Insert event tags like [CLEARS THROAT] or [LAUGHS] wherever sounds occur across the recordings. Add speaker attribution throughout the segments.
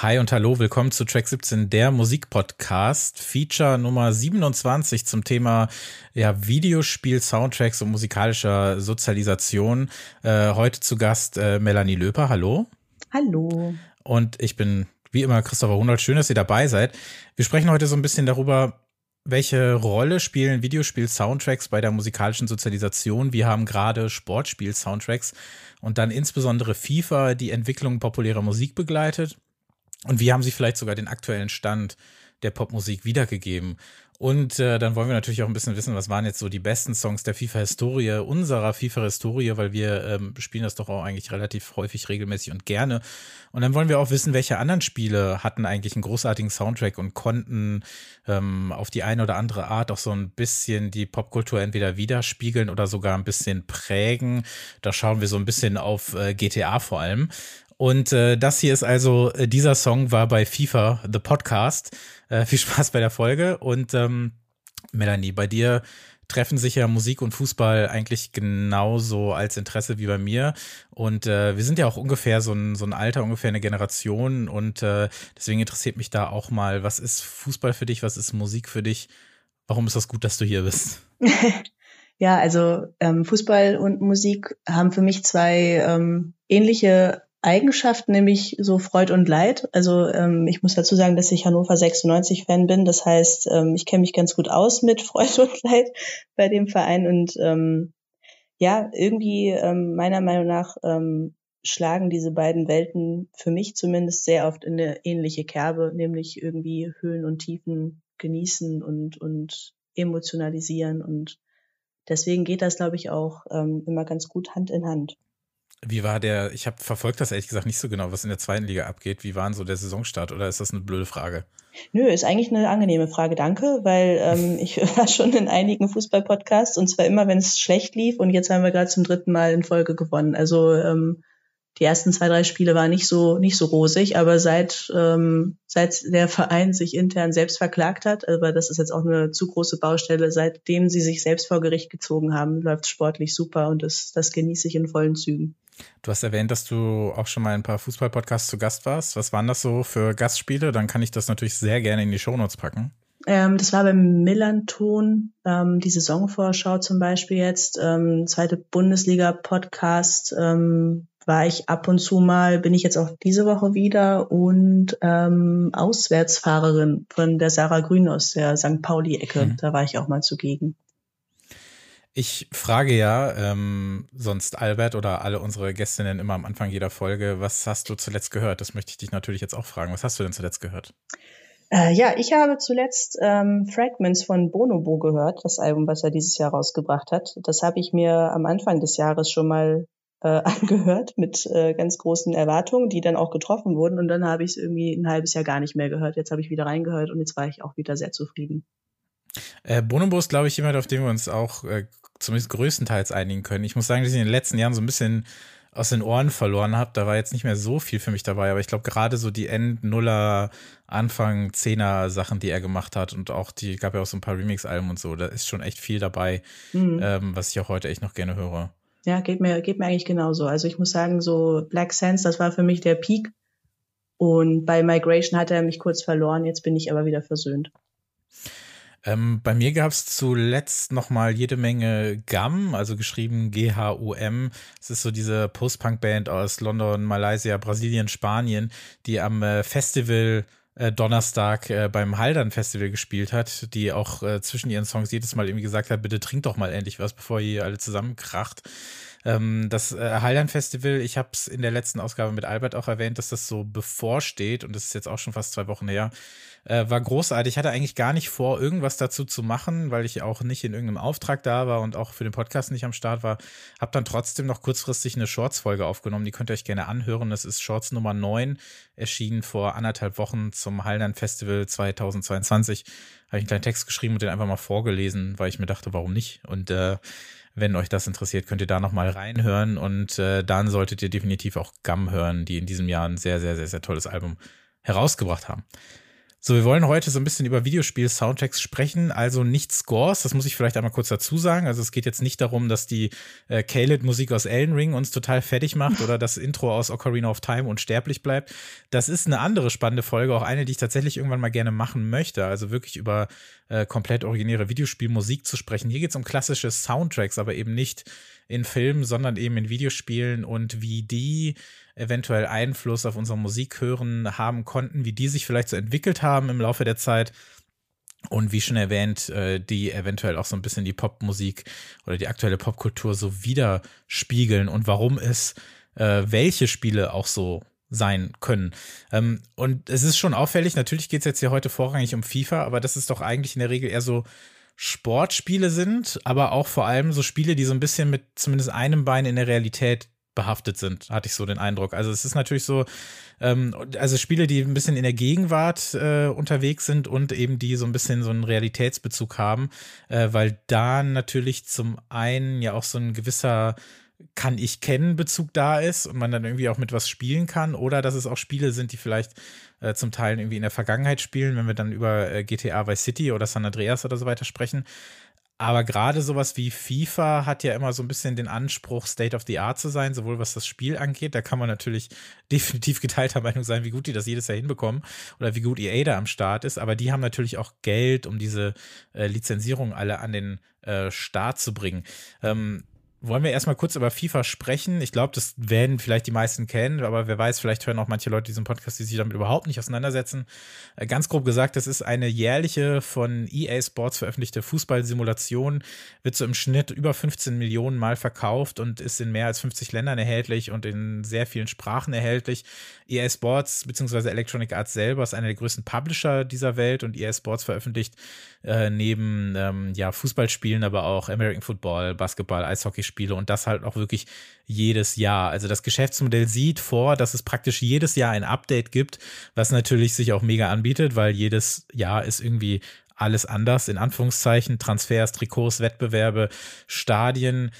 Speaker 1: Hi und hallo, willkommen zu Track 17, der Musikpodcast, Feature Nummer 27 zum Thema ja, Videospiel, Soundtracks und musikalischer Sozialisation. Äh, heute zu Gast äh, Melanie Löper, hallo.
Speaker 2: Hallo.
Speaker 1: Und ich bin wie immer Christopher Hunert, schön, dass ihr dabei seid. Wir sprechen heute so ein bisschen darüber, welche Rolle spielen Videospiel-Soundtracks bei der musikalischen Sozialisation? Wir haben gerade Sportspiel-Soundtracks und dann insbesondere FIFA die Entwicklung populärer Musik begleitet. Und wie haben sie vielleicht sogar den aktuellen Stand der Popmusik wiedergegeben? Und äh, dann wollen wir natürlich auch ein bisschen wissen, was waren jetzt so die besten Songs der FIFA-Historie, unserer FIFA-Historie, weil wir ähm, spielen das doch auch eigentlich relativ häufig, regelmäßig und gerne. Und dann wollen wir auch wissen, welche anderen Spiele hatten eigentlich einen großartigen Soundtrack und konnten ähm, auf die eine oder andere Art auch so ein bisschen die Popkultur entweder widerspiegeln oder sogar ein bisschen prägen. Da schauen wir so ein bisschen auf äh, GTA vor allem. Und äh, das hier ist also, äh, dieser Song war bei FIFA, The Podcast. Äh, viel [LAUGHS] Spaß bei der Folge. Und ähm, Melanie, bei dir treffen sich ja Musik und Fußball eigentlich genauso als Interesse wie bei mir. Und äh, wir sind ja auch ungefähr so ein, so ein Alter, ungefähr eine Generation. Und äh, deswegen interessiert mich da auch mal, was ist Fußball für dich, was ist Musik für dich? Warum ist das gut, dass du hier bist? [LAUGHS]
Speaker 2: ja, also ähm, Fußball und Musik haben für mich zwei ähm, ähnliche Eigenschaften, nämlich so Freud und Leid. Also ähm, ich muss dazu sagen, dass ich Hannover 96 Fan bin. Das heißt, ähm, ich kenne mich ganz gut aus mit [LAUGHS] Freud und Leid bei dem Verein und ähm, ja, irgendwie ähm, meiner Meinung nach ähm, schlagen diese beiden Welten für mich zumindest sehr oft in eine ähnliche Kerbe, nämlich irgendwie Höhen und Tiefen genießen und und emotionalisieren und deswegen geht das, glaube ich, auch ähm, immer ganz gut Hand in Hand.
Speaker 1: Wie war der, ich habe verfolgt das ehrlich gesagt nicht so genau, was in der zweiten Liga abgeht. Wie war denn so der Saisonstart oder ist das eine blöde Frage?
Speaker 2: Nö, ist eigentlich eine angenehme Frage, danke, weil ähm, [LAUGHS] ich war schon in einigen Fußballpodcasts und zwar immer, wenn es schlecht lief und jetzt haben wir gerade zum dritten Mal in Folge gewonnen. Also ähm, die ersten zwei, drei Spiele waren nicht so nicht so rosig, aber seit ähm, seit der Verein sich intern selbst verklagt hat, aber das ist jetzt auch eine zu große Baustelle, seitdem sie sich selbst vor Gericht gezogen haben, läuft sportlich super und das das genieße ich in vollen Zügen.
Speaker 1: Du hast erwähnt, dass du auch schon mal ein paar Fußballpodcasts zu Gast warst. Was waren das so für Gastspiele? Dann kann ich das natürlich sehr gerne in die Shownotes packen.
Speaker 2: Ähm, das war beim Millanton, ähm, die Saisonvorschau zum Beispiel jetzt, ähm, zweite Bundesliga-Podcast, ähm, war ich ab und zu mal, bin ich jetzt auch diese Woche wieder und ähm, Auswärtsfahrerin von der Sarah Grün aus der St. Pauli-Ecke. Mhm. Da war ich auch mal zugegen.
Speaker 1: Ich frage ja ähm, sonst Albert oder alle unsere Gästinnen immer am Anfang jeder Folge, was hast du zuletzt gehört? Das möchte ich dich natürlich jetzt auch fragen. Was hast du denn zuletzt gehört?
Speaker 2: Äh, ja, ich habe zuletzt ähm, Fragments von Bonobo gehört, das Album, was er dieses Jahr rausgebracht hat. Das habe ich mir am Anfang des Jahres schon mal äh, [LAUGHS] angehört mit äh, ganz großen Erwartungen, die dann auch getroffen wurden. Und dann habe ich es irgendwie ein halbes Jahr gar nicht mehr gehört. Jetzt habe ich wieder reingehört und jetzt war ich auch wieder sehr zufrieden.
Speaker 1: Äh, Bonobo ist, glaube ich, jemand, auf den wir uns auch äh, zumindest größtenteils einigen können. Ich muss sagen, dass ich in den letzten Jahren so ein bisschen aus den Ohren verloren habe. Da war jetzt nicht mehr so viel für mich dabei, aber ich glaube gerade so die End-Nuller, Anfang Zehner Sachen, die er gemacht hat und auch die gab ja auch so ein paar Remix-Alben und so, da ist schon echt viel dabei, mhm. ähm, was ich auch heute echt noch gerne höre.
Speaker 2: Ja, geht mir, geht mir eigentlich genauso. Also ich muss sagen, so Black Sense, das war für mich der Peak. Und bei Migration hat er mich kurz verloren, jetzt bin ich aber wieder versöhnt.
Speaker 1: Ähm, bei mir gab es zuletzt noch mal jede Menge GAM, also geschrieben G-H-U-M. Es ist so diese Post-Punk-Band aus London, Malaysia, Brasilien, Spanien, die am äh, Festival äh, Donnerstag äh, beim Haldern Festival gespielt hat, die auch äh, zwischen ihren Songs jedes Mal irgendwie gesagt hat, bitte trink doch mal endlich was, bevor ihr alle zusammenkracht. Ähm, das äh, Haldern Festival, ich habe es in der letzten Ausgabe mit Albert auch erwähnt, dass das so bevorsteht und das ist jetzt auch schon fast zwei Wochen her. Äh, war großartig. Ich hatte eigentlich gar nicht vor, irgendwas dazu zu machen, weil ich auch nicht in irgendeinem Auftrag da war und auch für den Podcast nicht am Start war. Hab dann trotzdem noch kurzfristig eine Shorts-Folge aufgenommen. Die könnt ihr euch gerne anhören. Das ist Shorts Nummer 9, erschienen vor anderthalb Wochen zum Haldern Festival 2022. Habe ich einen kleinen Text geschrieben und den einfach mal vorgelesen, weil ich mir dachte, warum nicht? Und äh, wenn euch das interessiert, könnt ihr da nochmal reinhören und äh, dann solltet ihr definitiv auch Gum hören, die in diesem Jahr ein sehr, sehr, sehr, sehr tolles Album herausgebracht haben. So, wir wollen heute so ein bisschen über Videospiel-Soundtracks sprechen, also nicht Scores, das muss ich vielleicht einmal kurz dazu sagen. Also es geht jetzt nicht darum, dass die äh, Kaled-Musik aus Elden Ring uns total fertig macht oder das Intro aus Ocarina of Time unsterblich bleibt. Das ist eine andere spannende Folge, auch eine, die ich tatsächlich irgendwann mal gerne machen möchte. Also wirklich über äh, komplett originäre Videospielmusik zu sprechen. Hier geht es um klassische Soundtracks, aber eben nicht in Filmen, sondern eben in Videospielen und wie die eventuell Einfluss auf unsere Musik hören haben konnten, wie die sich vielleicht so entwickelt haben im Laufe der Zeit. Und wie schon erwähnt, äh, die eventuell auch so ein bisschen die Popmusik oder die aktuelle Popkultur so widerspiegeln und warum es äh, welche Spiele auch so sein können. Ähm, und es ist schon auffällig, natürlich geht es jetzt hier heute vorrangig um FIFA, aber das ist doch eigentlich in der Regel eher so Sportspiele sind, aber auch vor allem so Spiele, die so ein bisschen mit zumindest einem Bein in der Realität behaftet sind, hatte ich so den Eindruck. Also es ist natürlich so, ähm, also Spiele, die ein bisschen in der Gegenwart äh, unterwegs sind und eben die so ein bisschen so einen Realitätsbezug haben, äh, weil da natürlich zum einen ja auch so ein gewisser kann ich kennen Bezug da ist und man dann irgendwie auch mit was spielen kann oder dass es auch Spiele sind, die vielleicht äh, zum Teil irgendwie in der Vergangenheit spielen, wenn wir dann über äh, GTA Vice City oder San Andreas oder so weiter sprechen. Aber gerade sowas wie FIFA hat ja immer so ein bisschen den Anspruch, State of the Art zu sein, sowohl was das Spiel angeht. Da kann man natürlich [LAUGHS] definitiv geteilter Meinung sein, wie gut die das jedes Jahr hinbekommen oder wie gut EA da am Start ist. Aber die haben natürlich auch Geld, um diese äh, Lizenzierung alle an den äh, Start zu bringen. Ähm, wollen wir erstmal kurz über FIFA sprechen? Ich glaube, das werden vielleicht die meisten kennen, aber wer weiß, vielleicht hören auch manche Leute diesen Podcast, die sich damit überhaupt nicht auseinandersetzen. Äh, ganz grob gesagt, das ist eine jährliche von EA Sports veröffentlichte Fußballsimulation, wird so im Schnitt über 15 Millionen Mal verkauft und ist in mehr als 50 Ländern erhältlich und in sehr vielen Sprachen erhältlich. EA Sports bzw. Electronic Arts selber ist einer der größten Publisher dieser Welt und EA Sports veröffentlicht äh, neben ähm, ja, Fußballspielen aber auch American Football, Basketball, Eishockey Spiele und das halt auch wirklich jedes Jahr. Also das Geschäftsmodell sieht vor, dass es praktisch jedes Jahr ein Update gibt, was natürlich sich auch mega anbietet, weil jedes Jahr ist irgendwie alles anders, in Anführungszeichen, Transfers, Trikots, Wettbewerbe, Stadien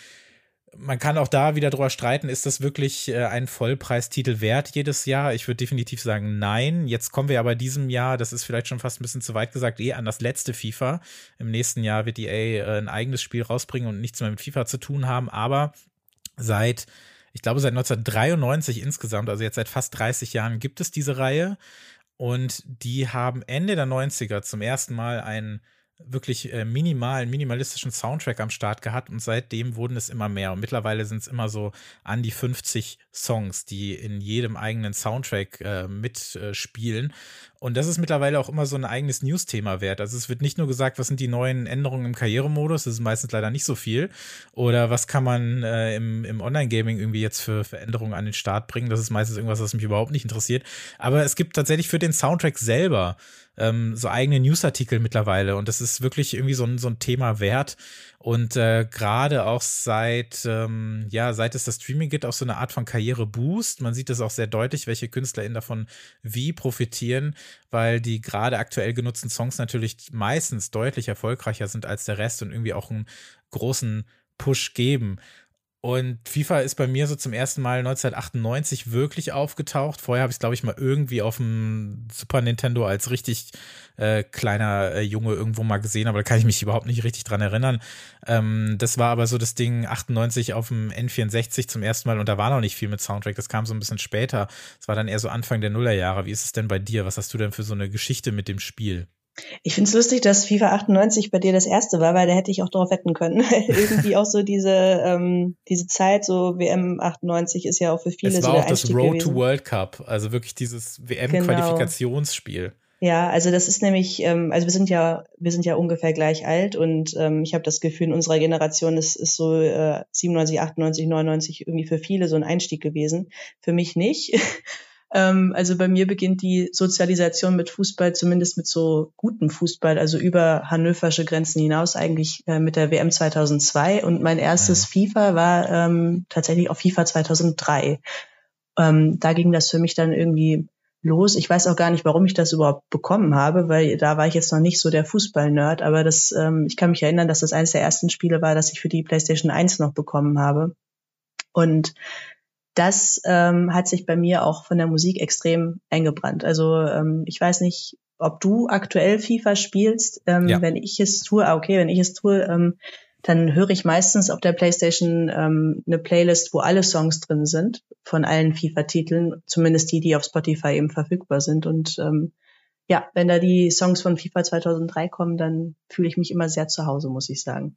Speaker 1: man kann auch da wieder drüber streiten, ist das wirklich äh, ein Vollpreistitel wert jedes Jahr? Ich würde definitiv sagen, nein. Jetzt kommen wir aber diesem Jahr, das ist vielleicht schon fast ein bisschen zu weit gesagt, eh an das letzte FIFA. Im nächsten Jahr wird EA äh, ein eigenes Spiel rausbringen und nichts mehr mit FIFA zu tun haben. Aber seit, ich glaube, seit 1993 insgesamt, also jetzt seit fast 30 Jahren, gibt es diese Reihe. Und die haben Ende der 90er zum ersten Mal einen wirklich äh, minimalen, minimalistischen Soundtrack am Start gehabt und seitdem wurden es immer mehr. Und mittlerweile sind es immer so an die 50 Songs, die in jedem eigenen Soundtrack äh, mitspielen. Und das ist mittlerweile auch immer so ein eigenes News-Thema wert. Also es wird nicht nur gesagt, was sind die neuen Änderungen im Karrieremodus, das ist meistens leider nicht so viel. Oder was kann man äh, im, im Online-Gaming irgendwie jetzt für Veränderungen an den Start bringen. Das ist meistens irgendwas, was mich überhaupt nicht interessiert. Aber es gibt tatsächlich für den Soundtrack selber ähm, so eigene Newsartikel mittlerweile. Und das ist wirklich irgendwie so ein, so ein Thema wert. Und äh, gerade auch seit, ähm, ja, seit es das Streaming gibt, auch so eine Art von Karriereboost. Man sieht das auch sehr deutlich, welche KünstlerInnen davon wie profitieren, weil die gerade aktuell genutzten Songs natürlich meistens deutlich erfolgreicher sind als der Rest und irgendwie auch einen großen Push geben. Und FIFA ist bei mir so zum ersten Mal 1998 wirklich aufgetaucht. Vorher habe ich es, glaube ich, mal irgendwie auf dem Super Nintendo als richtig äh, kleiner äh, Junge irgendwo mal gesehen, aber da kann ich mich überhaupt nicht richtig dran erinnern. Ähm, das war aber so das Ding 98 auf dem N64 zum ersten Mal und da war noch nicht viel mit Soundtrack. Das kam so ein bisschen später. Das war dann eher so Anfang der Nullerjahre. Wie ist es denn bei dir? Was hast du denn für so eine Geschichte mit dem Spiel?
Speaker 2: Ich finde es lustig, dass FIFA 98 bei dir das erste war, weil da hätte ich auch darauf wetten können. [LAUGHS] Irgendwie auch so diese, ähm, diese Zeit, so WM 98 ist ja auch für viele
Speaker 1: es
Speaker 2: war
Speaker 1: so
Speaker 2: auch
Speaker 1: das
Speaker 2: Einstieg
Speaker 1: Road
Speaker 2: gewesen.
Speaker 1: to World Cup, also wirklich dieses WM-Qualifikationsspiel. Genau.
Speaker 2: Ja, also das ist nämlich, ähm, also wir sind ja, wir sind ja ungefähr gleich alt und ähm, ich habe das Gefühl, in unserer Generation ist, ist so äh, 97, 98, 99 irgendwie für viele so ein Einstieg gewesen. Für mich nicht. [LAUGHS] Ähm, also bei mir beginnt die Sozialisation mit Fußball, zumindest mit so gutem Fußball, also über hannoversche Grenzen hinaus, eigentlich äh, mit der WM 2002. Und mein erstes ja. FIFA war ähm, tatsächlich auch FIFA 2003. Ähm, da ging das für mich dann irgendwie los. Ich weiß auch gar nicht, warum ich das überhaupt bekommen habe, weil da war ich jetzt noch nicht so der Fußball-Nerd, aber das, ähm, ich kann mich erinnern, dass das eines der ersten Spiele war, das ich für die PlayStation 1 noch bekommen habe. Und das ähm, hat sich bei mir auch von der Musik extrem eingebrannt. Also ähm, ich weiß nicht, ob du aktuell FIFA spielst. Ähm, ja. Wenn ich es tue, ah, okay, wenn ich es tue, ähm, dann höre ich meistens auf der PlayStation ähm, eine Playlist, wo alle Songs drin sind von allen FIFA-Titeln, zumindest die, die auf Spotify eben verfügbar sind. Und ähm, ja, wenn da die Songs von FIFA 2003 kommen, dann fühle ich mich immer sehr zu Hause, muss ich sagen.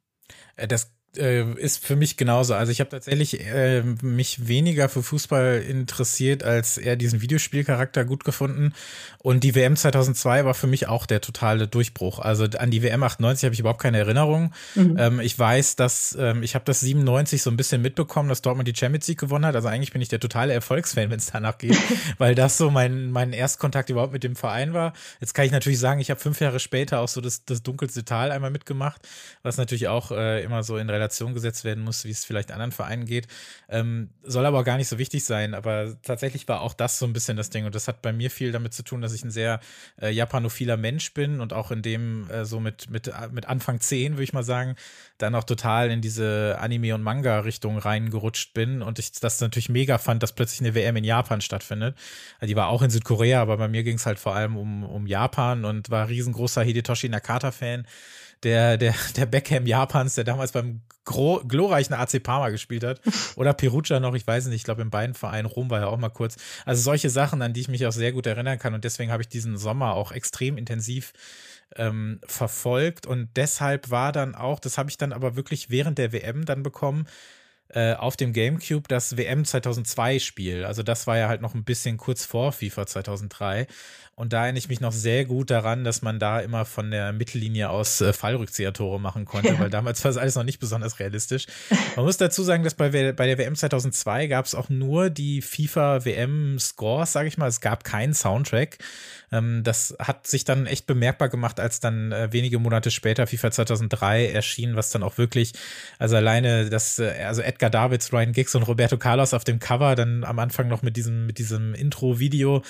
Speaker 1: Äh, das äh, ist für mich genauso. Also ich habe tatsächlich äh, mich weniger für Fußball interessiert, als eher diesen Videospielcharakter gut gefunden. Und die WM 2002 war für mich auch der totale Durchbruch. Also an die WM 98 habe ich überhaupt keine Erinnerung. Mhm. Ähm, ich weiß, dass ähm, ich habe das 97 so ein bisschen mitbekommen, dass Dortmund die Champions League gewonnen hat. Also eigentlich bin ich der totale Erfolgsfan, wenn es danach geht, [LAUGHS] weil das so mein, mein Erstkontakt überhaupt mit dem Verein war. Jetzt kann ich natürlich sagen, ich habe fünf Jahre später auch so das, das dunkelste Tal einmal mitgemacht, was natürlich auch äh, immer so in Relation Relation gesetzt werden muss, wie es vielleicht anderen Vereinen geht. Ähm, soll aber gar nicht so wichtig sein. Aber tatsächlich war auch das so ein bisschen das Ding. Und das hat bei mir viel damit zu tun, dass ich ein sehr äh, japanophiler Mensch bin und auch in dem äh, so mit, mit, mit Anfang 10, würde ich mal sagen, dann auch total in diese Anime- und Manga-Richtung reingerutscht bin und ich das natürlich mega fand, dass plötzlich eine WM in Japan stattfindet. Also die war auch in Südkorea, aber bei mir ging es halt vor allem um, um Japan und war riesengroßer Hidetoshi Nakata-Fan der, der, der Beckham Japans, der damals beim glorreichen AC Parma gespielt hat. [LAUGHS] Oder Perugia noch, ich weiß nicht, ich glaube in beiden Vereinen, Rom war ja auch mal kurz. Also solche Sachen, an die ich mich auch sehr gut erinnern kann. Und deswegen habe ich diesen Sommer auch extrem intensiv ähm, verfolgt. Und deshalb war dann auch, das habe ich dann aber wirklich während der WM dann bekommen, äh, auf dem GameCube das WM 2002 Spiel. Also das war ja halt noch ein bisschen kurz vor FIFA 2003. Und da erinnere ich mich noch sehr gut daran, dass man da immer von der Mittellinie aus äh, Fallrückzieher-Tore machen konnte, ja. weil [LAUGHS] damals war es alles noch nicht besonders realistisch. Man muss dazu sagen, dass bei, bei der WM 2002 gab es auch nur die FIFA WM Scores, sage ich mal. Es gab keinen Soundtrack. Ähm, das hat sich dann echt bemerkbar gemacht, als dann äh, wenige Monate später FIFA 2003 erschien, was dann auch wirklich, also alleine das, äh, also Edgar Davids, Ryan Giggs und Roberto Carlos auf dem Cover, dann am Anfang noch mit diesem, mit diesem Intro-Video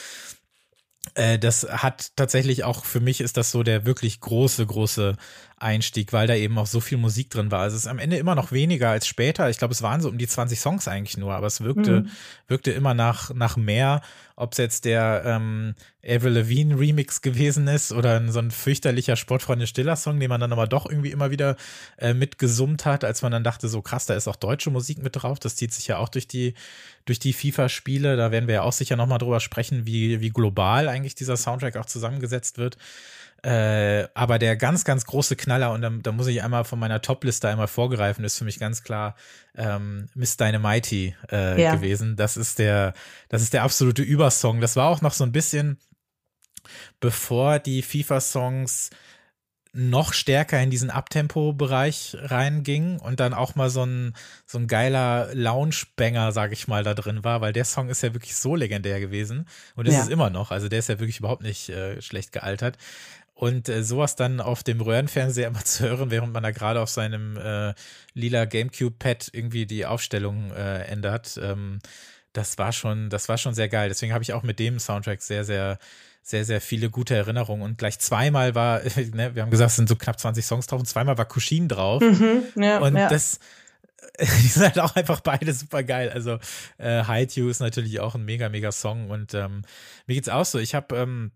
Speaker 1: das hat tatsächlich auch für mich ist das so der wirklich große, große Einstieg, weil da eben auch so viel Musik drin war. Also es ist am Ende immer noch weniger als später. Ich glaube, es waren so um die 20 Songs eigentlich nur, aber es wirkte, mhm. wirkte immer nach, nach mehr, ob es jetzt der ähm, Avril Lavigne Remix gewesen ist oder so ein fürchterlicher Sportfreunde Stiller Song, den man dann aber doch irgendwie immer wieder äh, mitgesummt hat, als man dann dachte, so krass, da ist auch deutsche Musik mit drauf. Das zieht sich ja auch durch die, durch die FIFA-Spiele. Da werden wir ja auch sicher nochmal drüber sprechen, wie, wie global eigentlich dieser Soundtrack auch zusammengesetzt wird. Äh, aber der ganz, ganz große Knaller, und da, da muss ich einmal von meiner Top-Liste einmal vorgreifen, ist für mich ganz klar ähm, Miss Dynamite äh, ja. gewesen. Das ist der, das ist der absolute Übersong. Das war auch noch so ein bisschen, bevor die FIFA-Songs noch stärker in diesen Abtempo-Bereich reinging und dann auch mal so ein, so ein geiler Lounge-Banger, sag ich mal, da drin war, weil der Song ist ja wirklich so legendär gewesen und ist ja. es immer noch. Also der ist ja wirklich überhaupt nicht äh, schlecht gealtert. Und äh, sowas dann auf dem Röhrenfernseher immer [LAUGHS] zu hören, während man da gerade auf seinem äh, lila GameCube-Pad irgendwie die Aufstellung äh, ändert, ähm, das war schon, das war schon sehr geil. Deswegen habe ich auch mit dem Soundtrack sehr, sehr, sehr, sehr viele gute Erinnerungen. Und gleich zweimal war, [LAUGHS] ne, wir haben gesagt, es sind so knapp 20 Songs drauf und zweimal war Kushin drauf. Mhm, ja, und ja. das, [LAUGHS] die sind halt auch einfach beide super geil. Also äh, Hide You ist natürlich auch ein mega, mega Song. Und ähm, mir geht's auch so. Ich habe ähm,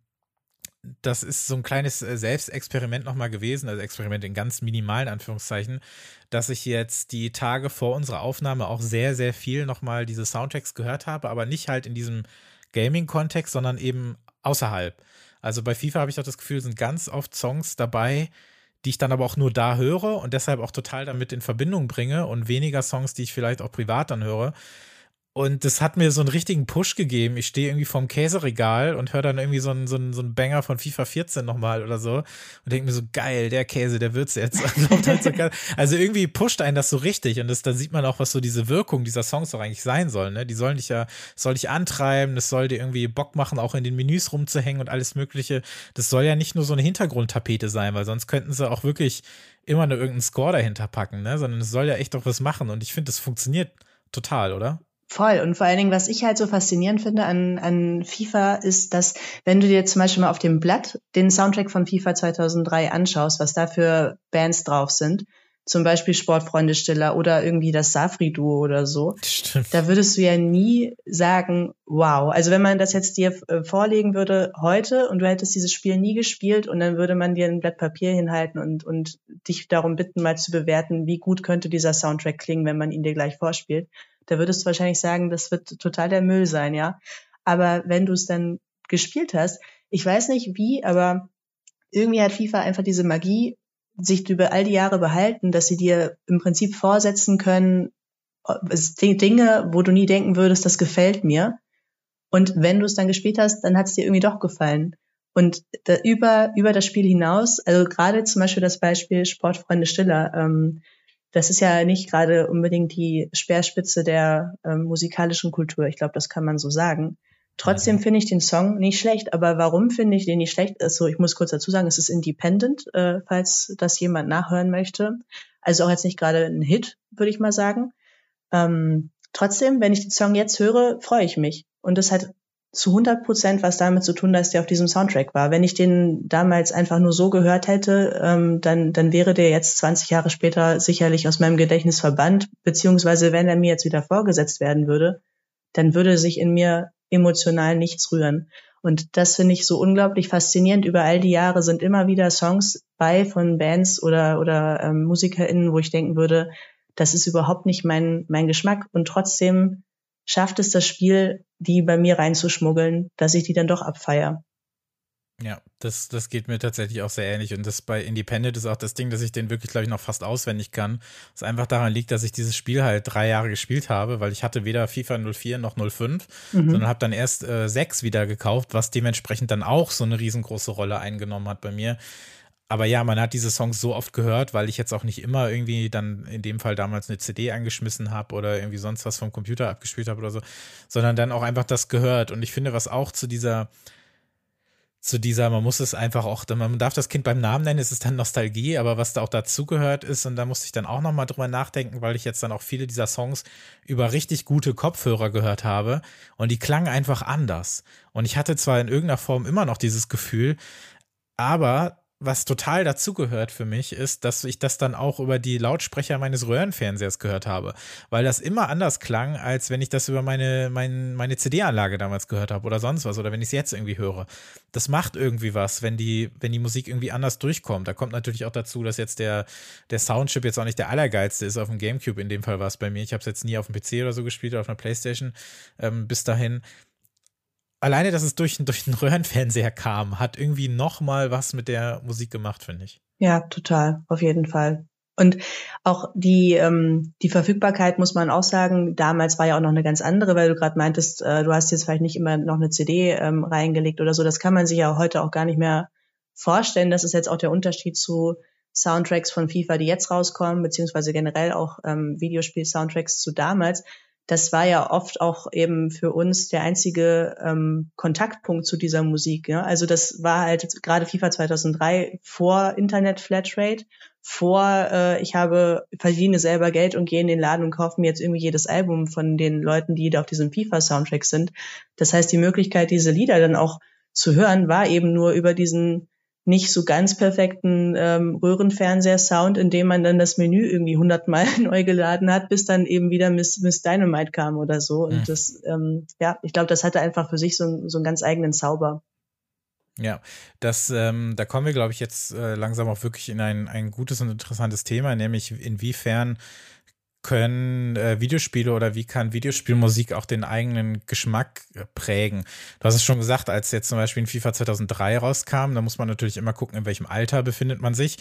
Speaker 1: das ist so ein kleines äh, Selbstexperiment nochmal gewesen, also Experiment in ganz minimalen Anführungszeichen, dass ich jetzt die Tage vor unserer Aufnahme auch sehr, sehr viel nochmal diese Soundtracks gehört habe, aber nicht halt in diesem Gaming-Kontext, sondern eben außerhalb. Also bei FIFA habe ich auch das Gefühl, sind ganz oft Songs dabei, die ich dann aber auch nur da höre und deshalb auch total damit in Verbindung bringe und weniger Songs, die ich vielleicht auch privat dann höre. Und das hat mir so einen richtigen Push gegeben. Ich stehe irgendwie vorm Käseregal und höre dann irgendwie so einen, so, einen, so einen Banger von FIFA 14 nochmal oder so und denke mir so, geil, der Käse, der wird's jetzt. [LAUGHS] halt also irgendwie pusht einen das so richtig und das, da sieht man auch, was so diese Wirkung dieser Songs doch eigentlich sein soll. Ne? Die sollen dich ja, soll dich antreiben, das soll dir irgendwie Bock machen, auch in den Menüs rumzuhängen und alles Mögliche. Das soll ja nicht nur so eine Hintergrundtapete sein, weil sonst könnten sie auch wirklich immer nur irgendeinen Score dahinter packen, ne? sondern es soll ja echt doch was machen und ich finde, das funktioniert total, oder?
Speaker 2: Voll. Und vor allen Dingen, was ich halt so faszinierend finde an, an FIFA, ist, dass wenn du dir zum Beispiel mal auf dem Blatt den Soundtrack von FIFA 2003 anschaust, was da für Bands drauf sind, zum Beispiel Sportfreunde Stiller oder irgendwie das Safri-Duo oder so,
Speaker 1: Stimmt.
Speaker 2: da würdest du ja nie sagen, wow. Also wenn man das jetzt dir äh, vorlegen würde heute und du hättest dieses Spiel nie gespielt und dann würde man dir ein Blatt Papier hinhalten und, und dich darum bitten, mal zu bewerten, wie gut könnte dieser Soundtrack klingen, wenn man ihn dir gleich vorspielt, da würdest du wahrscheinlich sagen, das wird total der Müll sein, ja. Aber wenn du es dann gespielt hast, ich weiß nicht wie, aber irgendwie hat FIFA einfach diese Magie sich über all die Jahre behalten, dass sie dir im Prinzip vorsetzen können, Dinge, wo du nie denken würdest, das gefällt mir. Und wenn du es dann gespielt hast, dann hat es dir irgendwie doch gefallen. Und da, über, über das Spiel hinaus, also gerade zum Beispiel das Beispiel Sportfreunde Stiller, ähm, das ist ja nicht gerade unbedingt die Speerspitze der ähm, musikalischen Kultur. Ich glaube, das kann man so sagen. Trotzdem mhm. finde ich den Song nicht schlecht, aber warum finde ich den nicht schlecht? Also ich muss kurz dazu sagen, es ist independent, äh, falls das jemand nachhören möchte. Also auch jetzt nicht gerade ein Hit, würde ich mal sagen. Ähm, trotzdem, wenn ich den Song jetzt höre, freue ich mich. Und das hat zu 100 Prozent was damit zu tun, dass der auf diesem Soundtrack war. Wenn ich den damals einfach nur so gehört hätte, ähm, dann, dann wäre der jetzt 20 Jahre später sicherlich aus meinem Gedächtnis verbannt, beziehungsweise wenn er mir jetzt wieder vorgesetzt werden würde, dann würde sich in mir emotional nichts rühren. Und das finde ich so unglaublich faszinierend. Über all die Jahre sind immer wieder Songs bei von Bands oder, oder ähm, MusikerInnen, wo ich denken würde, das ist überhaupt nicht mein, mein Geschmack. Und trotzdem schafft es das Spiel, die bei mir reinzuschmuggeln, dass ich die dann doch abfeier.
Speaker 1: Ja, das, das geht mir tatsächlich auch sehr ähnlich. Und das bei Independent ist auch das Ding, dass ich den wirklich, glaube ich, noch fast auswendig kann. Was einfach daran liegt, dass ich dieses Spiel halt drei Jahre gespielt habe, weil ich hatte weder FIFA 04 noch 05, mhm. sondern habe dann erst äh, 6 wieder gekauft, was dementsprechend dann auch so eine riesengroße Rolle eingenommen hat bei mir. Aber ja, man hat diese Songs so oft gehört, weil ich jetzt auch nicht immer irgendwie dann in dem Fall damals eine CD angeschmissen habe oder irgendwie sonst was vom Computer abgespielt habe oder so, sondern dann auch einfach das gehört. Und ich finde, was auch zu dieser zu dieser, man muss es einfach auch, man darf das Kind beim Namen nennen, es ist dann Nostalgie, aber was da auch dazugehört ist, und da musste ich dann auch nochmal drüber nachdenken, weil ich jetzt dann auch viele dieser Songs über richtig gute Kopfhörer gehört habe und die klangen einfach anders. Und ich hatte zwar in irgendeiner Form immer noch dieses Gefühl, aber was total dazugehört für mich, ist, dass ich das dann auch über die Lautsprecher meines Röhrenfernsehers gehört habe. Weil das immer anders klang, als wenn ich das über meine, mein, meine CD-Anlage damals gehört habe oder sonst was. Oder wenn ich es jetzt irgendwie höre. Das macht irgendwie was, wenn die, wenn die Musik irgendwie anders durchkommt. Da kommt natürlich auch dazu, dass jetzt der, der Soundchip jetzt auch nicht der allergeilste ist auf dem Gamecube. In dem Fall war es bei mir. Ich habe es jetzt nie auf dem PC oder so gespielt oder auf einer Playstation ähm, bis dahin alleine, dass es durch, durch den Röhrenfernseher kam, hat irgendwie noch mal was mit der Musik gemacht, finde ich.
Speaker 2: Ja, total, auf jeden Fall. Und auch die, ähm, die Verfügbarkeit muss man auch sagen, damals war ja auch noch eine ganz andere, weil du gerade meintest, äh, du hast jetzt vielleicht nicht immer noch eine CD ähm, reingelegt oder so. Das kann man sich ja heute auch gar nicht mehr vorstellen. Das ist jetzt auch der Unterschied zu Soundtracks von FIFA, die jetzt rauskommen, beziehungsweise generell auch ähm, Videospiel-Soundtracks zu damals das war ja oft auch eben für uns der einzige ähm, Kontaktpunkt zu dieser Musik. Ja? Also das war halt gerade FIFA 2003 vor Internet Flatrate, vor äh, ich habe verdiene selber Geld und gehe in den Laden und kaufe mir jetzt irgendwie jedes Album von den Leuten, die da auf diesem FIFA Soundtrack sind. Das heißt, die Möglichkeit, diese Lieder dann auch zu hören, war eben nur über diesen nicht so ganz perfekten ähm, Röhrenfernseher-Sound, in dem man dann das Menü irgendwie hundertmal [LAUGHS] neu geladen hat, bis dann eben wieder Miss, Miss Dynamite kam oder so. Und mhm. das, ähm, ja, ich glaube, das hatte einfach für sich so, so einen ganz eigenen Zauber.
Speaker 1: Ja, das, ähm, da kommen wir, glaube ich, jetzt äh, langsam auch wirklich in ein, ein gutes und interessantes Thema, nämlich inwiefern können äh, Videospiele oder wie kann Videospielmusik auch den eigenen Geschmack prägen? Du hast es schon gesagt, als jetzt zum Beispiel in FIFA 2003 rauskam, da muss man natürlich immer gucken, in welchem Alter befindet man sich.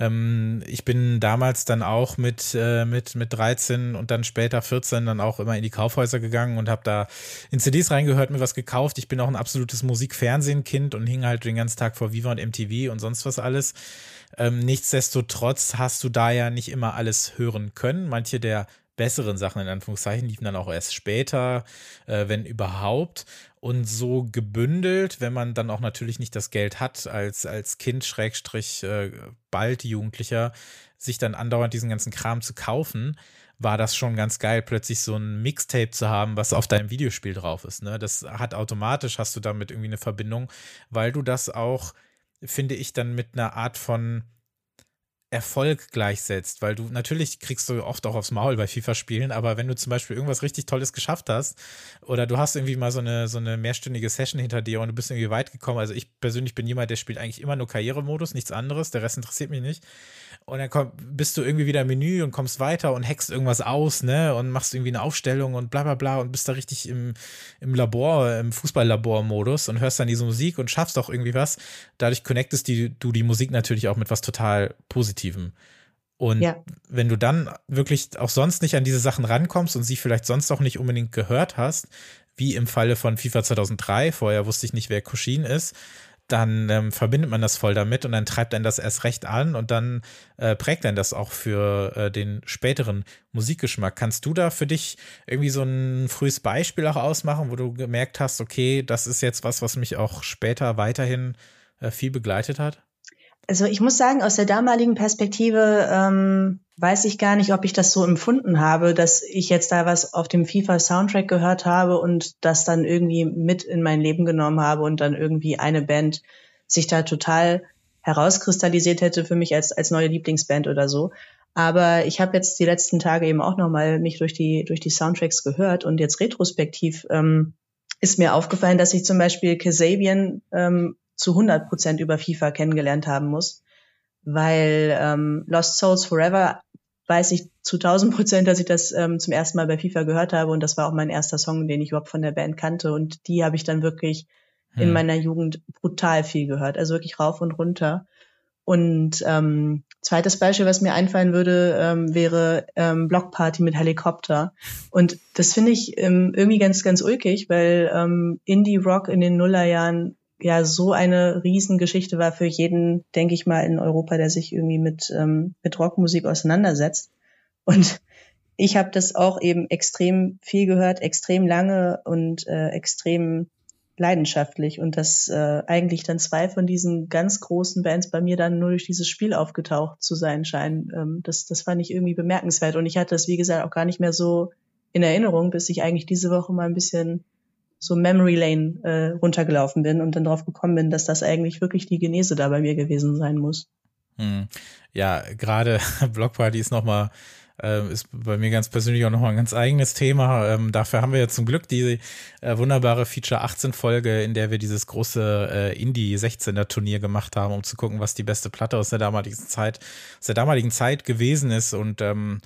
Speaker 1: Ähm, ich bin damals dann auch mit, äh, mit, mit 13 und dann später 14 dann auch immer in die Kaufhäuser gegangen und habe da in CDs reingehört, mir was gekauft. Ich bin auch ein absolutes Musikfernsehen-Kind und hing halt den ganzen Tag vor Viva und MTV und sonst was alles. Ähm, nichtsdestotrotz hast du da ja nicht immer alles hören können. Manche der besseren Sachen in Anführungszeichen liefen dann auch erst später, äh, wenn überhaupt. Und so gebündelt, wenn man dann auch natürlich nicht das Geld hat, als, als Kind, Schrägstrich, äh, bald Jugendlicher, sich dann andauernd diesen ganzen Kram zu kaufen, war das schon ganz geil, plötzlich so ein Mixtape zu haben, was auf deinem Videospiel drauf ist. Ne? Das hat automatisch, hast du damit irgendwie eine Verbindung, weil du das auch finde ich, dann mit einer Art von Erfolg gleichsetzt, weil du natürlich kriegst du oft auch aufs Maul bei FIFA-Spielen, aber wenn du zum Beispiel irgendwas richtig Tolles geschafft hast oder du hast irgendwie mal so eine, so eine mehrstündige Session hinter dir und du bist irgendwie weit gekommen, also ich persönlich bin jemand, der spielt eigentlich immer nur Karrieremodus, nichts anderes, der Rest interessiert mich nicht und dann komm, bist du irgendwie wieder im Menü und kommst weiter und hackst irgendwas aus, ne, und machst irgendwie eine Aufstellung und bla bla bla und bist da richtig im, im Labor, im Fußballlabor-Modus und hörst dann diese Musik und schaffst auch irgendwie was. Dadurch connectest die, du die Musik natürlich auch mit was total Positivem. Und ja. wenn du dann wirklich auch sonst nicht an diese Sachen rankommst und sie vielleicht sonst auch nicht unbedingt gehört hast, wie im Falle von FIFA 2003, vorher wusste ich nicht, wer Kushin ist, dann ähm, verbindet man das voll damit und dann treibt einen das erst recht an und dann äh, prägt einen das auch für äh, den späteren Musikgeschmack. Kannst du da für dich irgendwie so ein frühes Beispiel auch ausmachen, wo du gemerkt hast, okay, das ist jetzt was, was mich auch später weiterhin äh, viel begleitet hat?
Speaker 2: Also ich muss sagen, aus der damaligen Perspektive ähm, weiß ich gar nicht, ob ich das so empfunden habe, dass ich jetzt da was auf dem FIFA-Soundtrack gehört habe und das dann irgendwie mit in mein Leben genommen habe und dann irgendwie eine Band sich da total herauskristallisiert hätte für mich als, als neue Lieblingsband oder so. Aber ich habe jetzt die letzten Tage eben auch nochmal mich durch die, durch die Soundtracks gehört und jetzt retrospektiv ähm, ist mir aufgefallen, dass ich zum Beispiel Kasabian ähm, zu 100 Prozent über FIFA kennengelernt haben muss, weil ähm, Lost Souls Forever weiß ich zu 1000 Prozent, dass ich das ähm, zum ersten Mal bei FIFA gehört habe und das war auch mein erster Song, den ich überhaupt von der Band kannte und die habe ich dann wirklich hm. in meiner Jugend brutal viel gehört, also wirklich rauf und runter. Und ähm, zweites Beispiel, was mir einfallen würde, ähm, wäre ähm, Blockparty mit Helikopter. Und das finde ich ähm, irgendwie ganz, ganz ulkig, weil ähm, Indie-Rock in den Nullerjahren ja so eine Riesengeschichte war für jeden, denke ich mal, in Europa, der sich irgendwie mit, ähm, mit Rockmusik auseinandersetzt. Und [LAUGHS] ich habe das auch eben extrem viel gehört, extrem lange und äh, extrem leidenschaftlich. Und dass äh, eigentlich dann zwei von diesen ganz großen Bands bei mir dann nur durch dieses Spiel aufgetaucht zu sein scheinen. Ähm, das, das fand ich irgendwie bemerkenswert. Und ich hatte das, wie gesagt, auch gar nicht mehr so in Erinnerung, bis ich eigentlich diese Woche mal ein bisschen so Memory Lane äh, runtergelaufen bin und dann drauf gekommen bin, dass das eigentlich wirklich die Genese da bei mir gewesen sein muss.
Speaker 1: Hm. Ja, gerade [LAUGHS] Blockparty ist nochmal äh, ist bei mir ganz persönlich auch nochmal ein ganz eigenes Thema. Ähm, dafür haben wir ja zum Glück die äh, wunderbare Feature 18 Folge, in der wir dieses große äh, Indie 16er Turnier gemacht haben, um zu gucken, was die beste Platte aus der damaligen Zeit, aus der damaligen Zeit gewesen ist und ähm,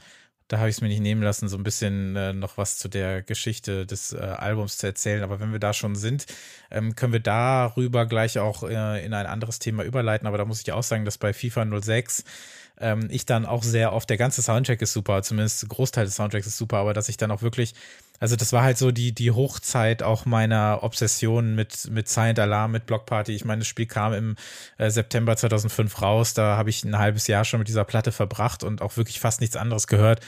Speaker 1: da habe ich es mir nicht nehmen lassen, so ein bisschen äh, noch was zu der Geschichte des äh, Albums zu erzählen. Aber wenn wir da schon sind, ähm, können wir darüber gleich auch äh, in ein anderes Thema überleiten. Aber da muss ich auch sagen, dass bei FIFA 06 ähm, ich dann auch sehr oft, der ganze Soundtrack ist super, zumindest Großteil des Soundtracks ist super, aber dass ich dann auch wirklich also das war halt so die, die Hochzeit auch meiner Obsession mit, mit Silent Alarm, mit Block Party. Ich meine, das Spiel kam im äh, September 2005 raus. Da habe ich ein halbes Jahr schon mit dieser Platte verbracht und auch wirklich fast nichts anderes gehört.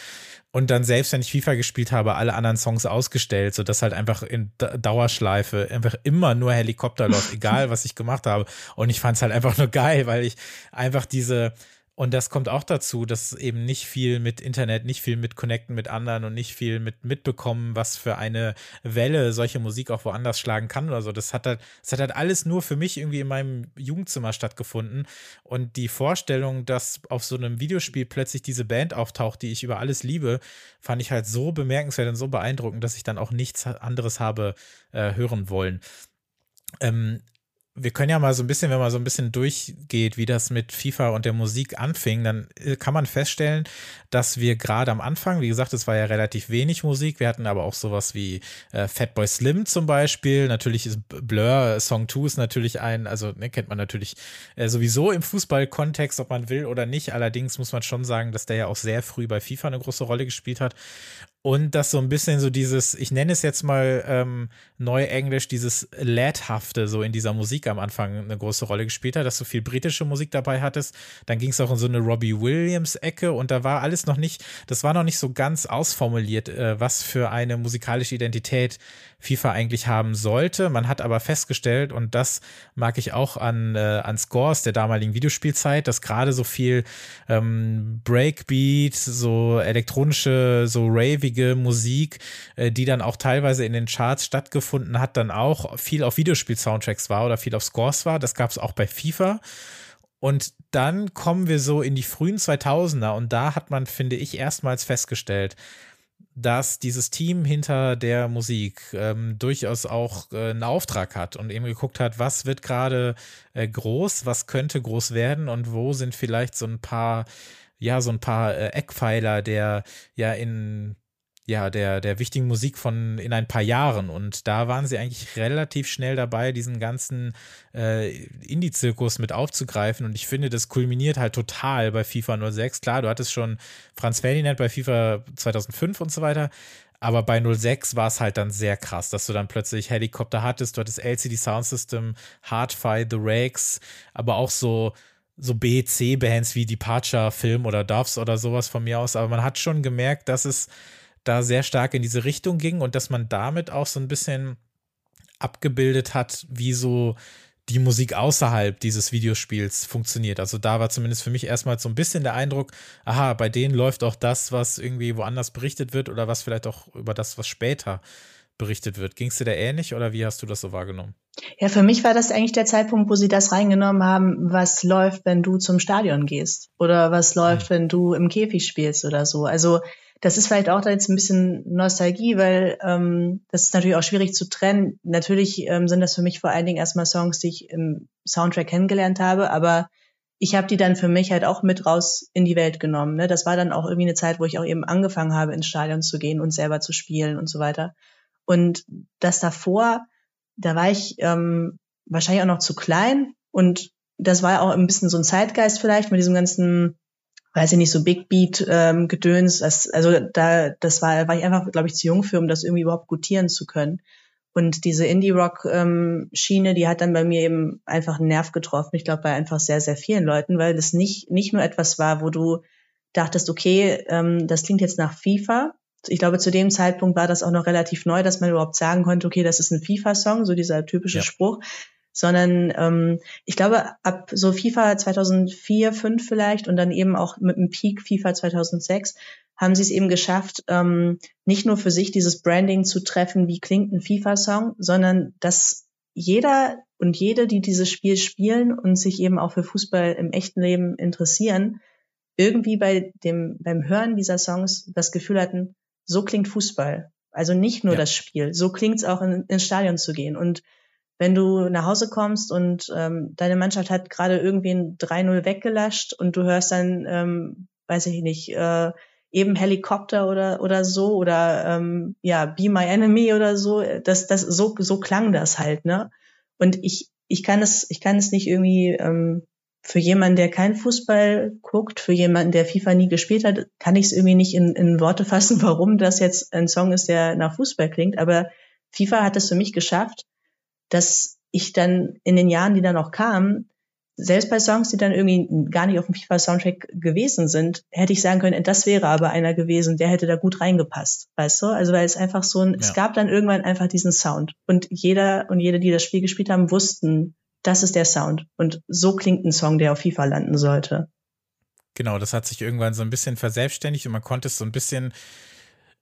Speaker 1: Und dann selbst, wenn ich FIFA gespielt habe, alle anderen Songs ausgestellt, sodass halt einfach in Dauerschleife einfach immer nur Helikopter läuft, egal was ich gemacht habe. Und ich fand es halt einfach nur geil, weil ich einfach diese, und das kommt auch dazu, dass eben nicht viel mit Internet, nicht viel mit Connecten mit anderen und nicht viel mit mitbekommen, was für eine Welle solche Musik auch woanders schlagen kann oder so. Das hat halt, das hat halt alles nur für mich irgendwie in meinem Jugendzimmer stattgefunden. Und die Vorstellung, dass auf so einem Videospiel plötzlich diese Band auftaucht, die ich über alles liebe, fand ich halt so bemerkenswert und so beeindruckend, dass ich dann auch nichts anderes habe äh, hören wollen. Ähm, wir können ja mal so ein bisschen, wenn man so ein bisschen durchgeht, wie das mit FIFA und der Musik anfing, dann äh, kann man feststellen, dass wir gerade am Anfang, wie gesagt, es war ja relativ wenig Musik, wir hatten aber auch sowas wie äh, Fatboy Slim zum Beispiel, natürlich ist Blur, Song 2 ist natürlich ein, also ne, kennt man natürlich äh, sowieso im Fußballkontext, ob man will oder nicht, allerdings muss man schon sagen, dass der ja auch sehr früh bei FIFA eine große Rolle gespielt hat und dass so ein bisschen so dieses, ich nenne es jetzt mal ähm, Neuenglisch, dieses Ladhafte so in dieser Musik am Anfang eine große Rolle gespielt hat, dass du viel britische Musik dabei hattest. Dann ging es auch in so eine Robbie Williams-Ecke und da war alles noch nicht, das war noch nicht so ganz ausformuliert, äh, was für eine musikalische Identität FIFA eigentlich haben sollte. Man hat aber festgestellt, und das mag ich auch an, äh, an Scores der damaligen Videospielzeit, dass gerade so viel ähm, Breakbeat, so elektronische, so ravige Musik, äh, die dann auch teilweise in den Charts stattgefunden hat, dann auch viel auf Videospiel-Soundtracks war oder viel auf Scores war. Das gab es auch bei FIFA. Und dann kommen wir so in die frühen 2000er und da hat man, finde ich, erstmals festgestellt, dass dieses Team hinter der Musik ähm, durchaus auch äh, einen Auftrag hat und eben geguckt hat, was wird gerade äh, groß, was könnte groß werden und wo sind vielleicht so ein paar, ja, so ein paar äh, Eckpfeiler der ja in ja, der, der wichtigen Musik von in ein paar Jahren. Und da waren sie eigentlich relativ schnell dabei, diesen ganzen äh, Indie-Zirkus mit aufzugreifen. Und ich finde, das kulminiert halt total bei FIFA 06. Klar, du hattest schon Franz Ferdinand bei FIFA 2005 und so weiter. Aber bei 06 war es halt dann sehr krass, dass du dann plötzlich Helikopter hattest, du hattest LCD Sound System, Hardfire, The Rakes, aber auch so so B-C-Bands wie Departure Film oder Doves oder sowas von mir aus. Aber man hat schon gemerkt, dass es da sehr stark in diese Richtung ging und dass man damit auch so ein bisschen abgebildet hat, wie so die Musik außerhalb dieses Videospiels funktioniert. Also da war zumindest für mich erstmal so ein bisschen der Eindruck, aha, bei denen läuft auch das, was irgendwie woanders berichtet wird oder was vielleicht auch über das, was später berichtet wird. Ging es dir da ähnlich oder wie hast du das so wahrgenommen?
Speaker 2: Ja, für mich war das eigentlich der Zeitpunkt, wo sie das reingenommen haben, was läuft, wenn du zum Stadion gehst oder was läuft, hm. wenn du im Käfig spielst oder so. Also das ist vielleicht auch da jetzt ein bisschen Nostalgie, weil ähm, das ist natürlich auch schwierig zu trennen. Natürlich ähm, sind das für mich vor allen Dingen erstmal Songs, die ich im Soundtrack kennengelernt habe, aber ich habe die dann für mich halt auch mit raus in die Welt genommen. Ne? Das war dann auch irgendwie eine Zeit, wo ich auch eben angefangen habe, ins Stadion zu gehen und selber zu spielen und so weiter. Und das davor, da war ich ähm, wahrscheinlich auch noch zu klein und das war auch ein bisschen so ein Zeitgeist vielleicht mit diesem ganzen weiß ich nicht, so Big Beat ähm, Gedöns. Das, also da, das war, war ich einfach, glaube ich, zu jung für, um das irgendwie überhaupt gutieren zu können. Und diese Indie-Rock-Schiene, ähm, die hat dann bei mir eben einfach einen Nerv getroffen. Ich glaube, bei einfach sehr, sehr vielen Leuten, weil das nicht, nicht nur etwas war, wo du dachtest, okay, ähm, das klingt jetzt nach FIFA. Ich glaube, zu dem Zeitpunkt war das auch noch relativ neu, dass man überhaupt sagen konnte, okay, das ist ein FIFA-Song, so dieser typische ja. Spruch sondern ähm, ich glaube, ab so FIFA 2004, 5 vielleicht und dann eben auch mit dem Peak FIFA 2006 haben sie es eben geschafft, ähm, nicht nur für sich dieses Branding zu treffen, wie klingt ein FIFA-Song, sondern dass jeder und jede, die dieses Spiel spielen und sich eben auch für Fußball im echten Leben interessieren, irgendwie bei dem, beim Hören dieser Songs das Gefühl hatten, so klingt Fußball. Also nicht nur ja. das Spiel, so klingt es auch in, ins Stadion zu gehen. Und wenn du nach Hause kommst und ähm, deine Mannschaft hat gerade irgendwie ein 3-0 weggelascht und du hörst dann, ähm, weiß ich nicht, äh, eben Helikopter oder oder so oder ähm, ja Be My Enemy oder so, das das so so klang das halt ne und ich ich kann es ich kann es nicht irgendwie ähm, für jemanden, der keinen Fußball guckt, für jemanden, der FIFA nie gespielt hat, kann ich es irgendwie nicht in, in Worte fassen, [LAUGHS] warum das jetzt ein Song ist, der nach Fußball klingt. Aber FIFA hat es für mich geschafft, dass ich dann in den Jahren, die dann noch kamen, selbst bei Songs, die dann irgendwie gar nicht auf dem FIFA-Soundtrack gewesen sind, hätte ich sagen können, das wäre aber einer gewesen, der hätte da gut reingepasst, weißt du? Also weil es einfach so ein, ja. es gab dann irgendwann einfach diesen Sound und jeder und jede, die das Spiel gespielt haben, wussten, das ist der Sound und so klingt ein Song, der auf FIFA landen sollte.
Speaker 1: Genau, das hat sich irgendwann so ein bisschen verselbstständigt und man konnte es so ein bisschen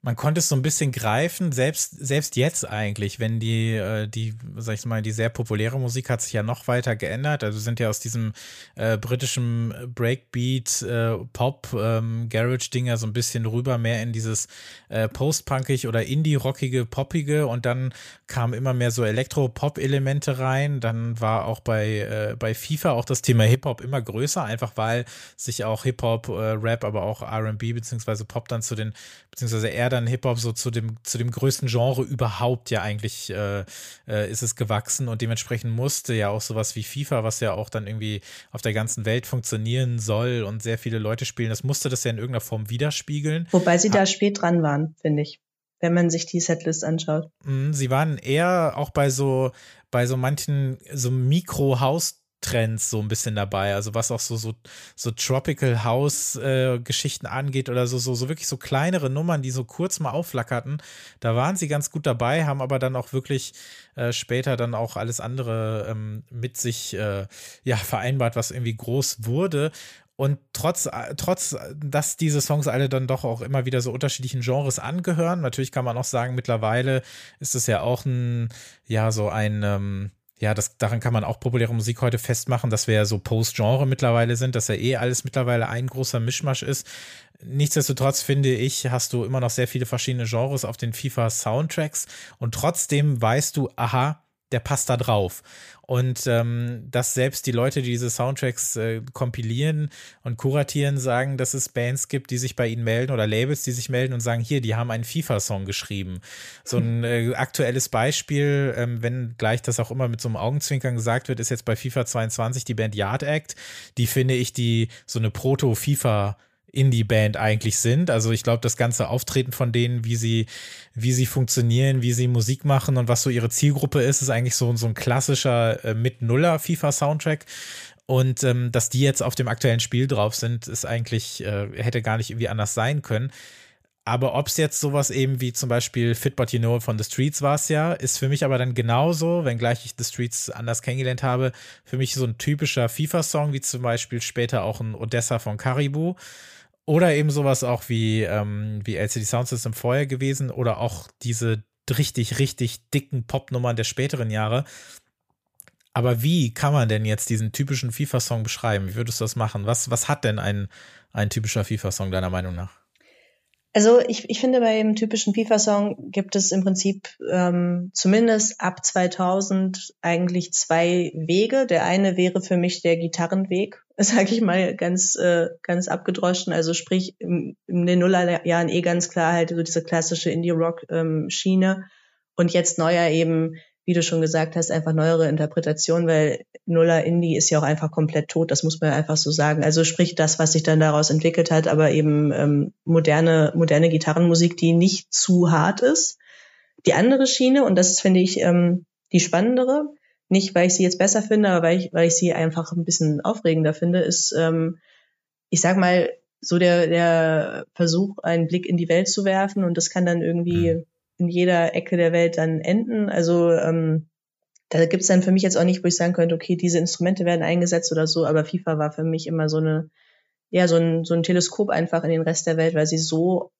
Speaker 1: man konnte es so ein bisschen greifen, selbst, selbst jetzt eigentlich, wenn die, äh, die, sag ich mal, die sehr populäre Musik hat sich ja noch weiter geändert. Also sind ja aus diesem äh, britischen Breakbeat, äh, Pop, ähm, Garage-Dinger so ein bisschen rüber mehr in dieses äh, Post-Punkig oder Indie-rockige, poppige und dann kamen immer mehr so Elektro-Pop-Elemente rein. Dann war auch bei, äh, bei FIFA auch das Thema Hip-Hop immer größer, einfach weil sich auch Hip-Hop, äh, Rap, aber auch RB beziehungsweise Pop dann zu den, beziehungsweise eher dann Hip-Hop so zu dem, zu dem größten Genre überhaupt ja eigentlich äh, äh, ist es gewachsen und dementsprechend musste ja auch sowas wie FIFA, was ja auch dann irgendwie auf der ganzen Welt funktionieren soll und sehr viele Leute spielen, das musste das ja in irgendeiner Form widerspiegeln.
Speaker 2: Wobei sie da spät dran waren, finde ich wenn man sich die Setlist anschaut.
Speaker 1: Mhm, sie waren eher auch bei so, bei so manchen so Mikro-House- Trends so ein bisschen dabei, also was auch so so, so Tropical House äh, Geschichten angeht oder so so so wirklich so kleinere Nummern, die so kurz mal aufflackerten, da waren sie ganz gut dabei, haben aber dann auch wirklich äh, später dann auch alles andere ähm, mit sich äh, ja vereinbart, was irgendwie groß wurde. Und trotz, trotz, dass diese Songs alle dann doch auch immer wieder so unterschiedlichen Genres angehören, natürlich kann man auch sagen, mittlerweile ist es ja auch ein, ja, so ein, ähm, ja, das, daran kann man auch populäre Musik heute festmachen, dass wir ja so Post-Genre mittlerweile sind, dass ja eh alles mittlerweile ein großer Mischmasch ist. Nichtsdestotrotz finde ich, hast du immer noch sehr viele verschiedene Genres auf den FIFA-Soundtracks und trotzdem weißt du, aha, der passt da drauf. Und ähm, dass selbst die Leute, die diese Soundtracks äh, kompilieren und kuratieren, sagen, dass es Bands gibt, die sich bei ihnen melden oder Labels, die sich melden und sagen, hier, die haben einen FIFA-Song geschrieben. So ein [LAUGHS] äh, aktuelles Beispiel, ähm, wenn gleich das auch immer mit so einem Augenzwinkern gesagt wird, ist jetzt bei FIFA 22 die Band Yard Act. Die finde ich, die so eine Proto-FIFA- Indie-Band eigentlich sind. Also ich glaube, das ganze Auftreten von denen, wie sie, wie sie funktionieren, wie sie Musik machen und was so ihre Zielgruppe ist, ist eigentlich so, so ein klassischer äh, mit-Nuller FIFA-Soundtrack. Und ähm, dass die jetzt auf dem aktuellen Spiel drauf sind, ist eigentlich, äh, hätte gar nicht irgendwie anders sein können. Aber ob es jetzt sowas eben wie zum Beispiel Fit But You Know von The Streets war es ja, ist für mich aber dann genauso, wenngleich ich The Streets anders kennengelernt habe, für mich so ein typischer FIFA-Song, wie zum Beispiel später auch ein Odessa von Caribou. Oder eben sowas auch wie, ähm, wie LCD Sound System vorher gewesen oder auch diese richtig, richtig dicken Popnummern der späteren Jahre. Aber wie kann man denn jetzt diesen typischen FIFA-Song beschreiben? Wie würdest du das machen? Was, was hat denn ein, ein typischer FIFA-Song deiner Meinung nach?
Speaker 2: Also ich, ich finde, bei dem typischen FIFA-Song gibt es im Prinzip ähm, zumindest ab 2000 eigentlich zwei Wege. Der eine wäre für mich der Gitarrenweg, [LAUGHS] sage ich mal ganz äh, ganz abgedroschen. Also sprich im, in den Nullerjahren eh ganz klar halt so diese klassische Indie-Rock-Schiene ähm, und jetzt neuer eben wie du schon gesagt hast, einfach neuere Interpretation, weil Nuller Indie ist ja auch einfach komplett tot, das muss man einfach so sagen. Also sprich das, was sich dann daraus entwickelt hat, aber eben ähm, moderne, moderne Gitarrenmusik, die nicht zu hart ist. Die andere Schiene, und das ist, finde ich, ähm, die spannendere, nicht weil ich sie jetzt besser finde, aber weil ich, weil ich sie einfach ein bisschen aufregender finde, ist, ähm, ich sag mal, so der, der Versuch, einen Blick in die Welt zu werfen und das kann dann irgendwie mhm in jeder Ecke der Welt dann enden. Also ähm, da gibt's dann für mich jetzt auch nicht, wo ich sagen könnte, okay, diese Instrumente werden eingesetzt oder so, aber FIFA war für mich immer so eine, ja, so ein, so ein Teleskop einfach in den Rest der Welt, weil sie so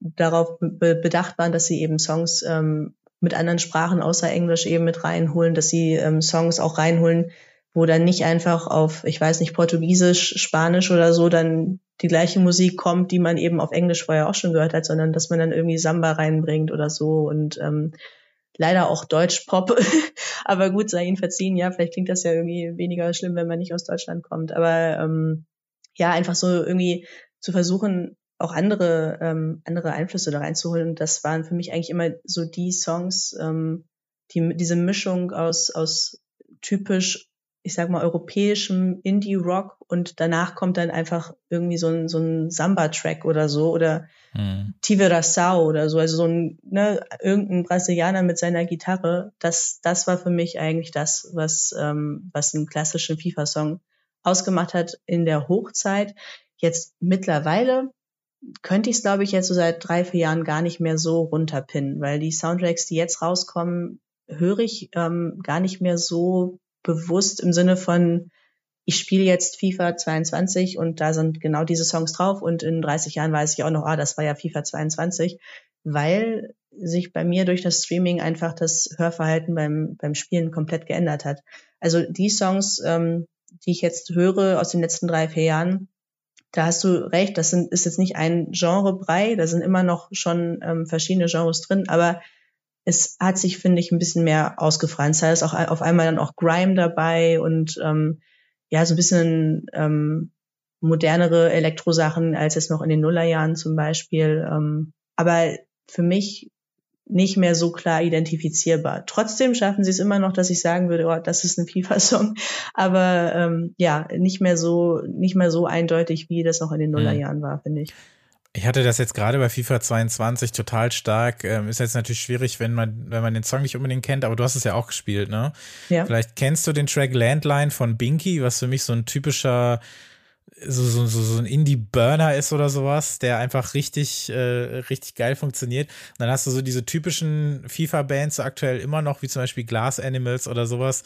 Speaker 2: darauf be bedacht waren, dass sie eben Songs ähm, mit anderen Sprachen außer Englisch eben mit reinholen, dass sie ähm, Songs auch reinholen, wo dann nicht einfach auf, ich weiß nicht, Portugiesisch, Spanisch oder so dann die gleiche Musik kommt, die man eben auf Englisch vorher auch schon gehört hat, sondern dass man dann irgendwie Samba reinbringt oder so und ähm, leider auch Deutsch-Pop. [LAUGHS] aber gut, sei ihnen verziehen, ja, vielleicht klingt das ja irgendwie weniger schlimm, wenn man nicht aus Deutschland kommt. Aber ähm, ja, einfach so irgendwie zu versuchen, auch andere, ähm, andere Einflüsse da reinzuholen. Und das waren für mich eigentlich immer so die Songs, ähm, die, diese Mischung aus, aus typisch ich sag mal, europäischem Indie-Rock und danach kommt dann einfach irgendwie so ein, so ein Samba-Track oder so oder mhm. Tiveraçao oder so, also so ein, ne, irgendein Brasilianer mit seiner Gitarre, das, das war für mich eigentlich das, was, ähm, was einen klassischen FIFA-Song ausgemacht hat in der Hochzeit. Jetzt mittlerweile könnte ich es, glaube ich, jetzt so seit drei, vier Jahren gar nicht mehr so runterpinnen, weil die Soundtracks, die jetzt rauskommen, höre ich ähm, gar nicht mehr so bewusst im Sinne von, ich spiele jetzt FIFA 22 und da sind genau diese Songs drauf und in 30 Jahren weiß ich auch noch, ah, das war ja FIFA 22, weil sich bei mir durch das Streaming einfach das Hörverhalten beim, beim Spielen komplett geändert hat. Also die Songs, ähm, die ich jetzt höre aus den letzten drei, vier Jahren, da hast du recht, das sind, ist jetzt nicht ein Genrebrei, da sind immer noch schon ähm, verschiedene Genres drin, aber es hat sich, finde ich, ein bisschen mehr ausgefranst. Da ist auch auf einmal dann auch Grime dabei und ähm, ja, so ein bisschen ähm, modernere Elektrosachen als es noch in den Nullerjahren zum Beispiel. Ähm, aber für mich nicht mehr so klar identifizierbar. Trotzdem schaffen sie es immer noch, dass ich sagen würde, oh, das ist ein FIFA-Song, [LAUGHS] aber ähm, ja, nicht mehr so, nicht mehr so eindeutig, wie das noch in den mhm. Nullerjahren war, finde ich.
Speaker 1: Ich hatte das jetzt gerade bei FIFA 22 total stark. Ähm, ist jetzt natürlich schwierig, wenn man, wenn man den Song nicht unbedingt kennt, aber du hast es ja auch gespielt, ne? Ja. Vielleicht kennst du den Track Landline von Binky, was für mich so ein typischer so, so, so, so ein Indie-Burner ist oder sowas, der einfach richtig, äh, richtig geil funktioniert. Und dann hast du so diese typischen FIFA-Bands so aktuell immer noch, wie zum Beispiel Glass Animals oder sowas,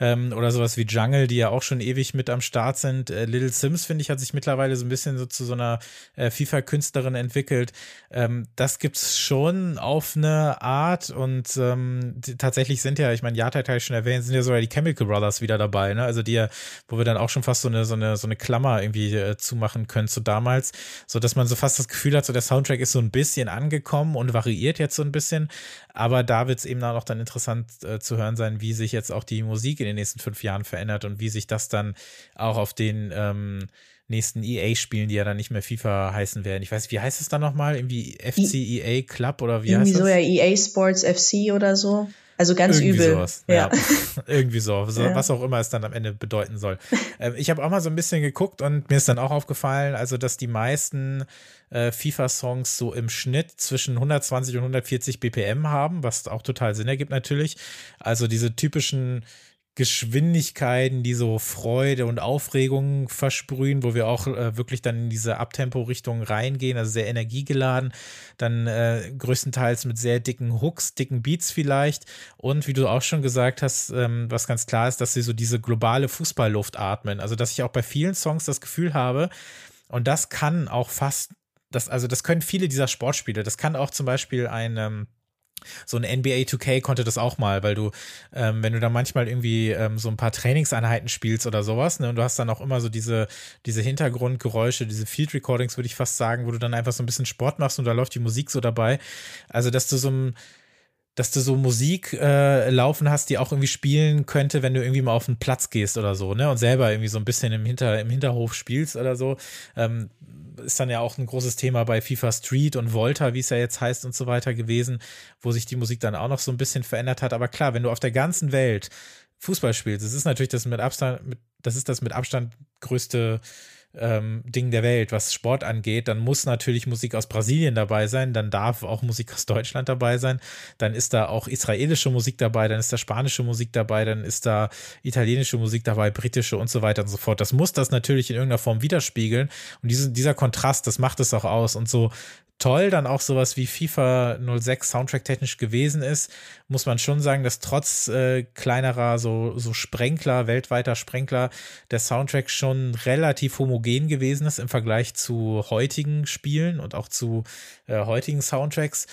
Speaker 1: ähm, oder sowas wie Jungle, die ja auch schon ewig mit am Start sind. Äh, Little Sims, finde ich, hat sich mittlerweile so ein bisschen so zu so einer äh, FIFA-Künstlerin entwickelt. Ähm, das gibt's schon auf eine Art und ähm, die, tatsächlich sind ja, ich meine, ja, hatte ich schon erwähnt, sind ja sogar die Chemical Brothers wieder dabei, ne? Also die ja, wo wir dann auch schon fast so eine, so eine, so eine Klammer irgendwie irgendwie äh, zumachen können zu damals, so dass man so fast das Gefühl hat, so der Soundtrack ist so ein bisschen angekommen und variiert jetzt so ein bisschen. Aber da wird es eben auch dann interessant äh, zu hören sein, wie sich jetzt auch die Musik in den nächsten fünf Jahren verändert und wie sich das dann auch auf den ähm, nächsten EA-Spielen, die ja dann nicht mehr FIFA heißen werden. Ich weiß, wie heißt es dann nochmal? Irgendwie FCEA Club oder wie
Speaker 2: Irgendwie
Speaker 1: heißt
Speaker 2: so
Speaker 1: das?
Speaker 2: ja EA Sports FC oder so. Also ganz
Speaker 1: Irgendwie
Speaker 2: übel.
Speaker 1: Sowas. Ja. ja. [LAUGHS] Irgendwie so, so ja. was auch immer es dann am Ende bedeuten soll. ähm, ich habe auch mal so ein bisschen geguckt und mir ist dann auch aufgefallen, also dass die meisten äh, FIFA-Songs so im Schnitt zwischen 120 und 140 BPM haben, was auch total Sinn ergibt natürlich. Also diese typischen Geschwindigkeiten, die so Freude und Aufregung versprühen, wo wir auch äh, wirklich dann in diese Abtempo-Richtung reingehen, also sehr energiegeladen, dann äh, größtenteils mit sehr dicken Hooks, dicken Beats vielleicht. Und wie du auch schon gesagt hast, ähm, was ganz klar ist, dass sie so diese globale Fußballluft atmen, also dass ich auch bei vielen Songs das Gefühl habe, und das kann auch fast, das, also das können viele dieser Sportspiele, das kann auch zum Beispiel ein ähm, so ein NBA 2K konnte das auch mal, weil du, ähm, wenn du da manchmal irgendwie ähm, so ein paar Trainingseinheiten spielst oder sowas, ne, und du hast dann auch immer so diese, diese Hintergrundgeräusche, diese Field Recordings, würde ich fast sagen, wo du dann einfach so ein bisschen Sport machst und da läuft die Musik so dabei. Also, dass du so ein, dass du so Musik äh, laufen hast, die auch irgendwie spielen könnte, wenn du irgendwie mal auf den Platz gehst oder so, ne? Und selber irgendwie so ein bisschen im, Hinter, im Hinterhof spielst oder so. Ähm, ist dann ja auch ein großes Thema bei FIFA Street und Volta, wie es ja jetzt heißt und so weiter gewesen, wo sich die Musik dann auch noch so ein bisschen verändert hat. Aber klar, wenn du auf der ganzen Welt Fußball spielst, das ist natürlich das mit Abstand, das ist das mit Abstand größte ähm, Ding der Welt, was Sport angeht, dann muss natürlich Musik aus Brasilien dabei sein, dann darf auch Musik aus Deutschland dabei sein, dann ist da auch israelische Musik dabei, dann ist da spanische Musik dabei, dann ist da italienische Musik dabei, britische und so weiter und so fort. Das muss das natürlich in irgendeiner Form widerspiegeln und diesen, dieser Kontrast, das macht es auch aus und so toll dann auch sowas wie FIFA 06 Soundtrack-technisch gewesen ist, muss man schon sagen, dass trotz äh, kleinerer so, so Sprenkler, weltweiter Sprenkler, der Soundtrack schon relativ homogen gewesen ist im Vergleich zu heutigen Spielen und auch zu äh, heutigen Soundtracks.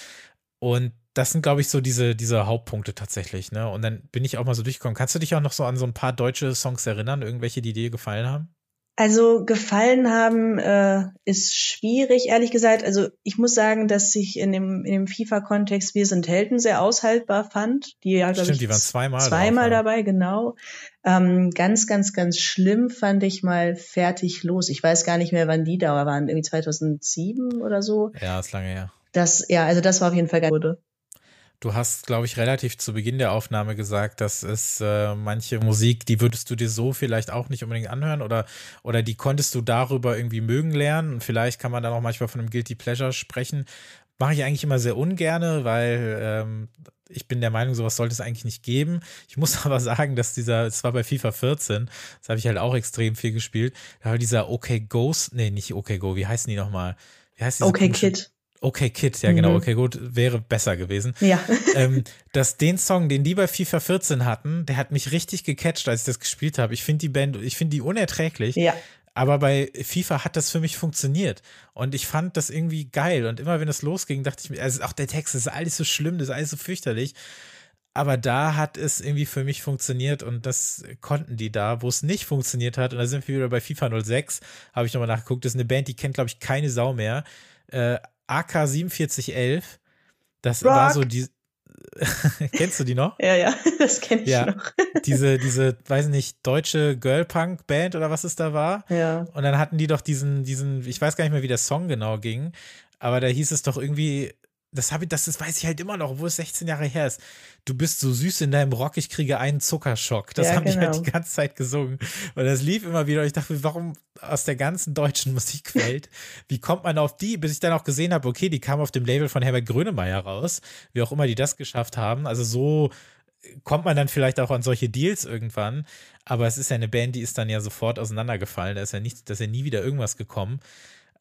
Speaker 1: Und das sind, glaube ich, so diese, diese Hauptpunkte tatsächlich, ne? Und dann bin ich auch mal so durchgekommen. Kannst du dich auch noch so an so ein paar deutsche Songs erinnern, irgendwelche, die dir gefallen haben?
Speaker 2: Also gefallen haben äh, ist schwierig, ehrlich gesagt. Also ich muss sagen, dass ich in dem, in dem FIFA-Kontext Wir sind Helden sehr aushaltbar fand. Die ja,
Speaker 1: glaube ich, die waren zweimal,
Speaker 2: zweimal drauf, dabei, genau. Ähm, ganz, ganz, ganz schlimm fand ich mal Fertig los. Ich weiß gar nicht mehr, wann die da waren. Irgendwie 2007 oder so.
Speaker 1: Ja, ist lange her.
Speaker 2: Das, ja, also das war auf jeden Fall geil.
Speaker 1: Du hast, glaube ich, relativ zu Beginn der Aufnahme gesagt, dass es äh, manche Musik, die würdest du dir so vielleicht auch nicht unbedingt anhören oder, oder die konntest du darüber irgendwie mögen lernen. Und vielleicht kann man dann auch manchmal von einem Guilty Pleasure sprechen. Mache ich eigentlich immer sehr ungerne, weil ähm, ich bin der Meinung, sowas sollte es eigentlich nicht geben. Ich muss [LAUGHS] aber sagen, dass dieser, es war bei FIFA 14, das habe ich halt auch extrem viel gespielt, da war dieser OK Ghost, nee, nicht OK Go, wie heißen die nochmal? Wie heißt
Speaker 2: OK Kid.
Speaker 1: Okay Kid, ja genau, mhm. okay gut, wäre besser gewesen.
Speaker 2: Ja. [LAUGHS]
Speaker 1: ähm, dass den Song, den die bei FIFA 14 hatten, der hat mich richtig gecatcht, als ich das gespielt habe. Ich finde die Band, ich finde die unerträglich.
Speaker 2: Ja.
Speaker 1: Aber bei FIFA hat das für mich funktioniert. Und ich fand das irgendwie geil. Und immer wenn es losging, dachte ich mir, also auch der Text, das ist alles so schlimm, das ist alles so fürchterlich. Aber da hat es irgendwie für mich funktioniert und das konnten die da, wo es nicht funktioniert hat. Und da sind wir wieder bei FIFA 06, habe ich nochmal nachgeguckt. Das ist eine Band, die kennt, glaube ich, keine Sau mehr. Äh, AK 4711. Das Rock. war so die. [LAUGHS] Kennst du die noch?
Speaker 2: Ja, ja, [LAUGHS] das kenne ich ja, noch. [LAUGHS]
Speaker 1: diese, diese, weiß nicht, deutsche Girl-Punk-Band oder was es da war.
Speaker 2: Ja.
Speaker 1: Und dann hatten die doch diesen, diesen, ich weiß gar nicht mehr, wie der Song genau ging, aber da hieß es doch irgendwie, das habe ich, das, das weiß ich halt immer noch, obwohl es 16 Jahre her ist. Du bist so süß in deinem Rock, ich kriege einen Zuckerschock. Das ja, habe genau. ich halt die ganze Zeit gesungen. Und das lief immer wieder. Und ich dachte, warum aus der ganzen deutschen [LAUGHS] Musikwelt, wie kommt man auf die, bis ich dann auch gesehen habe, okay, die kam auf dem Label von Herbert Grönemeyer raus, wie auch immer die das geschafft haben. Also so kommt man dann vielleicht auch an solche Deals irgendwann. Aber es ist ja eine Band, die ist dann ja sofort auseinandergefallen. Da ist ja nicht, da ist ja nie wieder irgendwas gekommen.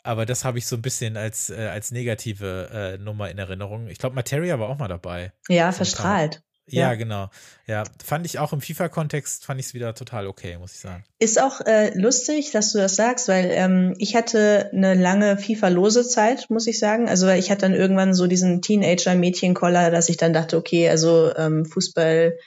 Speaker 1: Aber das habe ich so ein bisschen als, äh, als negative äh, Nummer in Erinnerung. Ich glaube, Materia war auch mal dabei.
Speaker 2: Ja, verstrahlt.
Speaker 1: Ja, ja, genau. Ja, fand ich auch im FIFA-Kontext, fand ich es wieder total okay, muss ich sagen.
Speaker 2: Ist auch äh, lustig, dass du das sagst, weil ähm, ich hatte eine lange FIFA-lose Zeit, muss ich sagen. Also ich hatte dann irgendwann so diesen Teenager-Mädchen-Koller, dass ich dann dachte, okay, also ähm, Fußball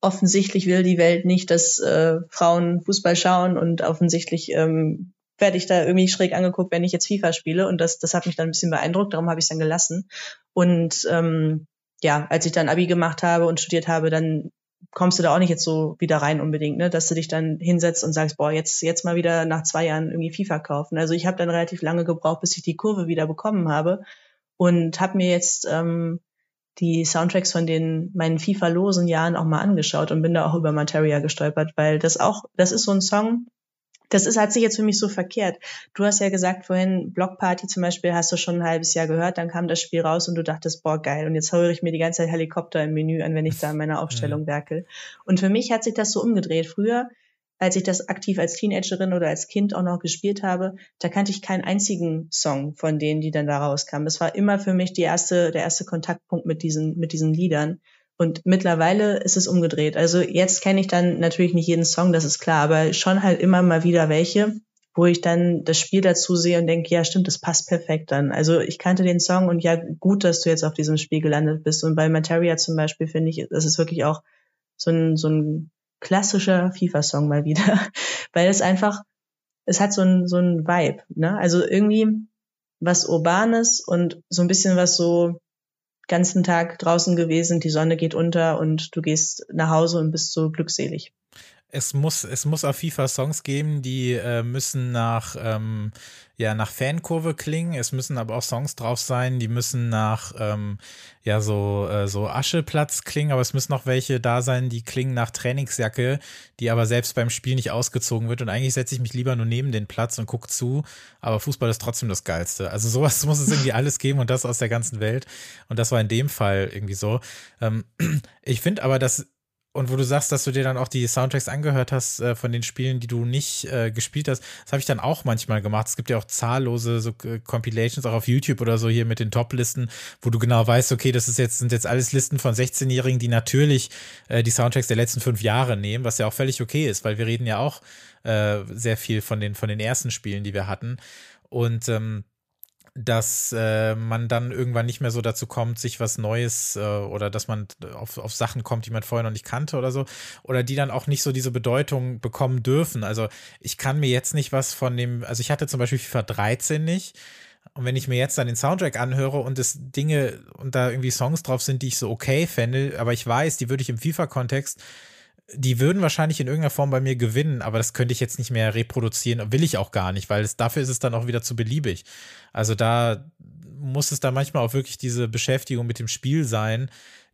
Speaker 2: offensichtlich will die Welt nicht, dass äh, Frauen Fußball schauen und offensichtlich ähm, werde ich da irgendwie schräg angeguckt, wenn ich jetzt FIFA spiele. Und das, das hat mich dann ein bisschen beeindruckt, darum habe ich es dann gelassen. Und ähm, ja, als ich dann Abi gemacht habe und studiert habe, dann kommst du da auch nicht jetzt so wieder rein unbedingt, ne? dass du dich dann hinsetzt und sagst, boah, jetzt, jetzt mal wieder nach zwei Jahren irgendwie FIFA kaufen. Also ich habe dann relativ lange gebraucht, bis ich die Kurve wieder bekommen habe und habe mir jetzt ähm, die Soundtracks von den meinen FIFA-losen Jahren auch mal angeschaut und bin da auch über Materia gestolpert, weil das auch, das ist so ein Song, das ist, hat sich jetzt für mich so verkehrt. Du hast ja gesagt vorhin, Blockparty zum Beispiel hast du schon ein halbes Jahr gehört, dann kam das Spiel raus und du dachtest, boah, geil. Und jetzt höre ich mir die ganze Zeit Helikopter im Menü an, wenn ich da in meiner [LAUGHS] Aufstellung werkel. Und für mich hat sich das so umgedreht. Früher, als ich das aktiv als Teenagerin oder als Kind auch noch gespielt habe, da kannte ich keinen einzigen Song von denen, die dann da rauskamen. Das war immer für mich die erste, der erste Kontaktpunkt mit diesen, mit diesen Liedern. Und mittlerweile ist es umgedreht. Also jetzt kenne ich dann natürlich nicht jeden Song, das ist klar, aber schon halt immer mal wieder welche, wo ich dann das Spiel dazu sehe und denke, ja, stimmt, das passt perfekt dann. Also ich kannte den Song und ja, gut, dass du jetzt auf diesem Spiel gelandet bist. Und bei Materia zum Beispiel finde ich, das ist wirklich auch so ein, so ein klassischer FIFA-Song mal wieder, [LAUGHS] weil es einfach, es hat so ein, so ein Vibe, ne? Also irgendwie was Urbanes und so ein bisschen was so ganzen Tag draußen gewesen, die Sonne geht unter und du gehst nach Hause und bist so glückselig
Speaker 1: es muss, es muss auf FIFA Songs geben, die äh, müssen nach, ähm, ja, nach Fankurve klingen. Es müssen aber auch Songs drauf sein, die müssen nach, ähm, ja, so, äh, so Ascheplatz klingen, aber es müssen auch welche da sein, die klingen nach Trainingsjacke, die aber selbst beim Spiel nicht ausgezogen wird. Und eigentlich setze ich mich lieber nur neben den Platz und gucke zu, aber Fußball ist trotzdem das Geilste. Also sowas [LAUGHS] muss es irgendwie alles geben und das aus der ganzen Welt. Und das war in dem Fall irgendwie so. Ähm, [CLEARS THROAT] ich finde aber, dass und wo du sagst, dass du dir dann auch die Soundtracks angehört hast äh, von den Spielen, die du nicht äh, gespielt hast, das habe ich dann auch manchmal gemacht. Es gibt ja auch zahllose so äh, Compilations auch auf YouTube oder so hier mit den Top-Listen, wo du genau weißt, okay, das ist jetzt sind jetzt alles Listen von 16-Jährigen, die natürlich äh, die Soundtracks der letzten fünf Jahre nehmen, was ja auch völlig okay ist, weil wir reden ja auch äh, sehr viel von den von den ersten Spielen, die wir hatten. Und ähm, dass äh, man dann irgendwann nicht mehr so dazu kommt, sich was Neues äh, oder dass man auf, auf Sachen kommt, die man vorher noch nicht kannte oder so, oder die dann auch nicht so diese Bedeutung bekommen dürfen. Also ich kann mir jetzt nicht was von dem, also ich hatte zum Beispiel FIFA 13 nicht. Und wenn ich mir jetzt dann den Soundtrack anhöre und es Dinge und da irgendwie Songs drauf sind, die ich so okay fände, aber ich weiß, die würde ich im FIFA-Kontext die würden wahrscheinlich in irgendeiner Form bei mir gewinnen, aber das könnte ich jetzt nicht mehr reproduzieren, will ich auch gar nicht, weil es, dafür ist es dann auch wieder zu beliebig. Also da muss es dann manchmal auch wirklich diese Beschäftigung mit dem Spiel sein,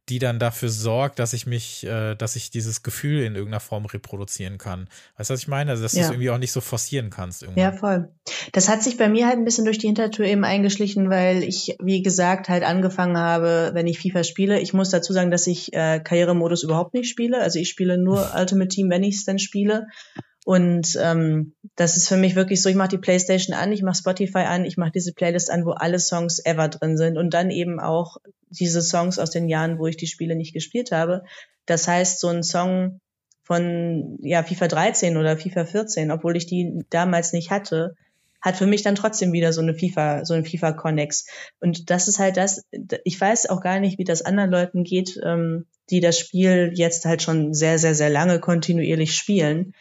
Speaker 1: die dann dafür sorgt, dass ich mich, äh, dass ich dieses Gefühl in irgendeiner Form reproduzieren kann. Weißt du, was ich meine? Also, dass ja. du es irgendwie auch nicht so forcieren kannst.
Speaker 2: Irgendwann. Ja, voll. Das hat sich bei mir halt ein bisschen durch die Hintertür eben eingeschlichen, weil ich, wie gesagt, halt angefangen habe, wenn ich FIFA spiele. Ich muss dazu sagen, dass ich äh, Karrieremodus überhaupt nicht spiele. Also ich spiele nur [LAUGHS] Ultimate Team, wenn ich es dann spiele. Und ähm, das ist für mich wirklich so, ich mache die Playstation an, ich mache Spotify an, ich mache diese Playlist an, wo alle Songs ever drin sind und dann eben auch diese Songs aus den Jahren, wo ich die Spiele nicht gespielt habe. Das heißt, so ein Song von ja, FIFA 13 oder FIFA 14, obwohl ich die damals nicht hatte, hat für mich dann trotzdem wieder so eine FIFA, so ein FIFA Connex. Und das ist halt das, ich weiß auch gar nicht, wie das anderen Leuten geht, ähm, die das Spiel jetzt halt schon sehr, sehr, sehr lange kontinuierlich spielen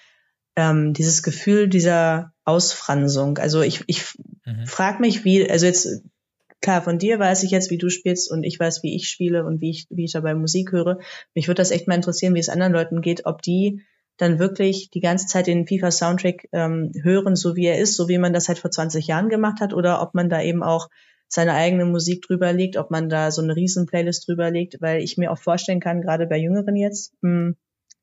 Speaker 2: ähm, dieses Gefühl dieser Ausfransung. Also ich, ich mhm. frage mich, wie, also jetzt klar, von dir weiß ich jetzt, wie du spielst und ich weiß, wie ich spiele und wie ich, wie ich dabei Musik höre. Mich würde das echt mal interessieren, wie es anderen Leuten geht, ob die dann wirklich die ganze Zeit den FIFA-Soundtrack ähm, hören, so wie er ist, so wie man das halt vor 20 Jahren gemacht hat, oder ob man da eben auch seine eigene Musik drüber legt, ob man da so eine riesen Playlist drüber legt, weil ich mir auch vorstellen kann, gerade bei Jüngeren jetzt, mh, hm,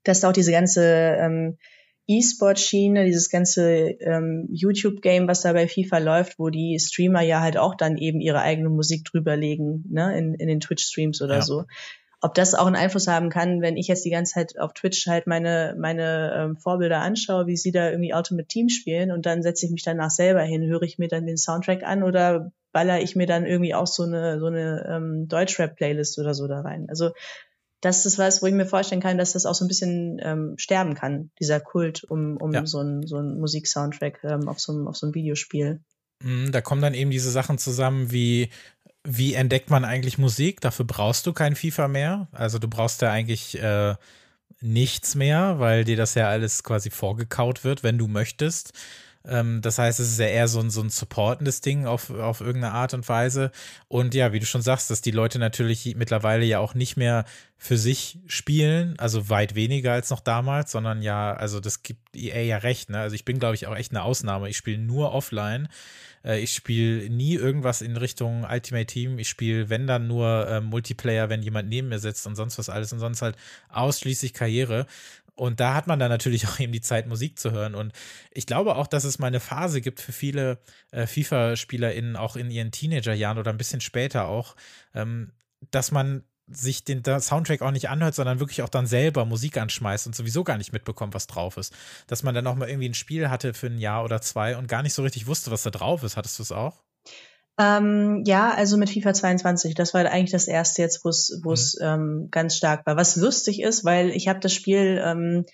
Speaker 2: dass da auch diese ganze ähm, E-Sport-Schiene, dieses ganze ähm, YouTube-Game, was da bei FIFA läuft, wo die Streamer ja halt auch dann eben ihre eigene Musik drüberlegen, ne, in, in den Twitch-Streams oder ja. so. ob das auch einen Einfluss haben kann, wenn ich jetzt die ganze Zeit auf Twitch halt meine, meine ähm, Vorbilder anschaue, wie sie da irgendwie Ultimate Team spielen und dann setze ich mich danach selber hin, höre ich mir dann den Soundtrack an oder baller ich mir dann irgendwie auch so eine, so eine ähm, Deutschrap-Playlist oder so da rein. Also das ist was, wo ich mir vorstellen kann, dass das auch so ein bisschen ähm, sterben kann, dieser Kult um, um ja. so ein, so ein Musiksoundtrack ähm, auf, so einem, auf so einem Videospiel.
Speaker 1: Mhm, da kommen dann eben diese Sachen zusammen wie wie entdeckt man eigentlich Musik? Dafür brauchst du kein FIFA mehr. Also du brauchst ja eigentlich äh, nichts mehr, weil dir das ja alles quasi vorgekaut wird, wenn du möchtest. Ähm, das heißt, es ist ja eher so ein, so ein supportendes Ding auf, auf irgendeine Art und Weise. Und ja, wie du schon sagst, dass die Leute natürlich mittlerweile ja auch nicht mehr für sich spielen, also weit weniger als noch damals, sondern ja, also das gibt EA ja recht. Ne? Also ich bin, glaube ich, auch echt eine Ausnahme. Ich spiele nur offline. Äh, ich spiele nie irgendwas in Richtung Ultimate Team. Ich spiele, wenn dann nur äh, Multiplayer, wenn jemand neben mir sitzt und sonst was alles und sonst halt ausschließlich Karriere. Und da hat man dann natürlich auch eben die Zeit, Musik zu hören. Und ich glaube auch, dass es mal eine Phase gibt für viele äh, FIFA-SpielerInnen, auch in ihren Teenagerjahren oder ein bisschen später auch, ähm, dass man sich den Soundtrack auch nicht anhört, sondern wirklich auch dann selber Musik anschmeißt und sowieso gar nicht mitbekommt, was drauf ist. Dass man dann auch mal irgendwie ein Spiel hatte für ein Jahr oder zwei und gar nicht so richtig wusste, was da drauf ist. Hattest du es auch?
Speaker 2: Ähm, ja, also mit FIFA 22, das war eigentlich das erste jetzt, wo es wo es mhm. ähm, ganz stark war. Was lustig ist, weil ich habe das Spiel, ähm,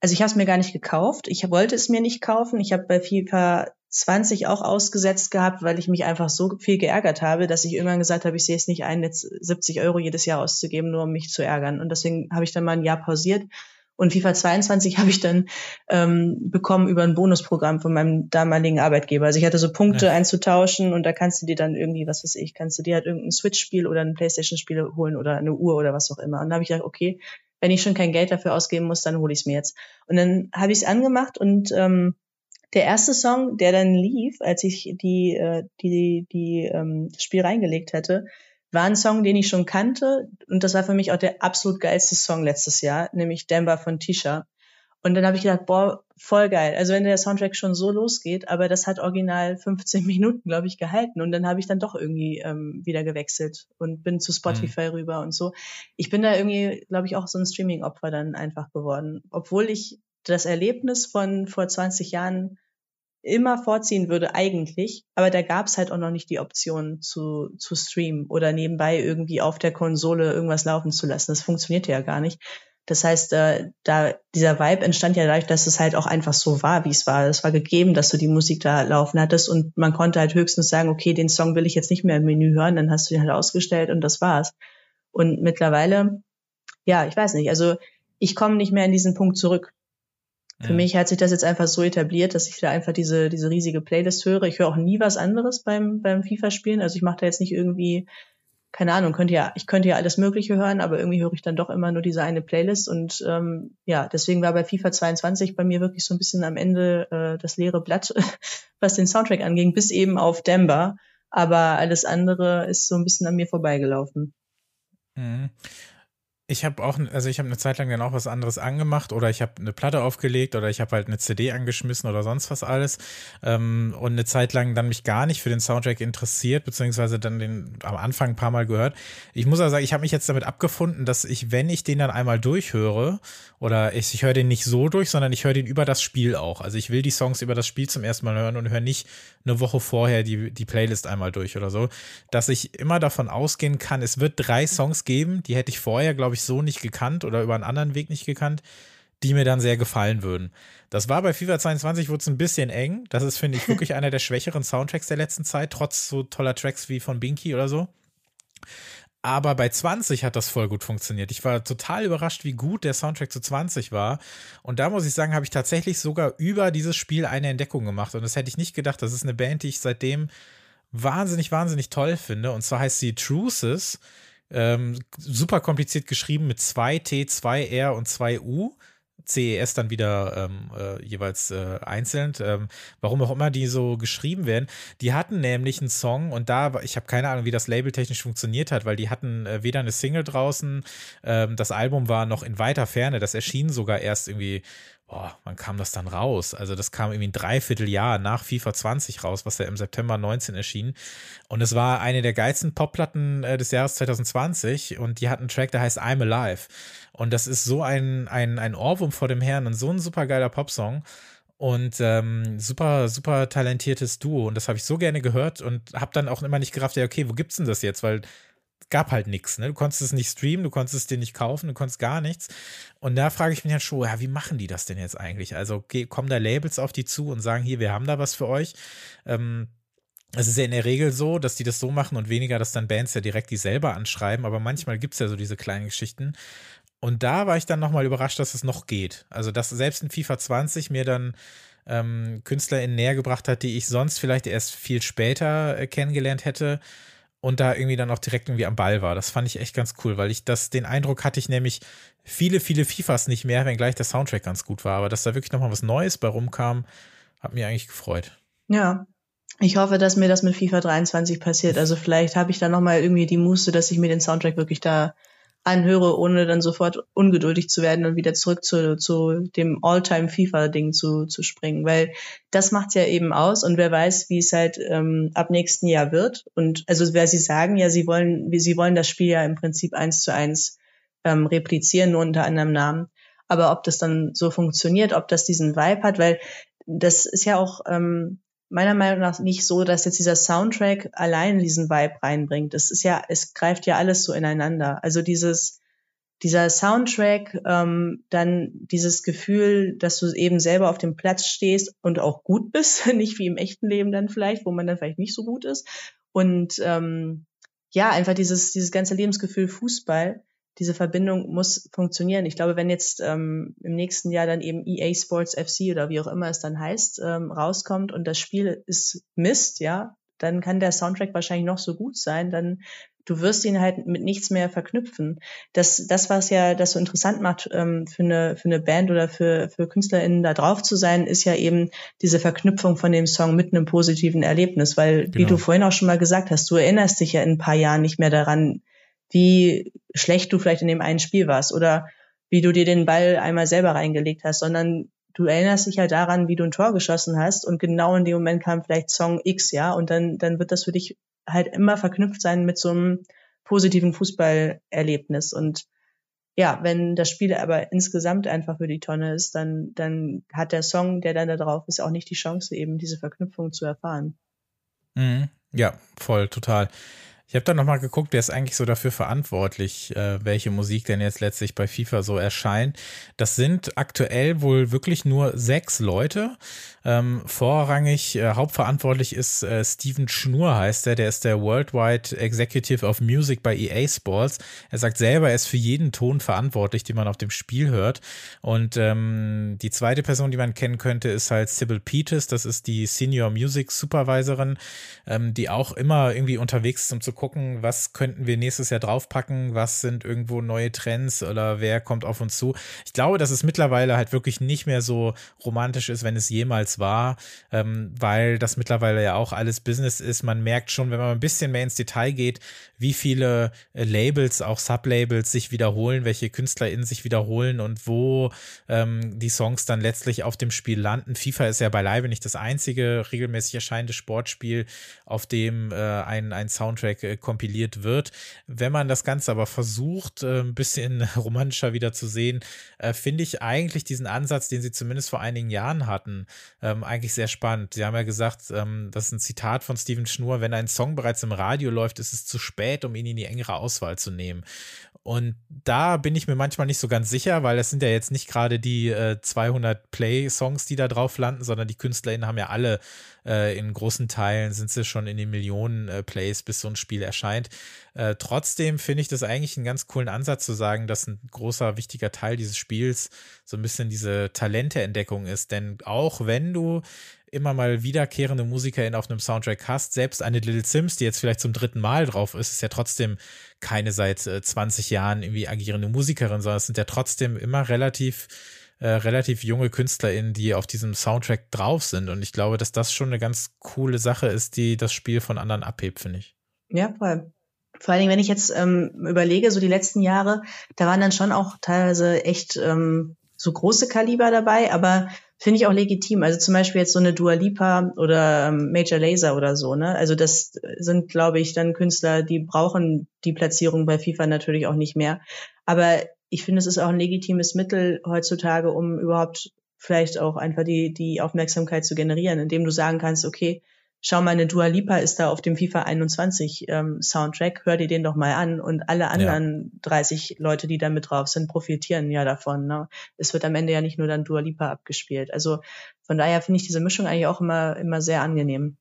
Speaker 2: also ich habe es mir gar nicht gekauft. Ich wollte es mir nicht kaufen. Ich habe bei FIFA 20 auch ausgesetzt gehabt, weil ich mich einfach so viel geärgert habe, dass ich irgendwann gesagt habe, ich sehe es nicht ein, jetzt 70 Euro jedes Jahr auszugeben, nur um mich zu ärgern. Und deswegen habe ich dann mal ein Jahr pausiert und FIFA 22 [LAUGHS] habe ich dann ähm, bekommen über ein Bonusprogramm von meinem damaligen Arbeitgeber. Also ich hatte so Punkte ja. einzutauschen und da kannst du dir dann irgendwie, was weiß ich, kannst du dir halt irgendein Switch-Spiel oder ein Playstation-Spiel holen oder eine Uhr oder was auch immer. Und dann habe ich gedacht, okay, wenn ich schon kein Geld dafür ausgeben muss, dann hole ich es mir jetzt. Und dann habe ich es angemacht und ähm, der erste Song, der dann lief, als ich die, äh, die, die, ähm, das Spiel reingelegt hatte, war ein Song, den ich schon kannte und das war für mich auch der absolut geilste Song letztes Jahr, nämlich Denver von Tisha. Und dann habe ich gedacht, boah, voll geil. Also wenn der Soundtrack schon so losgeht, aber das hat original 15 [LAUGHS] Minuten, glaube ich, gehalten. Und dann habe ich dann doch irgendwie ähm, wieder gewechselt und bin zu Spotify mhm. rüber und so. Ich bin da irgendwie, glaube ich, auch so ein Streaming-Opfer dann einfach geworden. Obwohl ich das Erlebnis von vor 20 Jahren immer vorziehen würde eigentlich, aber da gab es halt auch noch nicht die Option zu, zu streamen oder nebenbei irgendwie auf der Konsole irgendwas laufen zu lassen. Das funktionierte ja gar nicht. Das heißt, äh, da dieser Vibe entstand ja dadurch, dass es halt auch einfach so war, wie es war. Es war gegeben, dass du die Musik da laufen hattest und man konnte halt höchstens sagen, okay, den Song will ich jetzt nicht mehr im Menü hören, dann hast du den halt ausgestellt und das war's. Und mittlerweile, ja, ich weiß nicht, also ich komme nicht mehr in diesen Punkt zurück. Für ja. mich hat sich das jetzt einfach so etabliert, dass ich da einfach diese, diese riesige Playlist höre. Ich höre auch nie was anderes beim, beim FIFA-Spielen. Also ich mache da jetzt nicht irgendwie, keine Ahnung, könnte ja, ich könnte ja alles Mögliche hören, aber irgendwie höre ich dann doch immer nur diese eine Playlist. Und ähm, ja, deswegen war bei FIFA 22 bei mir wirklich so ein bisschen am Ende äh, das leere Blatt, [LAUGHS] was den Soundtrack anging, bis eben auf Demba. Aber alles andere ist so ein bisschen an mir vorbeigelaufen.
Speaker 1: Mhm. Ich habe auch, also ich habe eine Zeit lang dann auch was anderes angemacht oder ich habe eine Platte aufgelegt oder ich habe halt eine CD angeschmissen oder sonst was alles ähm, und eine Zeit lang dann mich gar nicht für den Soundtrack interessiert, beziehungsweise dann den am Anfang ein paar Mal gehört. Ich muss aber sagen, ich habe mich jetzt damit abgefunden, dass ich, wenn ich den dann einmal durchhöre oder ich, ich höre den nicht so durch, sondern ich höre den über das Spiel auch. Also ich will die Songs über das Spiel zum ersten Mal hören und höre nicht eine Woche vorher die, die Playlist einmal durch oder so, dass ich immer davon ausgehen kann, es wird drei Songs geben, die hätte ich vorher, glaube ich, ich so nicht gekannt oder über einen anderen Weg nicht gekannt, die mir dann sehr gefallen würden. Das war bei FIFA 22 wurde es ein bisschen eng. Das ist, finde ich, wirklich [LAUGHS] einer der schwächeren Soundtracks der letzten Zeit, trotz so toller Tracks wie von Binky oder so. Aber bei 20 hat das voll gut funktioniert. Ich war total überrascht, wie gut der Soundtrack zu 20 war. Und da muss ich sagen, habe ich tatsächlich sogar über dieses Spiel eine Entdeckung gemacht. Und das hätte ich nicht gedacht. Das ist eine Band, die ich seitdem wahnsinnig, wahnsinnig toll finde. Und zwar heißt sie Truces. Ähm, super kompliziert geschrieben mit zwei T, zwei R und zwei U. CES dann wieder ähm, äh, jeweils äh, einzeln, ähm, warum auch immer die so geschrieben werden. Die hatten nämlich einen Song und da, ich habe keine Ahnung, wie das Label technisch funktioniert hat, weil die hatten äh, weder eine Single draußen, ähm, das Album war noch in weiter Ferne, das erschien sogar erst irgendwie oh, wann kam das dann raus? Also das kam irgendwie ein Dreivierteljahr nach FIFA 20 raus, was ja im September 19 erschien. Und es war eine der geilsten Popplatten äh, des Jahres 2020 und die hat einen Track, der heißt I'm Alive. Und das ist so ein, ein, ein Ohrwurm vor dem Herrn und so ein super geiler Popsong und ähm, super, super talentiertes Duo. Und das habe ich so gerne gehört und habe dann auch immer nicht gerafft, ja, okay, wo gibt's denn das jetzt? Weil gab halt nichts. Ne? Du konntest es nicht streamen, du konntest es dir nicht kaufen, du konntest gar nichts. Und da frage ich mich halt schon, ja, wie machen die das denn jetzt eigentlich? Also kommen da Labels auf die zu und sagen, hier, wir haben da was für euch. Ähm, es ist ja in der Regel so, dass die das so machen und weniger, dass dann Bands ja direkt die selber anschreiben, aber manchmal gibt es ja so diese kleinen Geschichten. Und da war ich dann nochmal überrascht, dass es noch geht. Also, dass selbst in FIFA 20 mir dann ähm, KünstlerInnen näher gebracht hat, die ich sonst vielleicht erst viel später äh, kennengelernt hätte und da irgendwie dann auch direkt irgendwie am Ball war. Das fand ich echt ganz cool, weil ich das, den Eindruck hatte ich nämlich viele, viele FIFAs nicht mehr, wenngleich der Soundtrack ganz gut war. Aber dass da wirklich nochmal was Neues bei rumkam, hat mir eigentlich gefreut.
Speaker 2: Ja. Ich hoffe, dass mir das mit FIFA 23 passiert. Also vielleicht habe ich da nochmal irgendwie die Muße, dass ich mir den Soundtrack wirklich da anhöre, ohne dann sofort ungeduldig zu werden und wieder zurück zu, zu dem All-Time-FIFA-Ding zu, zu springen. Weil das macht's ja eben aus und wer weiß, wie es halt ähm, ab nächsten Jahr wird. Und also wer sie sagen, ja, sie wollen, sie wollen das Spiel ja im Prinzip eins zu eins ähm, replizieren, nur unter anderem Namen. Aber ob das dann so funktioniert, ob das diesen Vibe hat, weil das ist ja auch ähm, meiner Meinung nach nicht so, dass jetzt dieser Soundtrack allein diesen Vibe reinbringt. Es ist ja, es greift ja alles so ineinander. Also dieses, dieser Soundtrack, ähm, dann dieses Gefühl, dass du eben selber auf dem Platz stehst und auch gut bist, [LAUGHS] nicht wie im echten Leben dann vielleicht, wo man dann vielleicht nicht so gut ist. Und ähm, ja, einfach dieses, dieses ganze Lebensgefühl Fußball, diese Verbindung muss funktionieren. Ich glaube, wenn jetzt ähm, im nächsten Jahr dann eben EA Sports FC oder wie auch immer es dann heißt, ähm, rauskommt und das Spiel ist Mist, ja, dann kann der Soundtrack wahrscheinlich noch so gut sein, dann du wirst ihn halt mit nichts mehr verknüpfen. Das, das was ja das so interessant macht ähm, für, eine, für eine Band oder für, für KünstlerInnen da drauf zu sein, ist ja eben diese Verknüpfung von dem Song mit einem positiven Erlebnis. Weil, genau. wie du vorhin auch schon mal gesagt hast, du erinnerst dich ja in ein paar Jahren nicht mehr daran, wie schlecht du vielleicht in dem einen Spiel warst oder wie du dir den Ball einmal selber reingelegt hast, sondern du erinnerst dich halt daran, wie du ein Tor geschossen hast und genau in dem Moment kam vielleicht Song X, ja, und dann, dann wird das für dich halt immer verknüpft sein mit so einem positiven Fußballerlebnis und ja, wenn das Spiel aber insgesamt einfach für die Tonne ist, dann, dann hat der Song, der dann da drauf ist, auch nicht die Chance, eben diese Verknüpfung zu erfahren.
Speaker 1: Mhm. Ja, voll, total. Ich habe dann nochmal geguckt, wer ist eigentlich so dafür verantwortlich, äh, welche Musik denn jetzt letztlich bei FIFA so erscheint. Das sind aktuell wohl wirklich nur sechs Leute. Ähm, vorrangig äh, hauptverantwortlich ist äh, Steven Schnur, heißt er. Der ist der Worldwide Executive of Music bei EA Sports. Er sagt selber, er ist für jeden Ton verantwortlich, den man auf dem Spiel hört. Und ähm, die zweite Person, die man kennen könnte, ist halt Sybil Peters. Das ist die Senior Music Supervisorin, ähm, die auch immer irgendwie unterwegs ist, um zu gucken, was könnten wir nächstes Jahr draufpacken, was sind irgendwo neue Trends oder wer kommt auf uns zu. Ich glaube, dass es mittlerweile halt wirklich nicht mehr so romantisch ist, wenn es jemals war, ähm, weil das mittlerweile ja auch alles Business ist. Man merkt schon, wenn man ein bisschen mehr ins Detail geht, wie viele äh, Labels, auch Sublabels sich wiederholen, welche KünstlerInnen sich wiederholen und wo ähm, die Songs dann letztlich auf dem Spiel landen. FIFA ist ja beileibe nicht das einzige regelmäßig erscheinende Sportspiel, auf dem äh, ein, ein Soundtrack kompiliert wird. Wenn man das Ganze aber versucht, äh, ein bisschen [LAUGHS] romantischer wieder zu sehen, äh, finde ich eigentlich diesen Ansatz, den sie zumindest vor einigen Jahren hatten, ähm, eigentlich sehr spannend. Sie haben ja gesagt, ähm, das ist ein Zitat von Steven Schnur, wenn ein Song bereits im Radio läuft, ist es zu spät, um ihn in die engere Auswahl zu nehmen. Und da bin ich mir manchmal nicht so ganz sicher, weil das sind ja jetzt nicht gerade die äh, 200 Play-Songs, die da drauf landen, sondern die KünstlerInnen haben ja alle äh, in großen Teilen sind sie schon in den Millionen äh, Plays, bis so ein Spiel erscheint. Äh, trotzdem finde ich das eigentlich einen ganz coolen Ansatz zu sagen, dass ein großer, wichtiger Teil dieses Spiels so ein bisschen diese Talenteentdeckung ist. Denn auch wenn du immer mal wiederkehrende MusikerInnen auf einem Soundtrack hast, selbst eine Little Sims, die jetzt vielleicht zum dritten Mal drauf ist, ist ja trotzdem keine seit äh, 20 Jahren irgendwie agierende Musikerin, sondern es sind ja trotzdem immer relativ äh, relativ junge KünstlerInnen, die auf diesem Soundtrack drauf sind. Und ich glaube, dass das schon eine ganz coole Sache ist, die das Spiel von anderen abhebt, finde ich.
Speaker 2: Ja, voll. Vor allen Dingen, wenn ich jetzt ähm, überlege, so die letzten Jahre, da waren dann schon auch teilweise echt ähm, so große Kaliber dabei, aber finde ich auch legitim. Also zum Beispiel jetzt so eine Dua Lipa oder ähm, Major Laser oder so, ne? Also das sind, glaube ich, dann Künstler, die brauchen die Platzierung bei FIFA natürlich auch nicht mehr. Aber ich finde, es ist auch ein legitimes Mittel heutzutage, um überhaupt vielleicht auch einfach die, die Aufmerksamkeit zu generieren, indem du sagen kannst, okay, schau mal, eine Dua Lipa ist da auf dem FIFA 21 ähm, Soundtrack, hör dir den doch mal an und alle anderen ja. 30 Leute, die da mit drauf sind, profitieren ja davon. Ne? Es wird am Ende ja nicht nur dann Dua Lipa abgespielt. Also von daher finde ich diese Mischung eigentlich auch immer, immer sehr angenehm.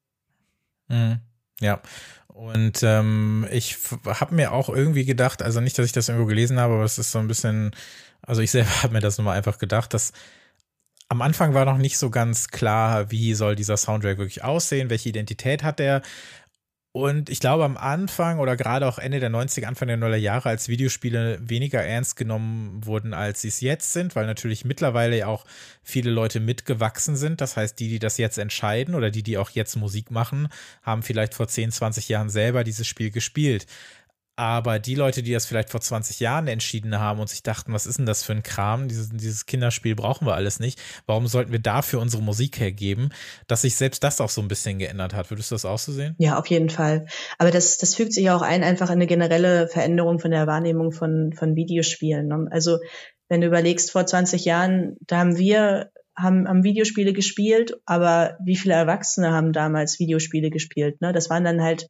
Speaker 1: Mhm. Ja. Und ähm, ich habe mir auch irgendwie gedacht, also nicht, dass ich das irgendwo gelesen habe, aber es ist so ein bisschen, also ich selber [LAUGHS] habe mir das nochmal einfach gedacht, dass am Anfang war noch nicht so ganz klar, wie soll dieser Soundtrack wirklich aussehen, welche Identität hat der. Und ich glaube, am Anfang oder gerade auch Ende der 90er, Anfang der Nuller Jahre, als Videospiele weniger ernst genommen wurden, als sie es jetzt sind, weil natürlich mittlerweile ja auch viele Leute mitgewachsen sind. Das heißt, die, die das jetzt entscheiden oder die, die auch jetzt Musik machen, haben vielleicht vor 10, 20 Jahren selber dieses Spiel gespielt. Aber die Leute, die das vielleicht vor 20 Jahren entschieden haben und sich dachten, was ist denn das für ein Kram, dieses, dieses Kinderspiel brauchen wir alles nicht, warum sollten wir dafür unsere Musik hergeben, dass sich selbst das auch so ein bisschen geändert hat. Würdest du das auch so sehen?
Speaker 2: Ja, auf jeden Fall. Aber das, das fügt sich auch ein, einfach in eine generelle Veränderung von der Wahrnehmung von, von Videospielen. Ne? Also wenn du überlegst, vor 20 Jahren, da haben wir haben, haben Videospiele gespielt, aber wie viele Erwachsene haben damals Videospiele gespielt? Ne? Das waren dann halt